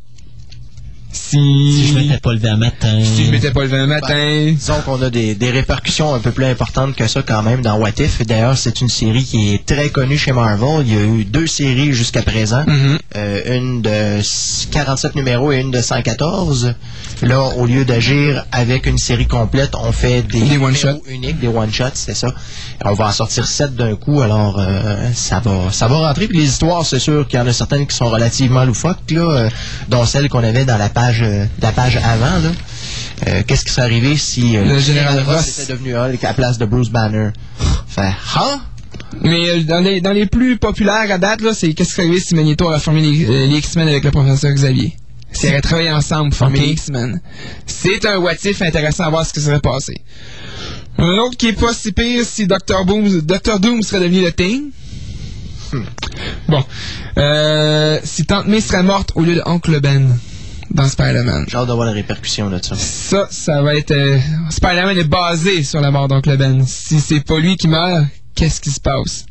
Si... Si je m'étais pas levé un matin. Si je m'étais pas levé un matin... Disons qu'on a des, des répercussions un peu plus importantes que ça quand même dans What If. D'ailleurs, c'est une série qui est très connue chez Marvel. Il y a eu deux séries jusqu'à présent. Mhm. Euh, une de 47 numéros et une de 114. Là, au lieu d'agir avec une série complète, on fait des, Des numéros one-shots. uniques, des one-shots, c'est ça. On va en sortir sept d'un coup, alors euh, ça va ça va rentrer. Puis les histoires, c'est sûr qu'il y en a certaines qui sont relativement loufoques, là, euh, dont celle qu'on avait dans la page euh, la page avant. Là. Euh, Qu'est-ce qui serait arrivé si euh, Le général Ross. était devenu Hulk à la place de Bruce Banner? Fait, hein? Mais euh, dans, les, dans les plus populaires à date, là, c'est qu'est-ce qui serait arrivé si Magneto aurait formé les, les X-Men avec le professeur Xavier? S'ils auraient travaillé ensemble pour former Ok. les X-Men. C'est un what if intéressant à voir ce qui serait passé. Un autre qui est pas si pire si Dr. Boom, Dr. Doom serait devenu le Thing. Bon. Euh, si Tante May serait morte au lieu de Oncle Ben dans Spider-Man. J'ai hâte de voir les répercussions de ça. Ça, ça va être... euh, Spider-Man est basé sur la mort d'Oncle Ben. Si c'est pas lui qui meurt, qu'est-ce qui se passe?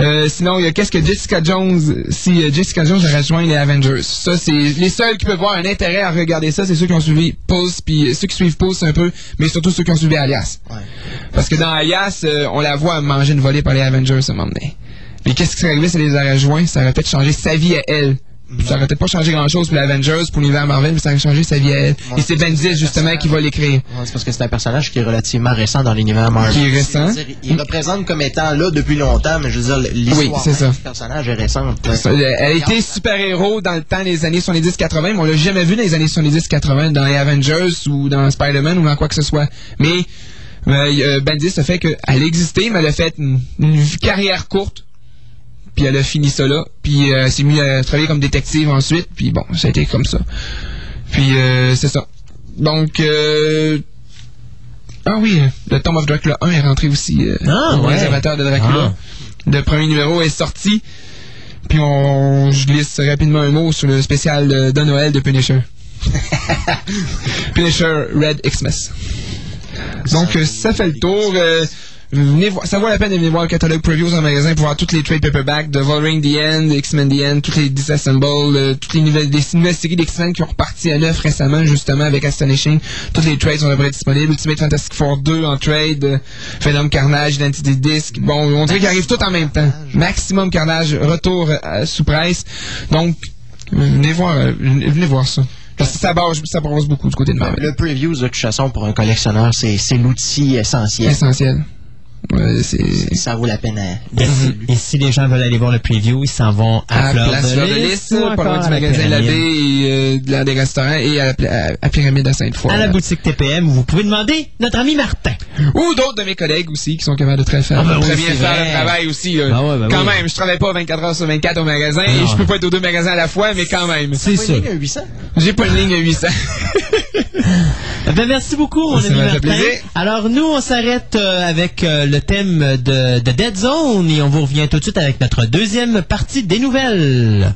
Euh, sinon, il y a qu'est-ce que Jessica Jones, si euh, Jessica Jones a rejoint les Avengers. Ça, c'est les seuls qui peuvent avoir un intérêt à regarder ça, c'est ceux qui ont suivi Pulse, puis ceux qui suivent Pulse un peu, mais surtout ceux qui ont suivi Alias. Ouais. Parce que dans Alias, euh, on la voit manger une volée par les Avengers à un moment donné. Mais qu'est-ce qui serait arrivé si elle les a rejoints? Ça aurait peut-être changé sa vie à elle. Ça aurait peut-être pas changé grand-chose pour les Avengers, pour l'univers Marvel, mais ça aurait changé sa vie elle. Et c'est Bendis, justement, qui va l'écrire. Ouais, c'est parce que c'est un personnage qui est relativement récent dans l'univers Marvel. Qui est récent. Il représente comme étant là depuis longtemps, mais je veux dire, l'histoire Oui, du personnage est récente. Ouais. Ça, Elle a été super-héros dans le temps des années 70-80, mais on l'a jamais vu dans les années 70-80 dans les Avengers ou dans Spider-Man ou dans quoi que ce soit. Mais euh, euh, Bendis a fait qu'elle existait, mais elle a fait une, une carrière courte. Puis elle a fini ça là. Puis euh, elle s'est mise à travailler comme détective ensuite. Puis bon, ça a été comme ça. Puis euh, c'est ça. Donc... Euh, ah oui, le Tomb of Dracula 1 est rentré aussi Ah, ouais. réservateur de Dracula. Ah. Le premier numéro est sorti. Puis on, je glisse rapidement un mot sur le spécial de, de Noël de Punisher. Punisher Red Xmas. Donc ça fait le tour. euh, venez voir, ça vaut la peine de venir voir le catalogue previews en magasin pour voir toutes les trade paperbacks de Wolverine The End, X-Men The End, toutes les Disassemble, euh, toutes les nouvelles, séries d'X-Men qui ont reparti à neuf récemment justement avec Astonishing. Toutes les trades sont à peu près disponibles. Ultimate Fantastic Four 2 en trade, euh, Phenom Carnage, Identity Disc. Bon, on dirait qu'ils arrivent tout en même temps. Maximum Carnage, retour euh, sous presse. Donc, venez voir, euh, venez voir ça. Parce que ça brasse, ça beaucoup du côté de Marvel. Le previews, de toute façon, pour un collectionneur, c'est l'outil essentiel. Essentiel. Ouais. Ça vaut la peine à- Et si, lu. et si les gens veulent aller voir le preview, ils s'en vont à, à Fleur Place de Fleur de Lys pas loin à du la magasin. Labbé et euh, des restaurants et à la, pla- à, à Pyramide à Sainte-Foy. À la là. boutique TPM, où vous pouvez demander notre ami Martin. Ou d'autres de mes collègues aussi qui sont capables de très faire, Ah ben très oui, bien faire le travail aussi. Ah ouais, ben quand oui. même, je travaille pas 24 heures sur 24 au magasin Non. et je peux pas être aux deux magasins à la fois, mais quand même. C'est Pas une ça. ligne à 800? J'ai pas une ligne à 800. Eh Ben, merci beaucoup, mon ami Martin. plaisir. Alors, nous, on s'arrête euh, avec euh, le thème de, de Dead Zone et on vous revient tout de suite avec notre deuxième partie des nouvelles.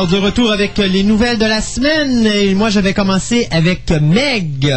Alors, de retour avec les nouvelles de la semaine. Et moi, je vais commencer avec Meg.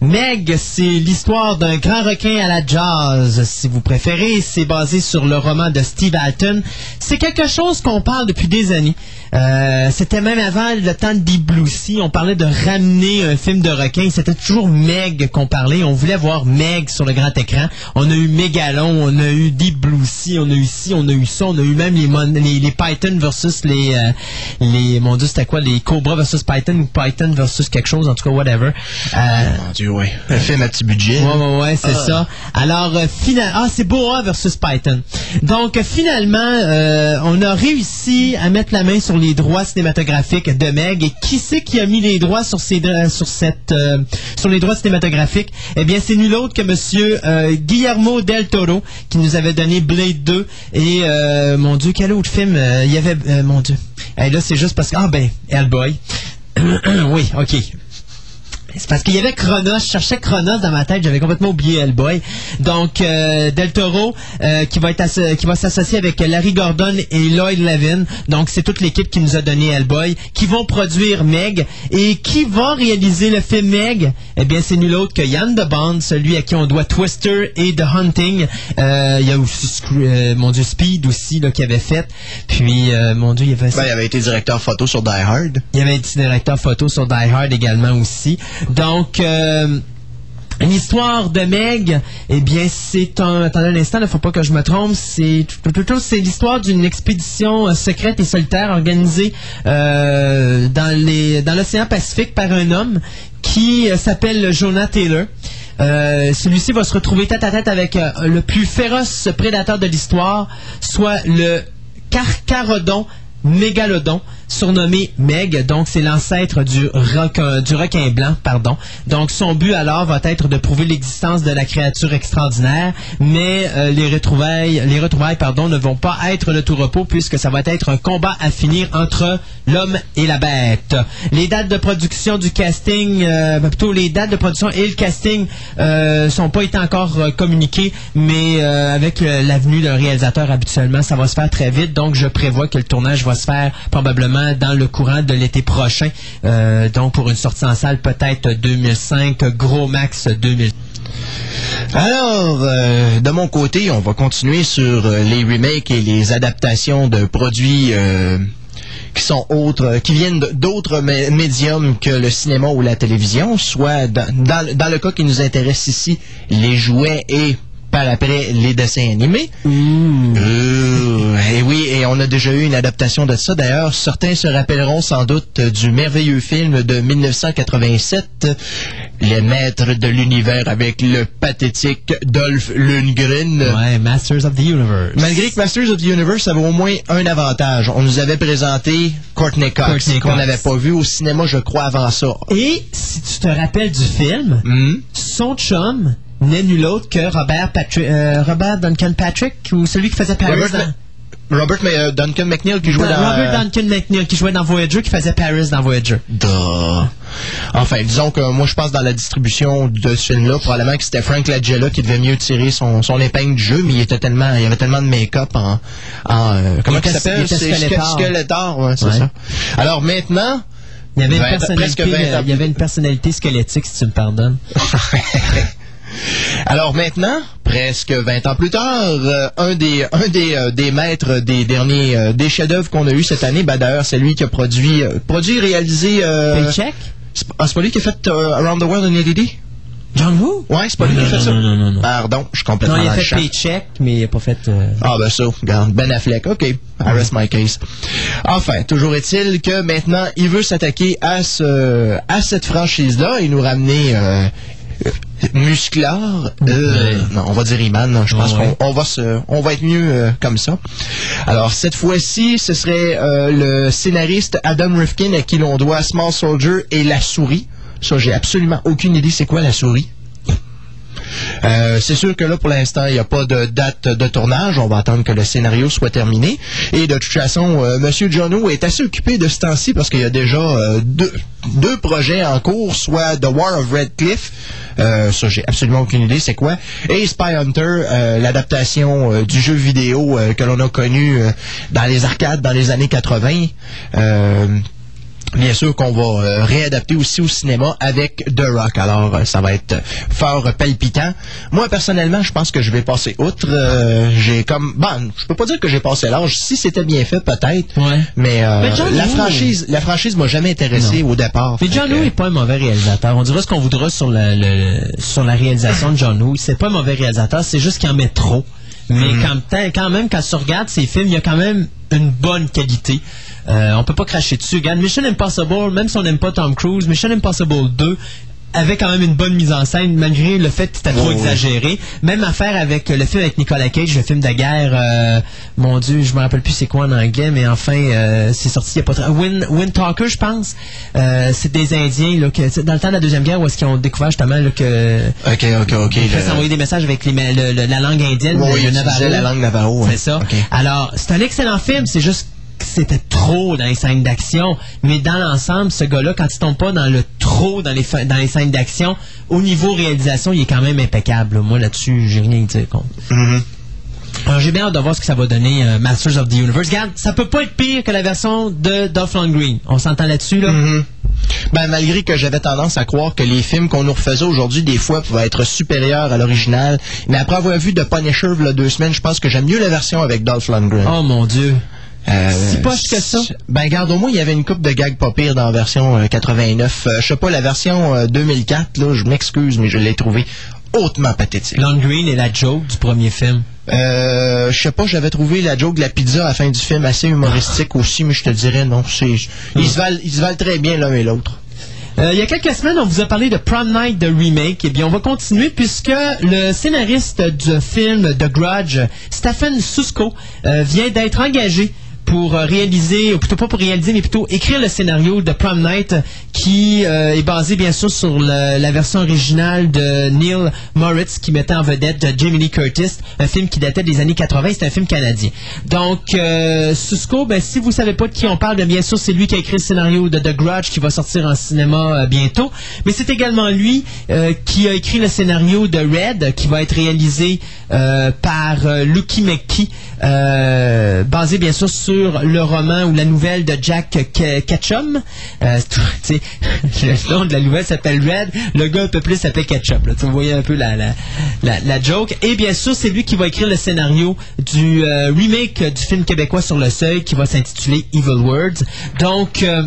Meg, c'est l'histoire d'un grand requin à la jazz, si vous préférez. C'est basé sur le roman de Steve Alton. C'est quelque chose qu'on parle depuis des années. Euh, c'était même avant le temps de Deep Blue Sea. On parlait de ramener un film de requin. C'était toujours Meg qu'on parlait. On voulait voir Meg sur le grand écran. On a eu Megalon, on a eu Deep Blue Sea, on a eu ci, on a eu ça, on a eu même les, mon- les, les Python versus les, euh, les, mon dieu, c'était quoi, les Cobra versus Python ou Python versus quelque chose, en tout cas, whatever. Euh, Mon Dieu, ouais. Un film à petit budget. Ouais, ouais, ouais, c'est ça. Alors, euh, final... ah, c'est Boa versus Python. Donc, finalement, euh, on a réussi à mettre la main sur les droits cinématographiques de Meg. Et qui c'est qui a mis les droits sur ces, sur cette, euh, sur les droits cinématographiques? Eh bien, c'est nul autre que Monsieur euh, Guillermo del Toro qui nous avait donné Blade 2 et euh, mon Dieu, quel autre film euh, Il y avait, mon Dieu. Et là, c'est juste parce que ah ben, Hellboy. oui, ok. C'est parce qu'il y avait Chronos, je cherchais Chronos dans ma tête, j'avais complètement oublié Hellboy. Donc euh, Del Toro euh, qui va être qui va s'associer avec Larry Gordon et Lloyd Levin. Donc c'est toute l'équipe qui nous a donné Hellboy qui vont produire Meg et qui va réaliser le film Meg? Eh bien c'est nul autre que Yann de Bond, celui à qui on doit Twister et The Hunting. Euh, Il y a aussi euh, mon Dieu Speed aussi là qui avait fait. Puis euh, mon Dieu il y avait Ben, il avait été directeur photo sur Die Hard. il y avait petit directeur photo sur Die Hard également aussi. Donc, euh, une histoire de Meg, eh bien, c'est un... Attendez un instant, il ne faut pas que je me trompe. C'est l'histoire d'une expédition euh, secrète et solitaire organisée euh, dans l'océan Pacifique par un homme qui euh, s'appelle Jonah Taylor. Euh, Celui-ci va se retrouver tête à tête avec euh, le plus féroce prédateur de l'histoire, soit le Carcharodon mégalodon, surnommé Meg, donc c'est l'ancêtre du requin, du requin blanc, pardon. Donc son but alors va être de prouver l'existence de la créature extraordinaire, mais euh, les retrouvailles, les pardon, ne vont pas être de tout repos puisque ça va être un combat à finir entre l'homme et la bête. Les dates de production du casting, euh, plutôt les dates de production et le casting euh, sont pas été encore euh, communiqués, mais euh, avec euh, l'avenue d'un réalisateur habituellement, ça va se faire très vite. Donc je prévois que le tournage va se faire probablement dans le courant de l'été prochain. Euh, donc pour une sortie en salle peut-être 2005, gros max 2000. Alors, euh, de mon côté, on va continuer sur euh, les remakes et les adaptations de produits qui sont autres, qui viennent d'autres mé- médiums que le cinéma ou la télévision, soit dans le cas qui nous intéresse ici, les jouets et par après les dessins animés. Euh, et oui, et on a déjà eu une adaptation de ça. D'ailleurs, certains se rappelleront sans doute du merveilleux film de 1987, euh, Les Maîtres de l'Univers avec le pathétique Dolph Lundgren. Ouais, Masters of the Universe. Malgré que Masters of the Universe avait au moins un avantage. On nous avait présenté Courtney Cox, qu'on n'avait pas vu au cinéma, je crois, avant ça. Et si tu te rappelles du film, Hmm? son chum n'est nul autre que Robert, Patri- euh, Robert Duncan Patrick, ou celui qui faisait Paris Robert, dans... Robert euh, Duncan McNeil qui jouait dans-. Robert Duncan McNeil qui jouait dans Voyager, qui faisait Paris dans Voyager. Duh. Enfin, disons que moi, je pense dans la distribution de ce film-là, probablement que c'était Frank Langella qui devait mieux tirer son, son épingle du jeu, mais il était tellement, il y avait tellement de make-up en, en euh, comment Il s'appelle? Skeletor. Skeletor, ouais, c'est Ouais. ça. Alors maintenant, Il y avait une personnalité, euh, il y avait une personnalité squelettique, si tu me pardonnes. alors maintenant, presque 20 ans plus tard, euh, un des, un des, euh, des maîtres des derniers, euh, des chefs-d'œuvre qu'on a eu cette année, ben d'ailleurs, c'est lui qui a produit, produit et réalisé, Paycheck? c'est pas- ah, c'est pas lui qui a fait Around the World in LED? John Woo? Ouais, c'est pas lui qui a fait ça. non, non, non, non. Pardon, je suis Non, complètement il dans a fait. Paycheck, mais il a pas fait... euh, Ah ben ça, regarde, Ben Affleck, ok, I rest my case. Enfin, toujours est-il que maintenant, il veut s'attaquer à ce, à cette franchise-là et nous ramener euh, Musclard. Euh, Non, on va dire Iman. non, Je pense Ouais. qu'on on va se, on va être mieux euh, comme ça. Alors cette fois-ci, ce serait euh, le scénariste Adam Rifkin à qui l'on doit Small Soldier et La Souris. Ça, j'ai absolument aucune idée c'est quoi La Souris? Euh, c'est sûr que là, pour l'instant, il n'y a pas de date de tournage. On va attendre que le scénario soit terminé. Et de toute façon, euh, Monsieur John Woo est assez occupé de ce temps-ci parce qu'il y a déjà euh, deux, deux projets en cours, soit The War of Red Cliff, euh, ça j'ai absolument aucune idée c'est quoi, et Spy Hunter, l'adaptation du jeu vidéo que l'on a connu dans les arcades dans les années 80. Bien sûr qu'on va euh, réadapter aussi au cinéma avec The Rock. Alors, euh, ça va être euh, fort palpitant. Moi, personnellement, je pense que je vais passer outre. Euh, j'ai comme... Bon, je peux pas dire que j'ai passé l'âge. Si c'était bien fait, peut-être. Ouais. Mais, Mais John la franchise la franchise m'a jamais intéressé au départ. Mais John que- Woo est pas un mauvais réalisateur. On dira ce qu'on voudra sur la, le- sur la réalisation de John Woo. C'est pas un mauvais réalisateur, c'est juste qu'il en met trop. Mais Mhm. quand, même- quand même, quand tu regardes ses films, il y a quand même une bonne qualité. Euh, on peut pas cracher dessus. Regarde, Mission Impossible, même si on n'aime pas Tom Cruise, Mission Impossible 2 avait quand même une bonne mise en scène, malgré le fait que c'était trop Oh, oui. exagéré. Même affaire avec euh, le film avec Nicolas Cage, le film de guerre, euh, mon Dieu, je me rappelle plus c'est quoi en anglais, mais enfin, euh, c'est sorti il y a pas très... Wind, Wind Talker, je pense. Euh, c'est des Indiens, là, que, dans le temps de la Deuxième Guerre, où est-ce qu'ils ont découvert justement là, que... Ok, ok, ok. Ils le- s'envoyer des messages avec les, le- le- la langue indienne, Oui, le, Navajo. la langue Navajo. C'est ça. Alors, c'est un excellent film, c'est juste c'était trop dans les scènes d'action. Mais dans l'ensemble, ce gars-là, quand il tombe pas dans le trop dans les, dans les scènes d'action, au niveau réalisation, il est quand même impeccable. Moi, là-dessus, j'ai rien à dire contre. Mhm. Alors, j'ai bien hâte de voir ce que ça va donner euh, Masters of the Universe. Regarde, ça peut pas être pire que la version de Dolph Lundgren. On s'entend là-dessus, là? Mhm. Ben, malgré que j'avais tendance à croire que les films qu'on nous refaisait aujourd'hui, des fois, pouvaient être supérieurs à l'original. Mais après avoir vu The Punisher, il y a deux semaines, je pense que j'aime mieux la version avec Dolph Lundgren. Oh mon Dieu. Euh, si poche que ça? Ben, garde, au moins, il y avait une coupe de gags pas pire dans la version euh, 89. Euh, je sais pas, la version euh, 2004, là, je m'excuse, mais je l'ai trouvé hautement pathétique. Lundgren est la joke du premier film. Euh, je sais pas, j'avais trouvé la joke de la pizza à la fin du film assez humoristique aussi, mais je te dirais non, c'est ils se valent ils se valent très bien l'un et l'autre. Euh, il y a quelques semaines, on vous a parlé de Prom Night de Remake. Eh bien, on va continuer puisque le scénariste du film The Grudge, Stephen Susko, euh, vient d'être engagé pour euh, réaliser, ou plutôt pas pour réaliser, mais plutôt écrire le scénario de Prom Night qui euh, est basé bien sûr sur la version originale de Neil Moritz qui mettait en vedette Jamie Lee Curtis, un film qui datait des années 80, c'est un film canadien. Donc, euh, Susko, ben, si vous savez pas de qui on parle, ben, bien sûr, c'est lui qui a écrit le scénario de The Grudge qui va sortir en cinéma euh, bientôt. Mais c'est également lui euh, qui a écrit le scénario de Red qui va être réalisé euh, par euh, Lucky McKee, euh, basé bien sûr sur le roman ou la nouvelle de Jack Ketchum. Euh, le nom de la nouvelle s'appelle Red, le gars un peu plus s'appelle Ketchup. Là. Tu voyez un peu la, la, la, la joke. Et bien sûr, c'est lui qui va écrire le scénario du euh, remake du film québécois sur le seuil qui va s'intituler Evil Words. Donc... euh,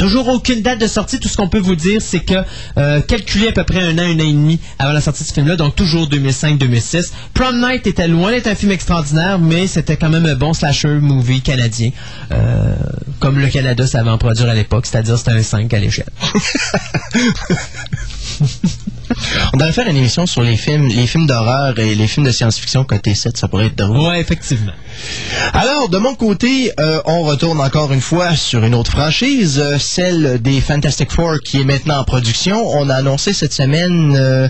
Toujours aucune date de sortie. Tout ce qu'on peut vous dire, c'est que euh, calculé à peu près un an, un an et demi avant la sortie de ce film-là, donc toujours 2005-2006. Prom Night était loin d'être un film extraordinaire, mais c'était quand même un bon slasher movie canadien, euh, comme le Canada savait en produire à l'époque, c'est-à-dire c'était un 5 à l'échelle. On devrait faire une émission sur les films les films d'horreur et les films de science-fiction côté 7, ça pourrait être drôle. Ouais, effectivement. Alors, de mon côté, euh, on retourne encore une fois sur une autre franchise, euh, celle des Fantastic Four qui est maintenant en production. On a annoncé cette semaine euh,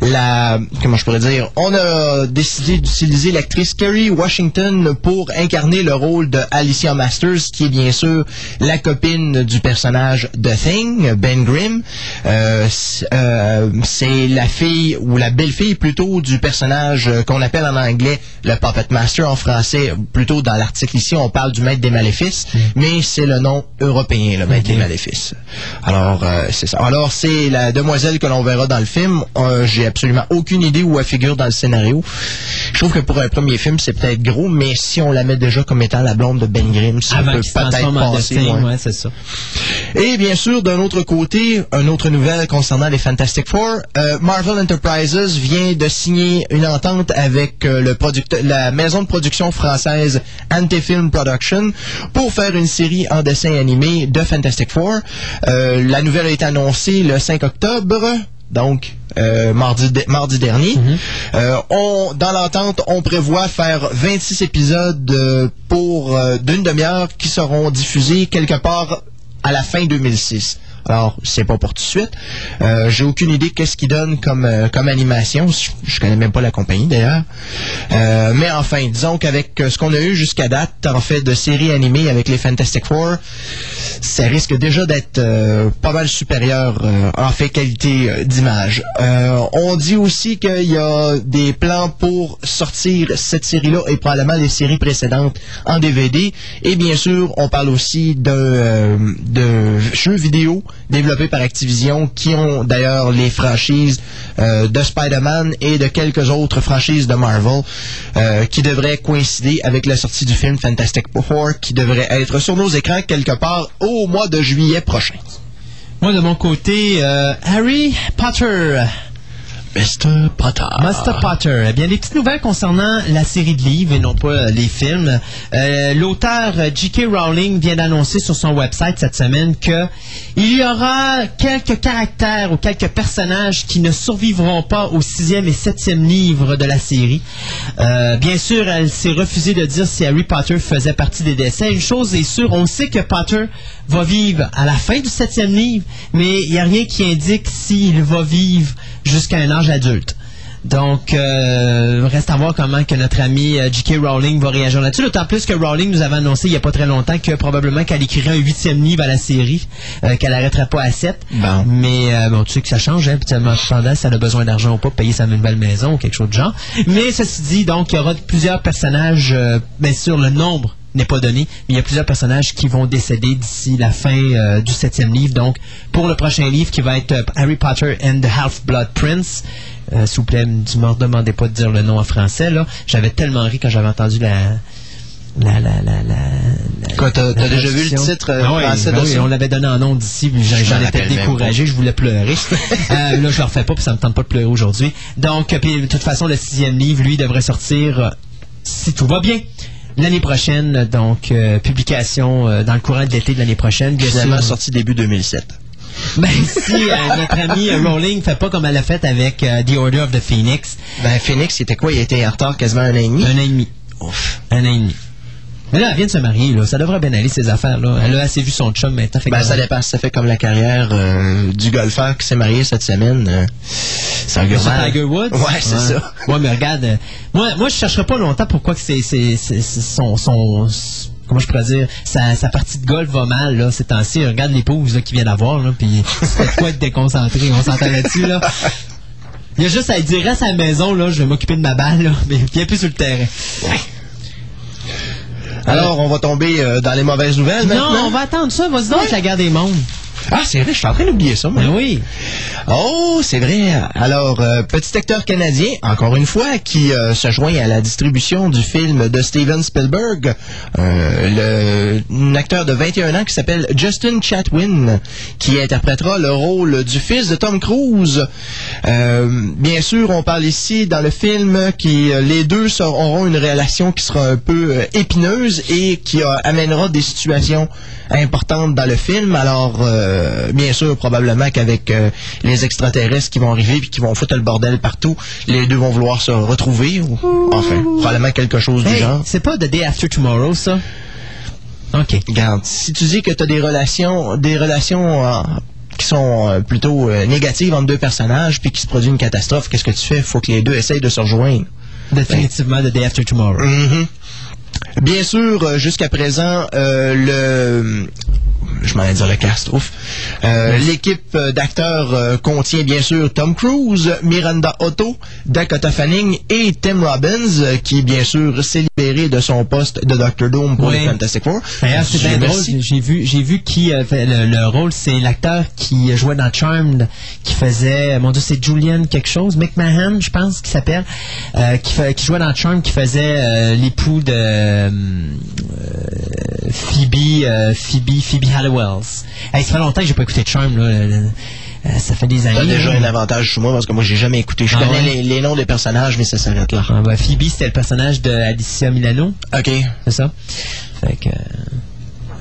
la... Comment je pourrais dire? On a décidé d'utiliser l'actrice Kerry Washington pour incarner le rôle de Alicia Masters, qui est bien sûr la copine du personnage de Thing, Ben Grimm. C'est la fille, ou la belle-fille plutôt, du personnage euh, qu'on appelle en anglais le Puppet Master en français. Plutôt dans l'article ici, on parle du maître des maléfices, mais c'est le nom européen, le maître des maléfices. Alors, euh, c'est ça. Alors, c'est la demoiselle que l'on verra dans le film. Euh, J'ai absolument aucune idée où elle figure dans le scénario. Je trouve que pour un premier film, c'est peut-être gros, mais si on la met déjà comme étant la blonde de Ben Grimm, ça Avant peut peut-être passer. destin, ouais. ouais, c'est ça. Et bien sûr, d'un autre côté, une autre nouvelle concernant les Fantastic Four, euh, Marvel Enterprises vient de signer une entente avec euh, le producteur, la maison de production française Antefilm Production pour faire une série en dessin animé de Fantastic Four. Euh, la nouvelle a été annoncée le 5 octobre. Donc, euh, mardi, de- mardi dernier. Euh, on, dans l'entente, on prévoit faire 26 épisodes euh, pour d'une demi-heure qui seront diffusés quelque part à la fin 2006. Alors, c'est pas pour tout de suite. Euh, J'ai aucune idée qu'est-ce qu'ils donnent comme, euh, comme animation. Je, je connais même pas la compagnie d'ailleurs. Euh, mais enfin, disons qu'avec ce qu'on a eu jusqu'à date, en fait, de séries animées avec les Fantastic Four, ça risque déjà d'être pas mal supérieur en fait qualité d'image. On dit aussi qu'il y a des plans pour sortir cette série-là et probablement les séries précédentes en DVD. Et bien sûr, on parle aussi de jeux vidéo développés par Activision qui ont d'ailleurs les franchises euh, de Spider-Man et de quelques autres franchises de Marvel euh, qui devraient coïncider avec la sortie du film Fantastic Four qui devrait être sur nos écrans quelque part au mois de juillet prochain. Moi, de mon côté, euh, Harry Potter. Mr. Potter. Master Potter. Eh bien, des petites nouvelles concernant la série de livres et non pas euh, les films. Euh, L'auteur euh, J.K. Rowling vient d'annoncer sur son website cette semaine que il y aura quelques caractères ou quelques personnages qui ne survivront pas au sixième et septième livre de la série. Bien sûr, elle s'est refusée de dire si Harry Potter faisait partie des décès. Une chose est sûre, on sait que Potter va vivre à la fin du septième livre, mais il n'y a rien qui indique s'il va vivre jusqu'à un âge adulte. Donc, euh, reste à voir comment que notre ami euh, J.K. Rowling va réagir là-dessus. D'autant plus que Rowling nous avait annoncé il n'y a pas très longtemps que probablement qu'elle écrirait un huitième livre à la série, euh, qu'elle n'arrêterait pas à sept. Bon. Mais euh, bon, tu sais que ça change, hein, puis cependant, si elle a besoin d'argent ou pas, payer sa nouvelle maison ou quelque chose de genre. Mais ceci dit, donc, il y aura plusieurs personnages, euh, bien sûr, le nombre n'est pas donné, mais il y a plusieurs personnages qui vont décéder d'ici la fin euh, du septième livre. Donc, pour le prochain livre qui va être euh, Harry Potter and the Half-Blood Prince, euh, s'il vous plaît, ne me demandez pas de dire le nom en français, là. J'avais tellement ri quand j'avais entendu la... La, la, la, la, Quoi, t'as- déjà vu le titre, euh, Ah oui, français ben oui, on l'avait donné en nom d'ici, j'en étais découragé, je voulais pleurer. Euh, là, je le refais pas, puis ça me tente pas de pleurer aujourd'hui. Donc, puis de toute façon, le sixième livre, lui, devrait sortir, euh, si tout va bien, l'année prochaine. Donc, euh, publication euh, dans le courant de l'été de l'année prochaine. Bien Finalement sûr. sorti début 2007. Ben, si euh, notre ami euh, Rowling fait pas comme elle a fait avec euh, The Order of the Phoenix, Ben, Phoenix, c'était quoi? Il était en retard quasiment un an et demi? un an et demi. Ouf. Un an et demi. Mais là, elle vient de se marier, là. Ça devrait bien aller, ces affaires-là. Elle a assez vu son chum maintenant. fait Ben, ça dépend. Ça fait comme la carrière euh, du golfeur qui s'est marié cette semaine. euh, c'est un. Tiger Woods? Ouais, c'est ça. Ouais, mais regarde, euh, moi, moi, je chercherai pas longtemps pourquoi que c'est, c'est, c'est- c'est son, son, comment je pourrais dire, sa, sa partie de golf va mal, là, ces temps-ci. Regarde l'épouse, là, qu'il vient d'avoir, là, puis c'est quoi être déconcentré, on s'entend là-dessus, là. Il y a juste à dire, à la maison, là, je vais m'occuper de ma balle, là, mais viens plus sur le terrain. Alors, on va tomber euh, dans les mauvaises nouvelles Non, maintenant? on va attendre ça, vas-y donc avec la guerre des mondes. Ah, c'est vrai, je suis en train d'oublier ça, moi. Oui. Oh, c'est vrai. Alors, euh, petit acteur canadien, encore une fois, qui euh, se joint à la distribution du film de Steven Spielberg, euh, le, un acteur de 21 ans qui s'appelle Justin Chatwin, qui interprétera le rôle du fils de Tom Cruise. Bien sûr, on parle ici dans le film qui les deux auront une relation qui sera un peu épineuse et qui amènera des situations importantes dans le film. Alors, euh, bien sûr, probablement qu'avec euh, les extraterrestres qui vont arriver puis qui vont foutre le bordel partout, les deux vont vouloir se retrouver. Ou, enfin, probablement quelque chose du genre. c'est pas The Day After Tomorrow, ça? OK. Regarde, si tu dis que tu as des relations, des relations euh, qui sont euh, plutôt euh, négatives entre deux personnages puis qu'il se produit une catastrophe, qu'est-ce que tu fais? faut que les deux essayent de se rejoindre. Définitivement The Day After Tomorrow. Mhm. Bien sûr, euh, jusqu'à présent, euh, le je m'en ai dire le cast, ouf. Euh, L'équipe d'acteurs euh, contient bien sûr Tom Cruise, Miranda Otto, Dakota Fanning et Tim Robbins, qui bien sûr s'est libéré de son poste de Dr. Doom pour Oui. les Fantastic Four. C'est bien drôle. J'ai vu, j'ai vu qui euh, fait le, le rôle. C'est l'acteur qui jouait dans Charmed, qui faisait, mon Dieu, c'est Julian quelque chose, McMahon, je pense, qui s'appelle, qui, qui jouait dans Charmed, qui faisait l'époux de euh, Phoebe, euh, Phoebe, Phoebe Halliwells. Hey, ça fait longtemps que j'ai pas écouté Charmed. Là, euh, ça fait des années. T'as déjà un avantage sur moi parce que moi j'ai jamais écouté. Je Ah connais ouais? les, les noms des personnages, mais ça s'arrête là. Ah, Phoebe, c'était le personnage de Alicia Milano, Ok. c'est ça? Fait que.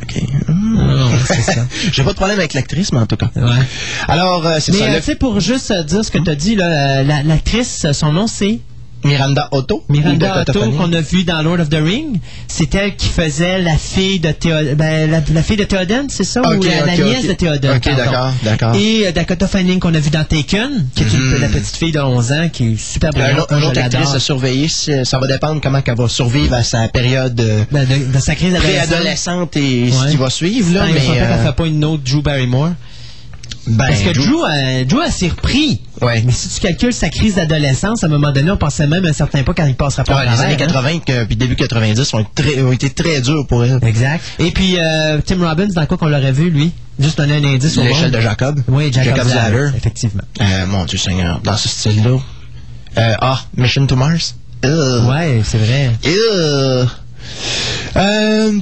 Ok. Hmm. non, c'est ça. J'ai pas de problème avec l'actrice, mais en tout cas. Ouais. Alors, euh, c'est Mais ça. euh, le- pour juste euh, dire ce que tu as dit, là, euh, la- l'actrice, euh, son nom c'est Miranda Otto. ou Miranda Otto qu'on a vu dans Lord of the Ring, c'est elle qui faisait la fille de Théo- ben, la, la fille de Théoden, c'est ça, ou Ok, la, nièce de Théoden. Ok, d'accord, d'accord. Et euh, Dakota Fanning qu'on a vu dans Taken, qui est une- Mhm. la petite fille de 11 ans, qui est super Un brillante. autre- actrice à surveiller, ça va dépendre comment elle va survivre à sa période euh, Ben, de, de sa crise préadolescente et ce qui va suivre. Là, il mais, pas euh, qu'on fait pas une autre Drew Barrymore. Ben, Parce que Drew- Drew, euh, Drew, elle s'est repris. Ouais. Mais si tu calcules sa crise d'adolescence, à un moment donné, on pensait même à un certain point quand il passera pas Ouais, les années hein. 80 que- puis début 90 ont été très, ont été très durs pour elle. Exact. Et puis, euh, Tim Robbins, dans quoi qu'on l'aurait vu, lui? Juste donner un indice au L'échelle de Jacob. Oui, Jacob, Jacob's Ladder, Ladder. Effectivement. Euh, mon Dieu Seigneur, dans ce style-là. Euh, ah, Mission to Mars. Ugh. Ouais, c'est vrai. Ugh. Euh,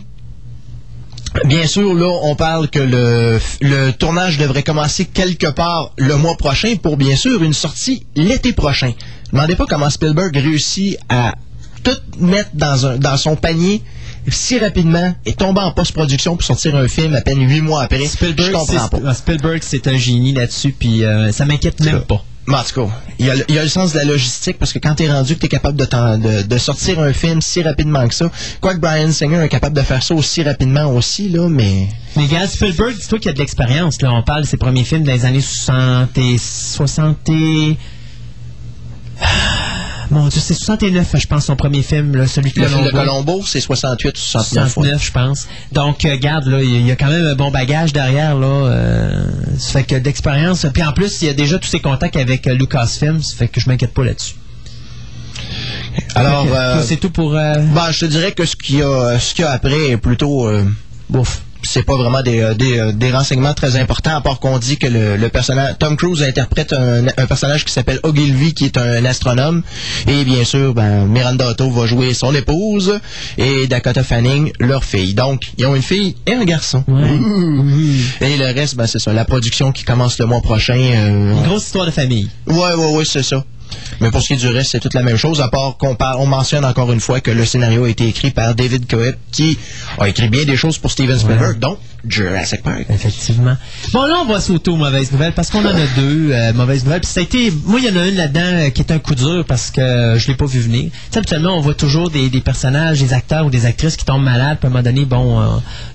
Bien sûr, là, on parle que le, le tournage devrait commencer quelque part le mois prochain pour, bien sûr, une sortie l'été prochain. Demandez pas comment Spielberg réussit à tout mettre dans, un, dans son panier si rapidement et tomber en post-production pour sortir un film à peine huit mois après. Spielberg, je comprends c'est- pas. Spielberg, c'est un génie là-dessus, puis euh, ça m'inquiète même pas. Cas, il y, a, le- sens de la logistique parce que quand t'es rendu que t'es capable de, de, sortir un film si rapidement que ça, quoique Brian Singer est capable de faire ça aussi rapidement aussi, là, mais... Mais regarde, Spielberg, dis-toi qu'il y a de l'expérience. Là, on parle de ses premiers films des années 60 et 60 et... Mon Dieu, c'est 69, je pense, son premier film, là, celui de Le film de Colombo. C'est 68 ou 69. ouais. 69, je pense. Donc, euh, garde, là, il y a quand même un bon bagage derrière, là. Euh, ça fait que d'expérience. Puis en plus, il y a déjà tous ses contacts avec euh, Lucasfilm, ça fait que je m'inquiète pas là-dessus. Alors, euh, c'est tout pour... euh, ben, je te dirais que ce qu'il y a, ce qu'il y a après est plutôt... euh, Bouf. C'est pas vraiment des, euh, des, euh, des renseignements très importants, à part qu'on dit que le, le personnage Tom Cruise interprète un, un personnage qui s'appelle Ogilvy, qui est un astronome. Et bien sûr, ben, Miranda Otto va jouer son épouse et Dakota Fanning, leur fille. Donc, ils ont une fille et un garçon. Et le reste, ben, c'est ça, la production qui commence le mois prochain. euh, Une grosse histoire de famille. Ouais, ouais, ouais, c'est ça. Mais pour ce qui est du reste, c'est toute la même chose, à part qu'on par- on mentionne encore une fois que le scénario a été écrit par David Coeb, qui a écrit bien des choses pour Steven Spielberg, donc Jurassic Park. Effectivement. Bon, là, on va sauter aux mauvaises nouvelles parce qu'on en a deux euh, mauvaises nouvelles. Puis ça a été, moi, il y en a une là-dedans euh, qui est un coup dur parce que euh, je l'ai pas vu venir. Tu sais, habituellement, on voit toujours des, des personnages, des acteurs ou des actrices qui tombent malades. Puis à un moment donné, bon, euh,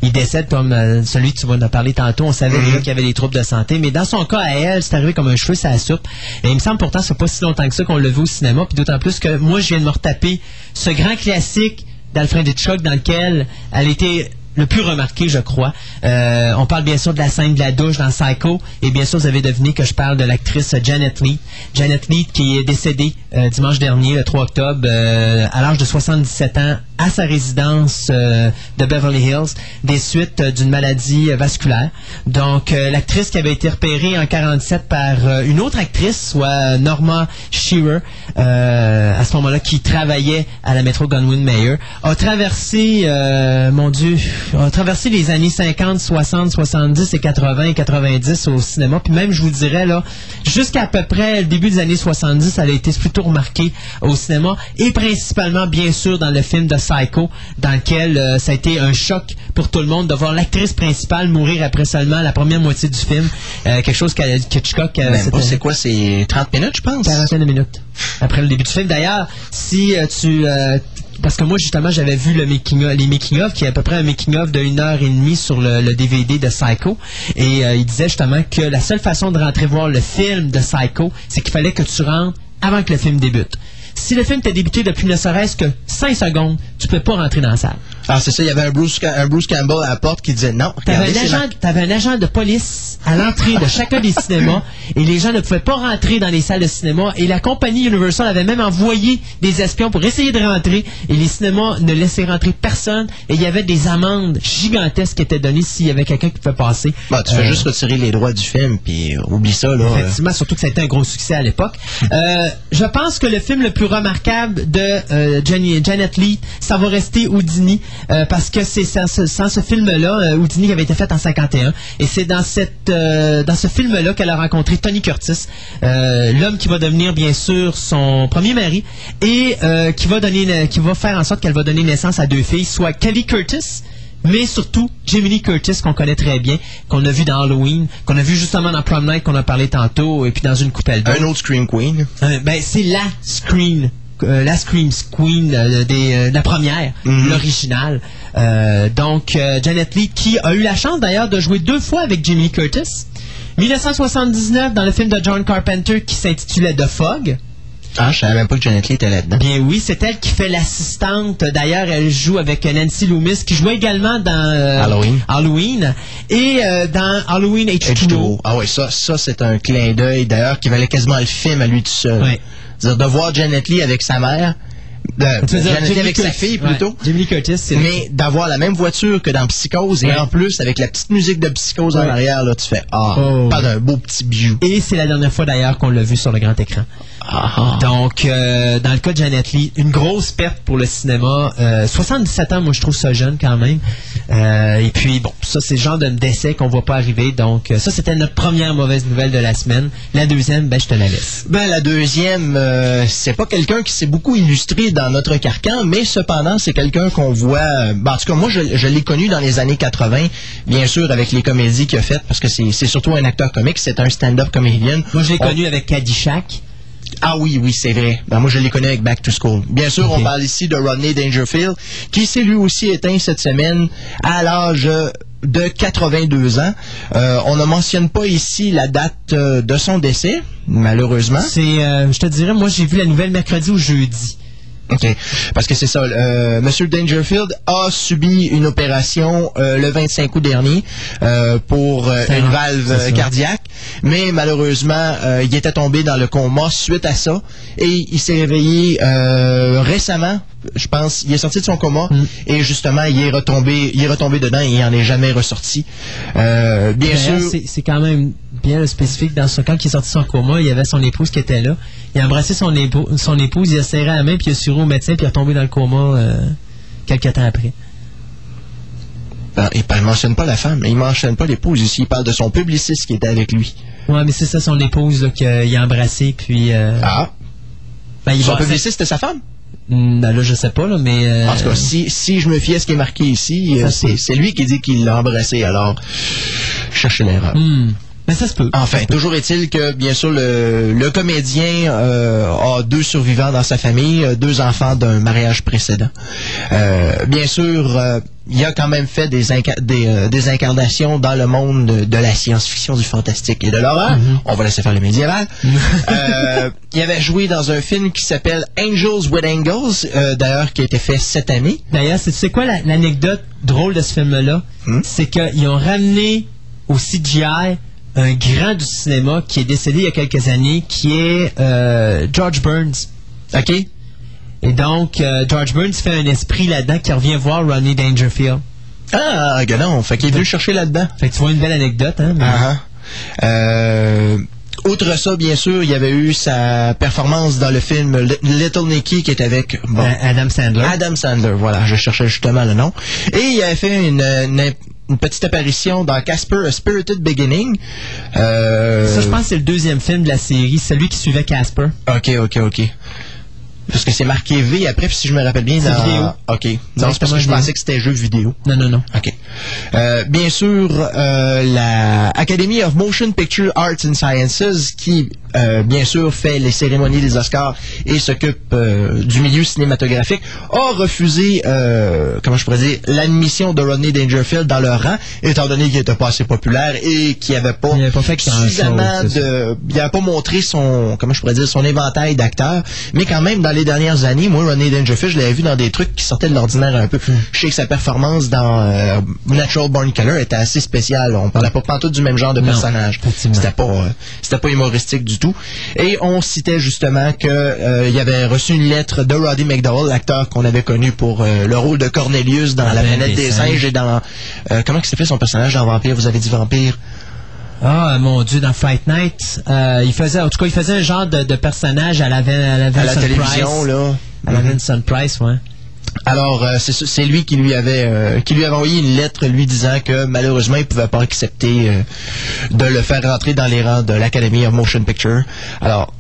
ils décèdent comme euh, celui que tu vas nous parler tantôt. On savait déjà qu'il y avait des troubles de santé. Mais dans son cas, à elle, c'est arrivé comme un cheveu la soupe. Et il me semble pourtant, c'est pas si longtemps que ça qu'on l'a vu au cinéma. Puis d'autant plus que moi, je viens de me retaper ce grand classique d'Alfred Hitchcock dans lequel elle était le plus remarqué, je crois. Euh, on parle bien sûr de la scène de la douche dans Psycho, et bien sûr, vous avez deviné que je parle de l'actrice Janet Lee. Janet Lee qui est décédée euh, dimanche dernier, le 3 octobre, euh, à l'âge de 77 ans, à sa résidence de Beverly Hills, des suites d'une maladie vasculaire. Donc, l'actrice qui avait été repérée en 47 par une autre actrice, soit Norma Shearer, à ce moment-là, qui travaillait à la métro Gunwin Mayer, a traversé, mon Dieu, a traversé les années 50, 60, 70 et 80 et 90 au cinéma. Puis même, je vous dirais, là, jusqu'à à peu près le début des années 70, elle a été plutôt remarquée au cinéma et principalement, bien sûr, dans le film de Psycho, dans lequel euh, ça a été un choc pour tout le monde de voir l'actrice principale mourir après seulement la première moitié du film. Euh, quelque chose qu'Hitchcock... euh, pas, c'était- c'est quoi, c'est 30 minutes, je pense? quarantaine de minutes après le début du film. D'ailleurs, si euh, tu... parce que moi, justement, j'avais vu le making les making-of, qui est à peu près un making-of de une heure et demie sur le, le DVD de Psycho. Et euh, il disait justement que la seule façon de rentrer voir le film de Psycho, c'est qu'il fallait que tu rentres avant que le film débute. Si le film t'a débuté depuis ne serait-ce que 5 secondes, tu peux pas rentrer dans la salle. Ah, c'est ça, il y avait un Bruce, un Bruce Campbell à la porte qui disait non. T'avais un, agent, t'avais un agent de police à l'entrée de chacun des cinémas et les gens ne pouvaient pas rentrer dans les salles de cinéma et la compagnie Universal avait même envoyé des espions pour essayer de rentrer et les cinémas ne laissaient rentrer personne et il y avait des amendes gigantesques qui étaient données s'il y avait quelqu'un qui pouvait passer. Bah, tu fais Euh, juste retirer les droits du film, puis euh, oublie ça, là. euh. Effectivement, surtout que ça a été un gros succès à l'époque. Euh, je pense que le film le plus remarquable de euh, Jenny- Janet Lee, ça va rester Houdini, euh, parce que c'est sans ce, sans ce film-là, euh, Houdini avait été fait en 51, et c'est dans cette euh, dans ce film-là qu'elle a rencontré Tony Curtis, l'homme qui va devenir bien sûr son premier mari, et qui va donner, qui va faire en sorte qu'elle va donner naissance à deux filles, soit Kelly Curtis mais surtout Lee Curtis qu'on connaît très bien, qu'on a vu dans Halloween, qu'on a vu justement dans Prom Night qu'on a parlé tantôt, et puis dans une coupelle d'eau. Un autre Scream Queen. Euh, ben, c'est la screen euh, la Scream Queen euh, des, euh, la première, Mhm. l'original. Euh, donc, Janet Leigh, qui a eu la chance d'ailleurs de jouer deux fois avec Jimmy Curtis. 1979, dans le film de John Carpenter qui s'intitulait The Fog. Ah, je savais même pas que Janet Leigh était là-dedans. Bien oui, c'est elle qui fait l'assistante. D'ailleurs, elle joue avec Nancy Loomis, qui jouait également dans euh, Halloween. Halloween et euh, dans Halloween H2O. H2O. Ah ouais, ça, ça c'est un clin d'œil d'ailleurs qui valait quasiment le film à lui tout seul. Ouais. C'est-à-dire de voir Janet Leigh avec sa mère, de, Tu veux dire Janet Jamie avec sa fille plutôt. Ouais, Curtis, Mais d'avoir la même voiture que dans Psychose et en plus avec la petite musique de Psychose en arrière, là, tu fais Ah, Oh. pas d'un beau petit bijou. Et c'est la dernière fois d'ailleurs qu'on l'a vu sur le grand écran. Ah, Donc, euh, dans le cas de Janet Leigh, une grosse perte pour le cinéma. Euh, 77 ans, moi je trouve ça jeune quand même. Euh, et puis, bon, ça c'est le genre de décès qu'on voit pas arriver. Donc, euh, ça c'était notre première mauvaise nouvelle de la semaine. La deuxième, ben je te la laisse. Ben, la deuxième, euh, c'est pas quelqu'un qui s'est beaucoup illustré dans notre carcan, mais cependant, c'est quelqu'un qu'on voit. euh, ben, en tout cas, moi, je, je l'ai connu dans les années 80, bien sûr, avec les comédies qu'il a faites, parce que c'est c'est surtout un acteur comique, c'est un stand-up comédien. Moi je l'ai On- connu avec Caddyshack. Ah oui, oui, c'est vrai. Ben, moi, je l'ai connu avec Back to School. Bien sûr, on parle ici de Rodney Dangerfield, qui s'est lui aussi éteint cette semaine à l'âge de 82 ans. Euh, on ne mentionne pas ici la date euh, de son décès, malheureusement. C'est, euh, je te dirais, moi j'ai vu la nouvelle mercredi ou jeudi. OK. Parce que c'est ça. Euh, Monsieur Dangerfield a subi une opération euh, le 25 août dernier euh, pour euh, une valve cardiaque. Mais malheureusement, euh, il était tombé dans le coma suite à ça. Et il s'est réveillé euh, récemment. Je pense, il est sorti de son coma Mm. et justement, il est retombé, il est retombé dedans et il en est jamais ressorti. Euh, bien sûr. c'est quand même bien spécifique. Dans ce quand il est sorti de son coma, il y avait son épouse qui était là. Il a embrassé son, son épouse, il a serré la main, puis il a suré au médecin, puis il est retombé dans le coma euh, quelques temps après. Ben, il ne mentionne pas la femme, mais il mentionne pas l'épouse ici. Il parle de son publiciste qui était avec lui. Ouais, mais c'est ça, son épouse qu'il a embrassé, puis... euh, Ah. ben, il Son publiciste, c'était sa femme? Hmm, ben là, je sais pas, là, mais... euh, En tout cas, si, si je me fie à ce qui est marqué ici, euh, c'est lui qui dit qu'il l'a embrassé, alors cherchez l'erreur. hmm, mais ça se peut. Enfin, toujours est-il que, bien sûr, le, le comédien euh, a deux survivants dans sa famille, euh, deux enfants d'un mariage précédent. Euh, bien sûr, euh, il a quand même fait des, inca- des, des incarnations dans le monde de, de la science-fiction, du fantastique et de l'horreur. On va laisser faire le médiéval. Il avait joué dans un film qui s'appelle Angels with Angles, euh, d'ailleurs, qui a été fait cette année. D'ailleurs, c'est- quoi la- l'anecdote drôle de ce film-là? Hmm? C'est qu'ils ont ramené au CGI un grand du cinéma qui est décédé il y a quelques années, qui est euh, George Burns. OK? Et donc, euh, George Burns fait un esprit là-dedans qui revient voir Ronnie Dangerfield. Ah, non. Fait qu'il est venu chercher là-dedans. Fait que tu vois une belle anecdote, hein? mais- Ah, ah. Euh, outre ça, bien sûr, il y avait eu sa performance dans le film Li- Little Nicky qui est avec bon, Euh, Adam Sandler. Adam Sandler. Voilà, je cherchais justement le nom. Et il avait fait une, une- une petite apparition dans Casper A Spirited Beginning. Euh, Ça, je pense que c'est le deuxième film de la série, celui qui suivait Casper. Ok, ok, ok. Parce que c'est marqué V après, puis si je me rappelle bien, C'est dans... vidéo. Ok. Non, c'est parce que je pensais que c'était jeu vidéo. Non, non, non. OK. Euh, bien sûr, euh, la Academy of Motion Picture Arts and Sciences, qui, euh, bien sûr, fait les cérémonies des Oscars et s'occupe euh, du milieu cinématographique, a refusé, euh, comment je pourrais dire, l'admission de Rodney Dangerfield dans leur rang, étant donné qu'il n'était pas assez populaire et qu'il n'avait pas, Il avait pas fait suffisamment de... Il n'avait pas montré son, comment je pourrais dire, son éventail d'acteurs, mais quand même, dans les dernières années, moi, Rodney Dangerfield, je l'avais vu dans des trucs qui sortaient de l'ordinaire un peu. Hmm. Je sais que sa performance dans euh, Natural Born Killer était assez spéciale. On parlait pas pantoute du même genre de Non, personnage. C'était pas, c'était pas humoristique du tout. Et on citait justement que euh, avait reçu une lettre de Roddy McDowell, l'acteur qu'on avait connu pour euh, le rôle de Cornelius dans La planète planète des des singes. et dans euh, comment il s'appelait son personnage dans Vampire? Vous avez dit Vampire? Ah, mon Dieu, dans Fight Night, il faisait, en tout cas, il faisait un genre de, de personnage à la, à la À la Vincent télévision, Price. là. À la. Vincent Price, ouais. Alors, euh, c'est lui qui lui avait euh, qui lui avait envoyé une lettre lui disant que malheureusement il pouvait pas accepter euh, de le faire rentrer dans les rangs de l'Academy of Motion Picture. Alors,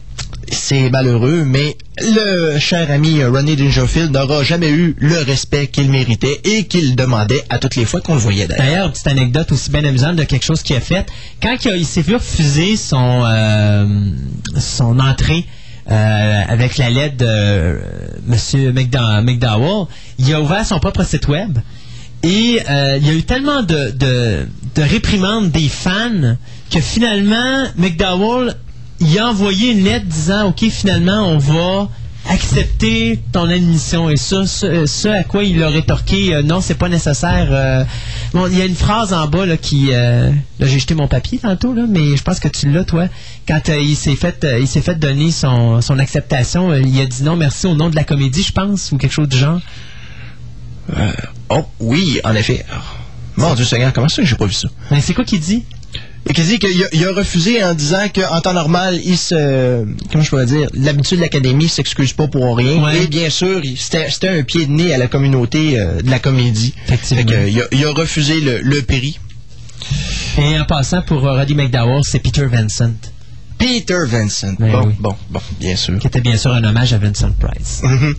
c'est malheureux, mais le cher ami euh, Ronnie Dangerfield n'aura jamais eu le respect qu'il méritait et qu'il demandait à toutes les fois qu'on le voyait d'ailleurs. D'ailleurs, petite anecdote aussi bien amusante de quelque chose qu'il a fait. Quand il s'est vu refuser son, euh, son entrée euh, avec la lettre de euh, Monsieur McDow- McDowell, il a ouvert son propre site web. Et euh, il y a eu tellement de, de réprimandes des fans que finalement, McDowell, il a envoyé une lettre disant, OK, finalement, on va accepter ton admission. Et ça, ce, ce à quoi il a rétorqué, euh, non, c'est pas nécessaire. euh. bon, il y a une phrase en bas là, qui... euh, là, j'ai jeté mon papier tantôt, là, mais je pense que tu l'as, toi. Quand il s'est fait il s'est fait donner son, son acceptation, il a dit non, merci au nom de la comédie, je pense, ou quelque chose du genre. Oh, oui, en effet. Mon Dieu Seigneur, comment ça j'ai pas vu ça? Mais c'est quoi qu'il dit? Qu'il a, il a refusé en disant qu'en temps normal, il se. Comment je pourrais dire? L'habitude de l'académie s'excuse pas pour rien. Ouais. Et bien sûr, il- c'était c'était un pied de nez à la communauté euh, de la comédie. Effectivement. Fait que, il, a, il a refusé le, le prix. Et en passant pour euh, Roddy McDowell, c'est Peter Vincent, Peter Vincent. Ben bon, oui. bon, bon, bien sûr. qui était bien sûr un hommage à Vincent Price. Mhm.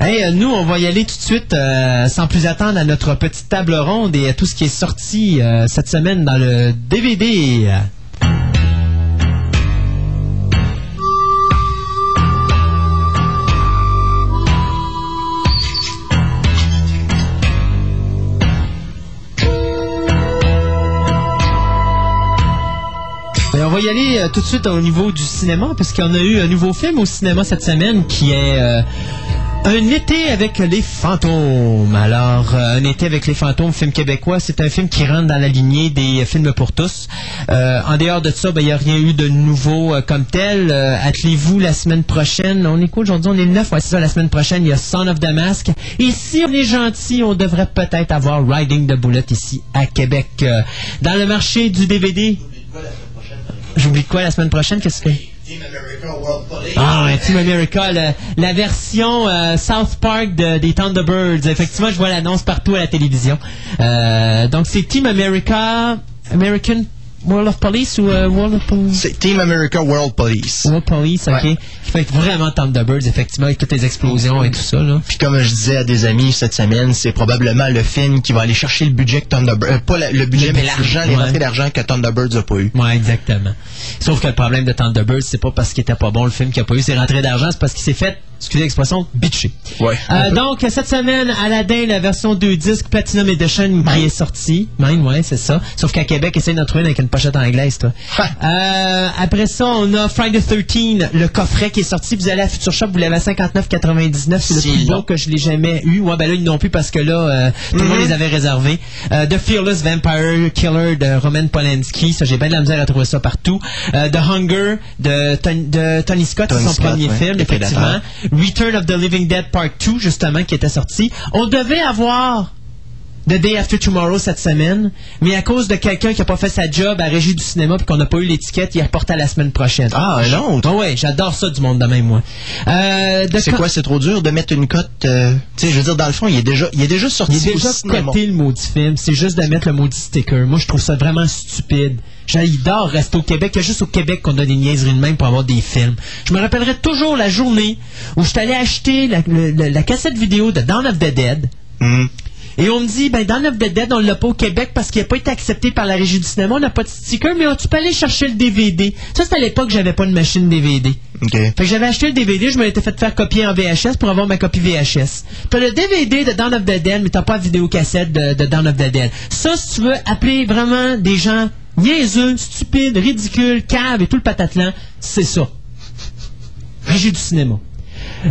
Hey, euh, nous, on va y aller tout de suite, euh, sans plus attendre, à notre petite table ronde et à tout ce qui est sorti euh, cette semaine dans le DVD. Et on va y aller tout de suite au niveau du cinéma, puisqu'on a eu un nouveau film au cinéma cette semaine qui est Un été avec les fantômes. Alors, euh, Un été avec les fantômes, film québécois, c'est un film qui rentre dans la lignée des films pour tous. Euh, en dehors de ça, ben, il n'y a rien eu de nouveau euh, comme tel. Attelez-vous la semaine prochaine. On est quoi aujourd'hui? On est le 9, ouais, c'est ça, la semaine prochaine, il y a Son of Damask. Et si on est gentil, on devrait peut-être avoir Riding the Bullet ici à Québec. Dans le marché du DVD, J'oublie quoi la semaine prochaine? Qu'est-ce que. Ah, ouais, Team America, le- la version euh, South Park de- des Thunderbirds. Effectivement, je vois l'annonce partout à la télévision. Euh, donc, c'est Team America, American World of Police ou euh, World of Police? C'est Team America World Police. World Police, ok. Ouais. Qui fait vraiment Thunderbirds, effectivement, avec toutes les explosions et tout ça, là. Puis comme je disais à des amis cette semaine, c'est probablement le film qui va aller chercher le budget que Thunderbird... euh, pas la- le budget, mais l'argent, les rentrées d'argent que Thunderbirds a pas eu. Ouais, exactement. Sauf que le problème de Thunderbirds, c'est pas parce qu'il était pas bon le film qu'il a pas eu ses rentrées d'argent, c'est parce qu'il s'est fait, excusez l'expression. Ouais. Euh, donc, cette semaine, Aladdin, la version 2 disques Platinum Edition qui est sortie. Mine, ouais, c'est ça. Sauf qu'à Québec, essaye d'en trouver une avec une pochette anglaise, toi. Euh, après ça, on a Friday 13, le coffret qui est sorti. Vous allez à Future Shop, vous l'avez à 59,99. C'est le plus beau que je l'ai jamais eu. Ouais, ben là, ils n'ont plus parce que là, euh, tout le monde les avait réservés. The Fearless Vampire Killer de Roman Polanski. Ça, j'ai bien de la misère à trouver ça partout. The Hunger de, Ton- de Tony Scott, c'est Tony son Scott, premier ouais, film, effectivement. Return of the Living Dead Part 2, justement, qui était sorti. On devait avoir The Day After Tomorrow cette semaine, mais à cause de quelqu'un qui a pas fait sa job à Régie du cinéma puis qu'on n'a pas eu l'étiquette, il reporte à la semaine prochaine. Ah, autre? Ah ouais, j'adore ça du monde de même, moi. Euh, C'est quoi, c'est trop dur de mettre une cote... euh, tu sais, je veux dire, dans le fond, il est déjà, il est déjà sorti Il est déjà coté le maudit film. C'est juste de mettre le maudit sticker. Moi, je trouve ça vraiment stupide. J'adore rester au Québec. Il y a juste au Québec qu'on a des niaiseries de même pour avoir des films. Je me rappellerai toujours la journée où je suis allé acheter la, cassette vidéo de Dawn of the Dead. Mhm. Et on me dit, ben, Dawn of the Dead, on l'a pas au Québec parce qu'il n'a pas été accepté par la régie du cinéma. On n'a pas de sticker, mais tu peux aller chercher le DVD. Ça, c'était à l'époque que j'avais pas de machine DVD. Fait que j'avais acheté le DVD, je me l'étais fait faire copier en VHS pour avoir ma copie VHS. T'as le DVD de Dawn of the Dead, mais t'as pas la vidéocassette de, de Dawn of the Dead. Ça, si tu veux appeler vraiment des gens niaiseux, stupides, ridicules, caves et tout le patatlan, c'est ça. Régie du cinéma.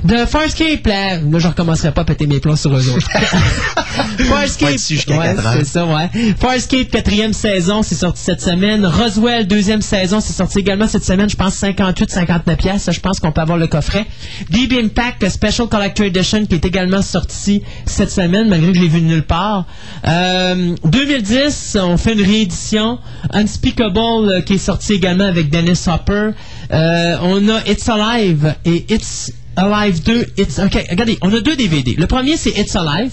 De Farscape, là, là je recommencerai pas à péter mes plombs sur eux autres. Farscape, ouais, c'est ça, ouais. Farscape, quatrième saison, c'est sorti cette semaine. Roswell, deuxième saison, c'est sorti également cette semaine. Je pense 58-59 pièces. Je pense qu'on peut avoir le coffret. Deep Impact, Special Collector Edition, qui est également sorti cette semaine, malgré que je l'ai vu nulle part. Euh, 2010, on fait une réédition. Unspeakable, euh, qui est sorti également avec Dennis Hopper. Euh, on a It's Alive et It's Alive 2. It's, ok, regardez, on a deux DVD. Le premier, c'est It's Alive.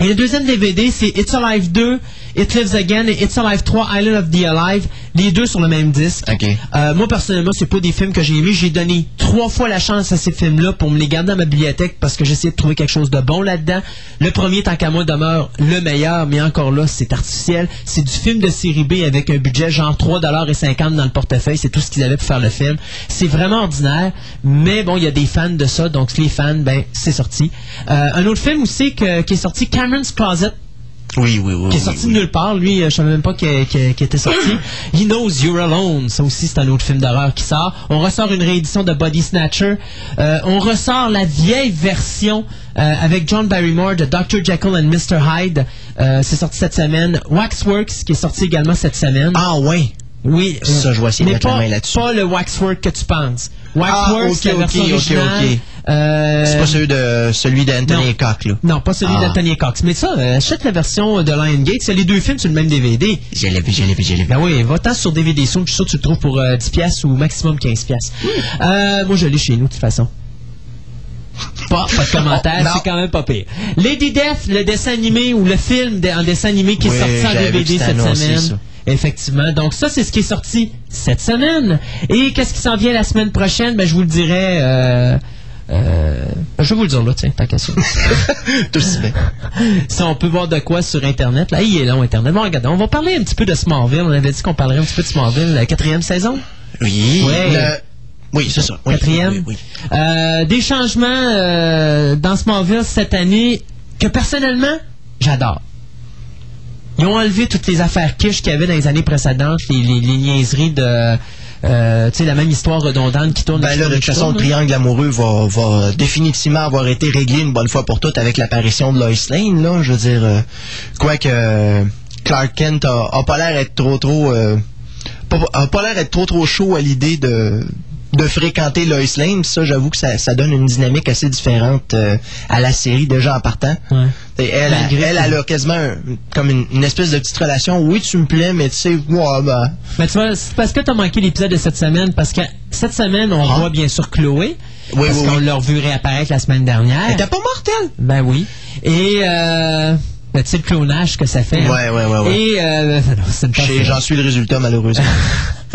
Et le deuxième DVD, c'est It's Alive 2, It Lives Again et It's Alive 3, Island of the Alive. les deux sur le même disque. OK. Euh, moi, personnellement, c'est pas des films que j'ai aimés. J'ai donné trois fois la chance à ces films-là pour me les garder dans ma bibliothèque parce que j'essayais de trouver quelque chose de bon là-dedans. Le premier, tant qu'à moi, demeure le meilleur, mais encore là, c'est artificiel. C'est du film de série B avec un budget genre 3,50$ dans le portefeuille. C'est tout ce qu'ils avaient pour faire le film. C'est vraiment ordinaire, mais bon, il y a des fans de ça, donc les fans, ben, c'est sorti. Euh, un autre film aussi que- qui est sorti, Cameron's Closet, Oui, oui, oui. qui est sorti oui. de nulle part. Lui, euh, je savais même pas qu'il était sorti. He Knows You're Alone. Ça aussi, c'est un autre film d'horreur qui sort. On ressort une réédition de Body Snatcher. Euh, on ressort la vieille version euh, avec John Barrymore de Dr. Jekyll and Mr. Hyde. Euh, c'est sorti cette semaine. Waxworks, qui est sorti également cette semaine. Ah, ouais. oui. ça, je essayer de mais la pas, main là-dessus. pas le Waxwork que tu penses. Waxworks, Ah, ok, la version. Euh, C'est pas celui de celui d'Anthony. Cox, là. non, pas celui Ah. d'Anthony Cox. Mais ça, euh, achète la version de Lion C'est les deux films sur le même DVD. Je l'ai vu, je l'ai vu, je l'ai vu. Ben oui, va-t'en sur DVD Soon, je suis sûr que tu le trouves pour euh, 10 pièces ou maximum 15 pièces. Hmm. Euh, moi, je l'ai chez nous, de toute façon. Pas, pas de commentaire, Oh, c'est quand même pas pire. Lady Death, le dessin animé ou le film de- en dessin animé qui Oui, est sorti en DVD cette semaine. Effectivement. Donc ça, c'est ce qui est sorti cette semaine. Et qu'est-ce qui s'en vient la semaine prochaine? Ben, je vous le dirai... Euh, euh, ben, je vais vous le dire là, tiens, tant qu'à ça. Tout aussi bien. si on peut voir de quoi sur Internet. Là, il est long, Internet. Bon, regarde, on va parler un petit peu de Smallville. On avait dit qu'on parlerait un petit peu de Smallville, la quatrième saison? Oui. Ouais. le- Oui, c'est ça. Oui, Quatrième? oui, oui. Euh, des changements dans Smallville cette année que personnellement, j'adore. Ils ont enlevé toutes les affaires quiche qu'il y avait dans les années précédentes, les, les- les niaiseries de... euh, tu sais, la même histoire redondante qui tourne. Ben là, de toute façon, le triangle amoureux va, va définitivement avoir été réglé une bonne fois pour toutes avec l'apparition de Lois Lane, là. Je veux dire, euh, quoique euh, Clark Kent a, a pas l'air d'être trop trop... a pas l'air d'être trop trop chaud à l'idée de de fréquenter Lois Lane, ça j'avoue que ça, ça donne une dynamique assez différente à la série déjà en partant. Ouais. Elle, elle, a quasiment un- comme une, une espèce de petite relation. Oui, tu me plais, mais tu sais, moi, ben, Mais tu vois, c'est parce que tu as manqué l'épisode de cette semaine, parce que cette semaine, on Ah. voit bien sûr Chloé, Oui, parce oui, qu'on oui. l'a revu réapparaître la semaine dernière. elle était pas morte, elle? Ben oui. Et euh, ben, tu sais le clonage que ça fait. hein. Ouais, ouais, ouais, ouais. Et euh, J'en suis le résultat, malheureusement.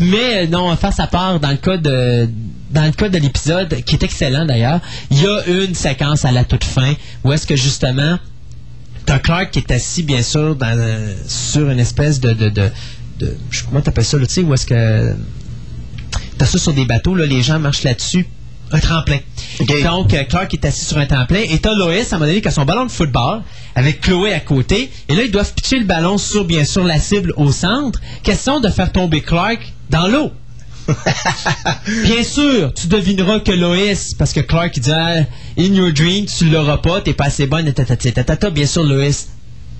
Mais euh, non, face à part, dans le cas de dans le cas de l'épisode, qui est excellent d'ailleurs, il y a une séquence à la toute fin où est-ce que justement t'as Clark qui est assis bien sûr dans, euh, sur une espèce de de, de, de comment t'appelles ça là, tu sais où est-ce que t'as ça sur des bateaux là, les gens marchent là-dessus un tremplin. Donc, euh, Clark est assis sur un tremplin et t'as Lois, à un moment donné, qui a son ballon de football avec Chloé à côté. Et là, ils doivent pitcher le ballon sur, bien sûr, la cible au centre. Question de faire tomber Clark dans l'eau. Bien sûr, tu devineras que Lois, parce que Clark dit ah, In your dream, tu l'auras pas, t'es pas assez bonne, tatati, tatata. Bien sûr, Lois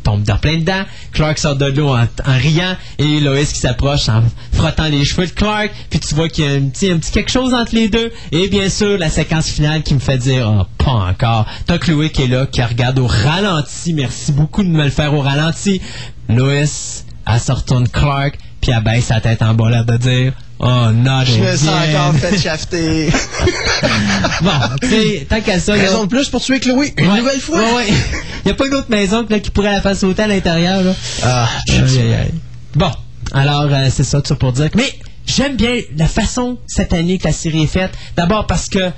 tombe dans plein dedans. Clark sort de l'eau en, en riant et Lois qui s'approche en frottant les cheveux de Clark. Puis tu vois qu'il y a un petit, un petit quelque chose entre les deux. Et bien sûr, la séquence finale qui me fait dire oh, pas encore. T'as Chloé qui est là, qui regarde au ralenti. Merci beaucoup de me le faire au ralenti. Lois, elle se retourne Clark, puis elle baisse sa tête en bas là de dire Oh, not Je me sens encore fait shafter. Bon, tu sais, tant qu'à ça, Raison de plus pour tuer Chloé. Une Ouais. nouvelle fois. Ouais, ouais. Il n'y a pas une autre maison là, qui pourrait la faire sauter à l'intérieur. là. Ah, aïe, aïe. Bon, alors euh, c'est ça, tout ça pour dire. que- Mais j'aime bien la façon cette année que la série est faite. D'abord parce que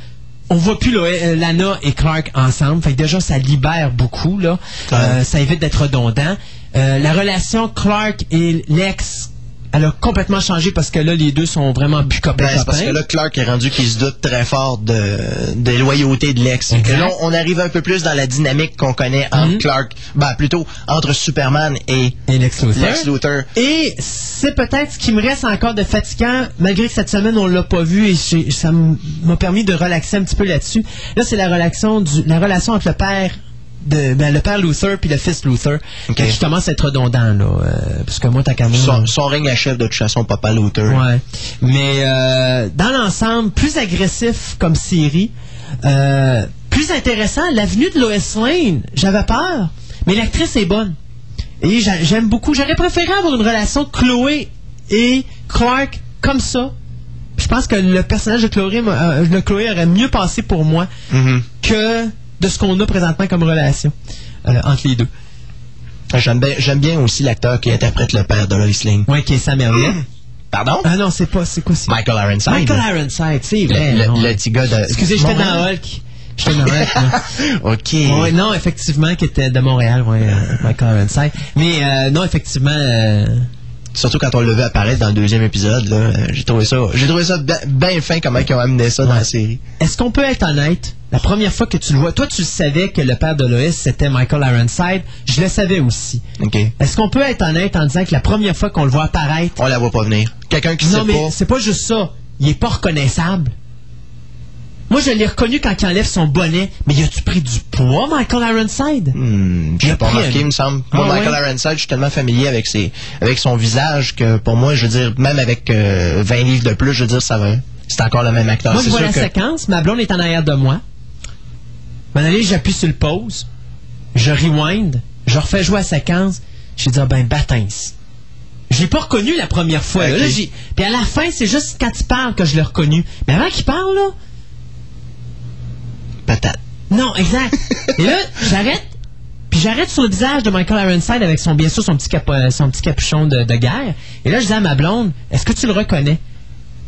on voit plus euh, Lana et Clark ensemble. Fait que déjà, ça libère beaucoup. Là. Euh, ça évite d'être redondant. Euh, la relation Clark et Lex, elle a complètement changé parce que là, les deux sont vraiment plus copains. Ben, c'est parce que là, Clark est rendu qu'il se doute très fort de, de loyauté de Lex. Là, on arrive un peu plus dans la dynamique qu'on connaît entre Mhm. Clark, ben, plutôt entre Superman et Et Lex Luthor. Lex Luthor. Et c'est peut-être ce qui me reste encore de fatigant, malgré que cette semaine on l'a pas vu et ça m'a permis de relaxer un petit peu là-dessus. Là, c'est la relation du, la relation entre le père de, ben, le père Luther puis le fils Luther Ok. qui commence à être redondant là, euh, parce que moi t'as qu'à moi, Son, son règne achève de toute façon Papa. Ouais. Mais euh, dans l'ensemble, plus agressif comme série, euh, plus intéressant. L'avenue de Lois Lane, j'avais peur, mais l'actrice est bonne. Et j'a- j'aime beaucoup. J'aurais préféré avoir une relation Chloé et Clark comme ça. Je pense que le personnage de Chloé, de Chloé aurait mieux passé pour moi Mhm. que de ce qu'on a présentement comme relation euh, entre les deux. J'aime bien, j'aime bien aussi l'acteur qui interprète le père de Lois Lane. Ouais, qui est Sam Elliott. Pardon? Ah non, c'est pas, c'est quoi c'est Michael Ironside. Michael Ironside, c'est vrai. le- non. le petit gars de... Excusez, j'étais dans Hulk. J'étais dans Hulk. OK. Ouais, non, effectivement, qui était de Montréal, ouais, euh, Michael Ironside. Mais euh, non, effectivement, euh, Surtout quand on le vu apparaître dans le deuxième épisode, là, j'ai trouvé ça, j'ai trouvé ça bien fin comment ils ont amené ça dans la série. est-ce qu'on peut être honnête? La première fois que tu le vois, toi, tu savais que le père de Lois, c'était Michael Ironside. Je le savais aussi. OK. Est-ce qu'on peut être honnête en disant que la première fois qu'on le voit apparaître, On la voit pas venir. Quelqu'un qui non, sait mais pas. c'est pas juste ça. Il est pas reconnaissable. Moi, je l'ai reconnu quand il enlève son bonnet. Mais y a-tu pris du poids, Michael Ironside? Hmm, a pas remarqué, un- il me semble. Ah Moi, ouais? Michael Ironside, je suis tellement familier avec ses, avec son visage que pour moi, je veux dire, même avec euh, 20 livres de plus, je veux dire, ça va. C'est encore le même acteur. Moi, je vois la que séquence, ma blonde est en arrière de moi. Maintenant, j'appuie sur le pause, je rewind, je refais jouer la séquence. Je dis, ah ben, bâtins. Je l'ai pas reconnu la première fois. là. Ok. Là, j'ai- Puis à la fin, c'est juste quand il parle que je l'ai reconnu. Mais avant qu'il parle, là, patate. non, exact. Et là, j'arrête. Puis j'arrête sur le visage de Michael Ironside avec son, bien sûr, son petit, capo- son petit capuchon de, de guerre. Et là, je dis à ma blonde, est-ce que tu le reconnais?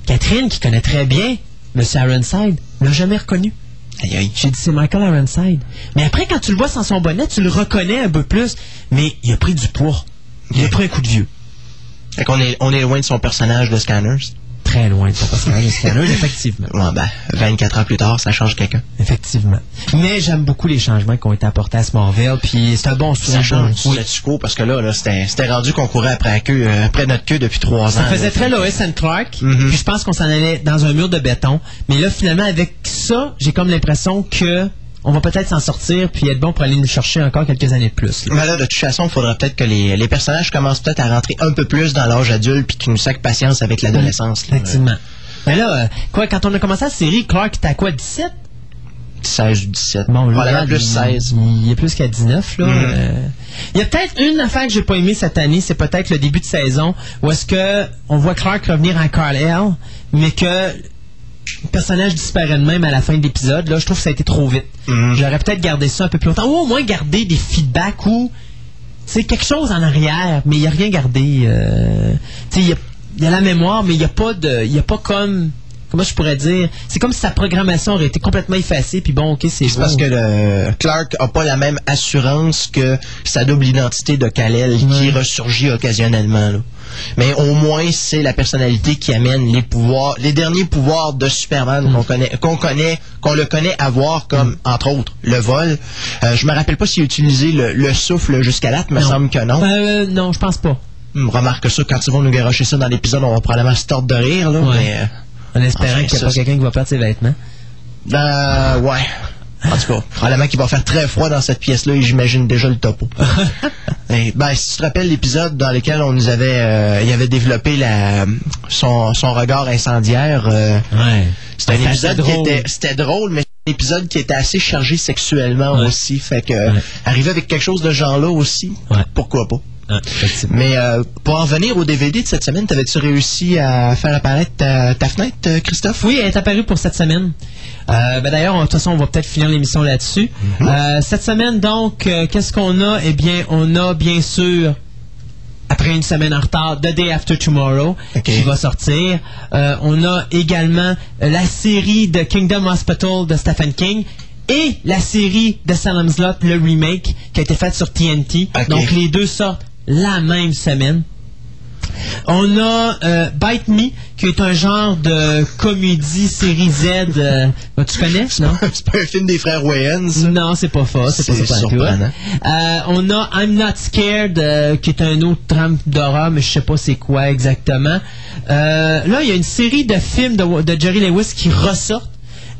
Catherine, qui connaît très bien M. Ironside, l'a jamais reconnu. Aïe. J'ai dit, c'est Michael Ironside. Mais après, quand tu le vois sans son bonnet, tu le reconnais un peu plus. Mais il a pris du poids. Il a pris un coup de vieux. Fait qu'on est, on est loin de son personnage de Scanners. Très loin de son personnage de Scanner, effectivement. Ouais, ben, 24 ans plus tard, ça change quelqu'un. Effectivement. Mais j'aime beaucoup les changements qui ont été apportés à Smallville. Puis c'est un bon Ça change Oui. le statu quo parce que là, là c'était c'était rendu qu'on courait après la queue, euh, après notre queue depuis trois ans. Ça faisait là. très Lois and Clark. Mhm. Puis je pense qu'on s'en allait dans un mur de béton. Mais là, finalement, avec ça, j'ai comme l'impression que on va peut-être s'en sortir puis être bon pour aller nous chercher encore quelques années de plus. là. Mais là, de toute façon, il faudra peut-être que les, les personnages commencent peut-être à rentrer un peu plus dans l'âge adulte puis qu'ils nous sacent patience avec l'adolescence. là. Effectivement. Mais là, euh, quoi, quand on a commencé la série, Clark était à quoi, 17? 16 ou 17. Bon, Probablement regarde, plus il- 16. Il, est plus qu'à 19, là. Mhm. Euh, il y a peut-être une affaire que j'ai pas aimée cette année, c'est peut-être le début de saison, où est-ce que on voit Clark revenir en Carlisle, mais que le personnage disparaît de même à la fin de l'épisode. Là, je trouve que ça a été trop vite. Mhm. J'aurais peut-être gardé ça un peu plus longtemps, ou au moins garder des feedbacks ou c'est quelque chose en arrière, mais il n'y a rien gardé. euh, tu sais, il y a, il y a la mémoire, mais il n'y a pas de, il y a pas comme, comment je pourrais dire, c'est comme si sa programmation aurait été complètement effacée, puis bon, ok, c'est C'est parce que le Clark a pas la même assurance que sa double identité de Kal-El qui ressurgit occasionnellement. là. Mais au moins, c'est la personnalité qui amène les pouvoirs, les derniers pouvoirs de Superman Mm. qu'on connaît, qu'on connaît, qu'on le connaît avoir comme, entre autres, le vol. Euh, je me rappelle pas s'il a utilisé le, le souffle jusqu'à là, me Non. semble que non. Euh, non, je pense pas. Hum, Remarque ça, quand ils vont nous garocher ça dans l'épisode, on va probablement se tordre de rire, là, Ouais. mais... En espérant Enfin, qu'il n'y a pas quelqu'un qui va perdre ses vêtements. Euh, ouais. En tout cas, probablement qu'il va faire très froid dans cette pièce-là et j'imagine déjà le topo. Et, ben, si tu te rappelles l'épisode dans lequel on nous avait, euh, il avait développé la, son, son regard incendiaire, euh, Ouais. c'était un épisode qui drôle. était, c'était drôle, mais c'était un épisode qui était assez chargé sexuellement Ouais. aussi. Fait que, Ouais. arriver avec quelque chose de genre-là aussi, pourquoi pas? Mais euh, pour en venir au DVD de cette semaine, t'avais-tu réussi à faire apparaître ta, ta fenêtre, euh, Christophe? Oui, elle est apparue pour cette semaine. Euh, ben D'ailleurs, de toute façon, on va peut-être finir l'émission là-dessus. Euh, cette semaine, donc, qu'est-ce qu'on a? Eh bien, on a bien sûr, après une semaine en retard, The Day After Tomorrow, qui va sortir. Euh, on a également la série de Kingdom Hospital de Stephen King. Et la série de Salem's Lot, le remake, qui a été faite sur TNT. Donc, les deux sortent la même semaine. On a euh, Bite Me, qui est un genre de comédie série Z. euh, tu connais, non? c'est pas un film des frères Wayans? Non, c'est pas ça. C'est pas surprenant. Euh, on a I'm Not Scared, qui est un autre trame d'horreur, mais je sais pas c'est quoi exactement. Là, il y a une série de films de, de Jerry Lewis qui ressortent,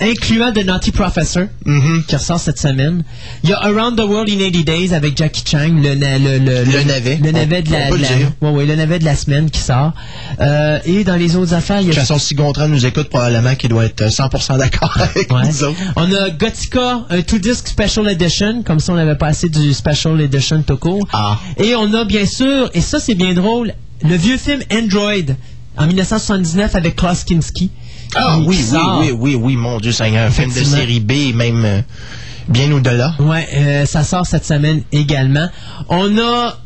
incluant The Naughty Professor, Mhm. qui ressort cette semaine. Il y a Around the World in 80 Days avec Jackie Chan, le, na- le, le, Le navet. le navet de On- la, de le la- dire. ouais, ouais, le navet de la semaine qui sort. Euh, et dans les autres affaires, il De y toute a façon, si Gontran nous écoute, probablement qu'il doit être 100% d'accord avec Ouais. nous autres. On a Gothica, un two-disc special edition, comme si on n'avait pas assez du special edition tout court. Ah. Et on a bien sûr, et ça c'est bien drôle, le vieux film Android en 1979 avec Klaus Kinski. Ah qui- oui, oui, oui, oui, oui, mon Dieu Seigneur, un film de série B, même, euh, bien au-delà. Ouais, euh, ça sort cette semaine également. On a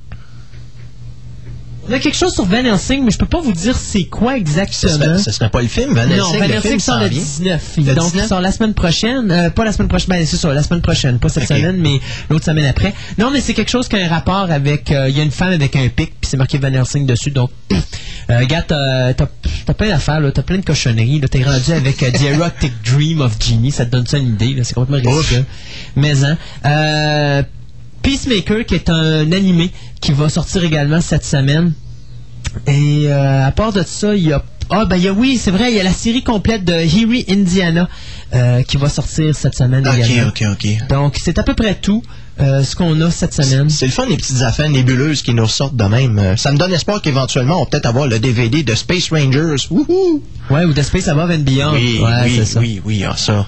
on a quelque chose sur Van Helsing, mais je peux pas vous dire c'est quoi exactement. ce serait pas le film, Van non, Helsing. Van le Helsing sort le vient. 19. Le donc, 19? il sort la semaine prochaine. Euh, pas la semaine prochaine, ben, c'est ça, la semaine prochaine. Pas cette semaine, mais l'autre semaine après. Non, mais c'est quelque chose qui a un rapport avec... euh, Il y a une femme avec un pic, puis c'est marqué Van Helsing dessus. Donc, euh, gars, t'as t'as- t'as plein d'affaires, t'as plein de cochonneries. T'es rendu avec euh, The Erotic Dream of Genie. Ça te donne ça une idée. C'est complètement ridicule. Mais, hein. Peacemaker, qui est un animé qui va sortir également cette semaine. Et euh, à part de ça, il y a ah ben y a oui, c'est vrai, il y a la série complète de Erie Indiana euh, qui va sortir cette semaine Ok, également. ok, ok. Donc c'est à peu près tout euh, ce qu'on a cette semaine. C'est le fun, les petites affaires nébuleuses qui nous ressortent de même. Euh, Ça me donne espoir qu'éventuellement, on va peut-être avoir le DVD de Space Rangers. Wouhou! Ouais, ou The Space Above and Beyond. Oui, ouais, oui, ça. oui, oui, ah, ça.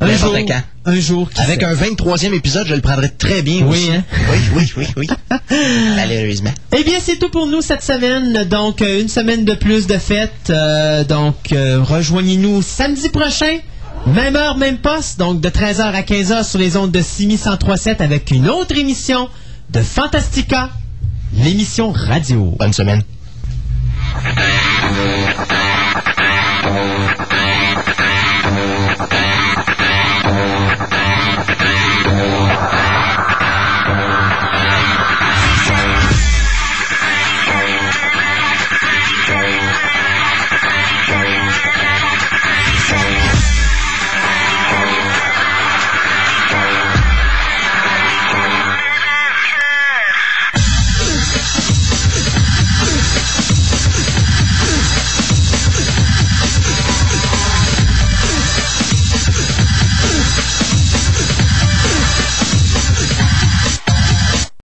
Un jour, quand. un jour. qui Avec sait? un 23e épisode, je le prendrais très bien Oui, aussi. hein? Oui, oui, oui, oui. Malheureusement. Eh bien, c'est tout pour nous cette semaine. Donc, euh, une semaine de plus de fête. Euh, donc, euh, rejoignez-nous samedi prochain. Même heure, même poste. Donc, de 13h à 15h sur les ondes de 6137 avec une autre émission de Fantastica, l'émission radio. Bonne semaine. ただいま。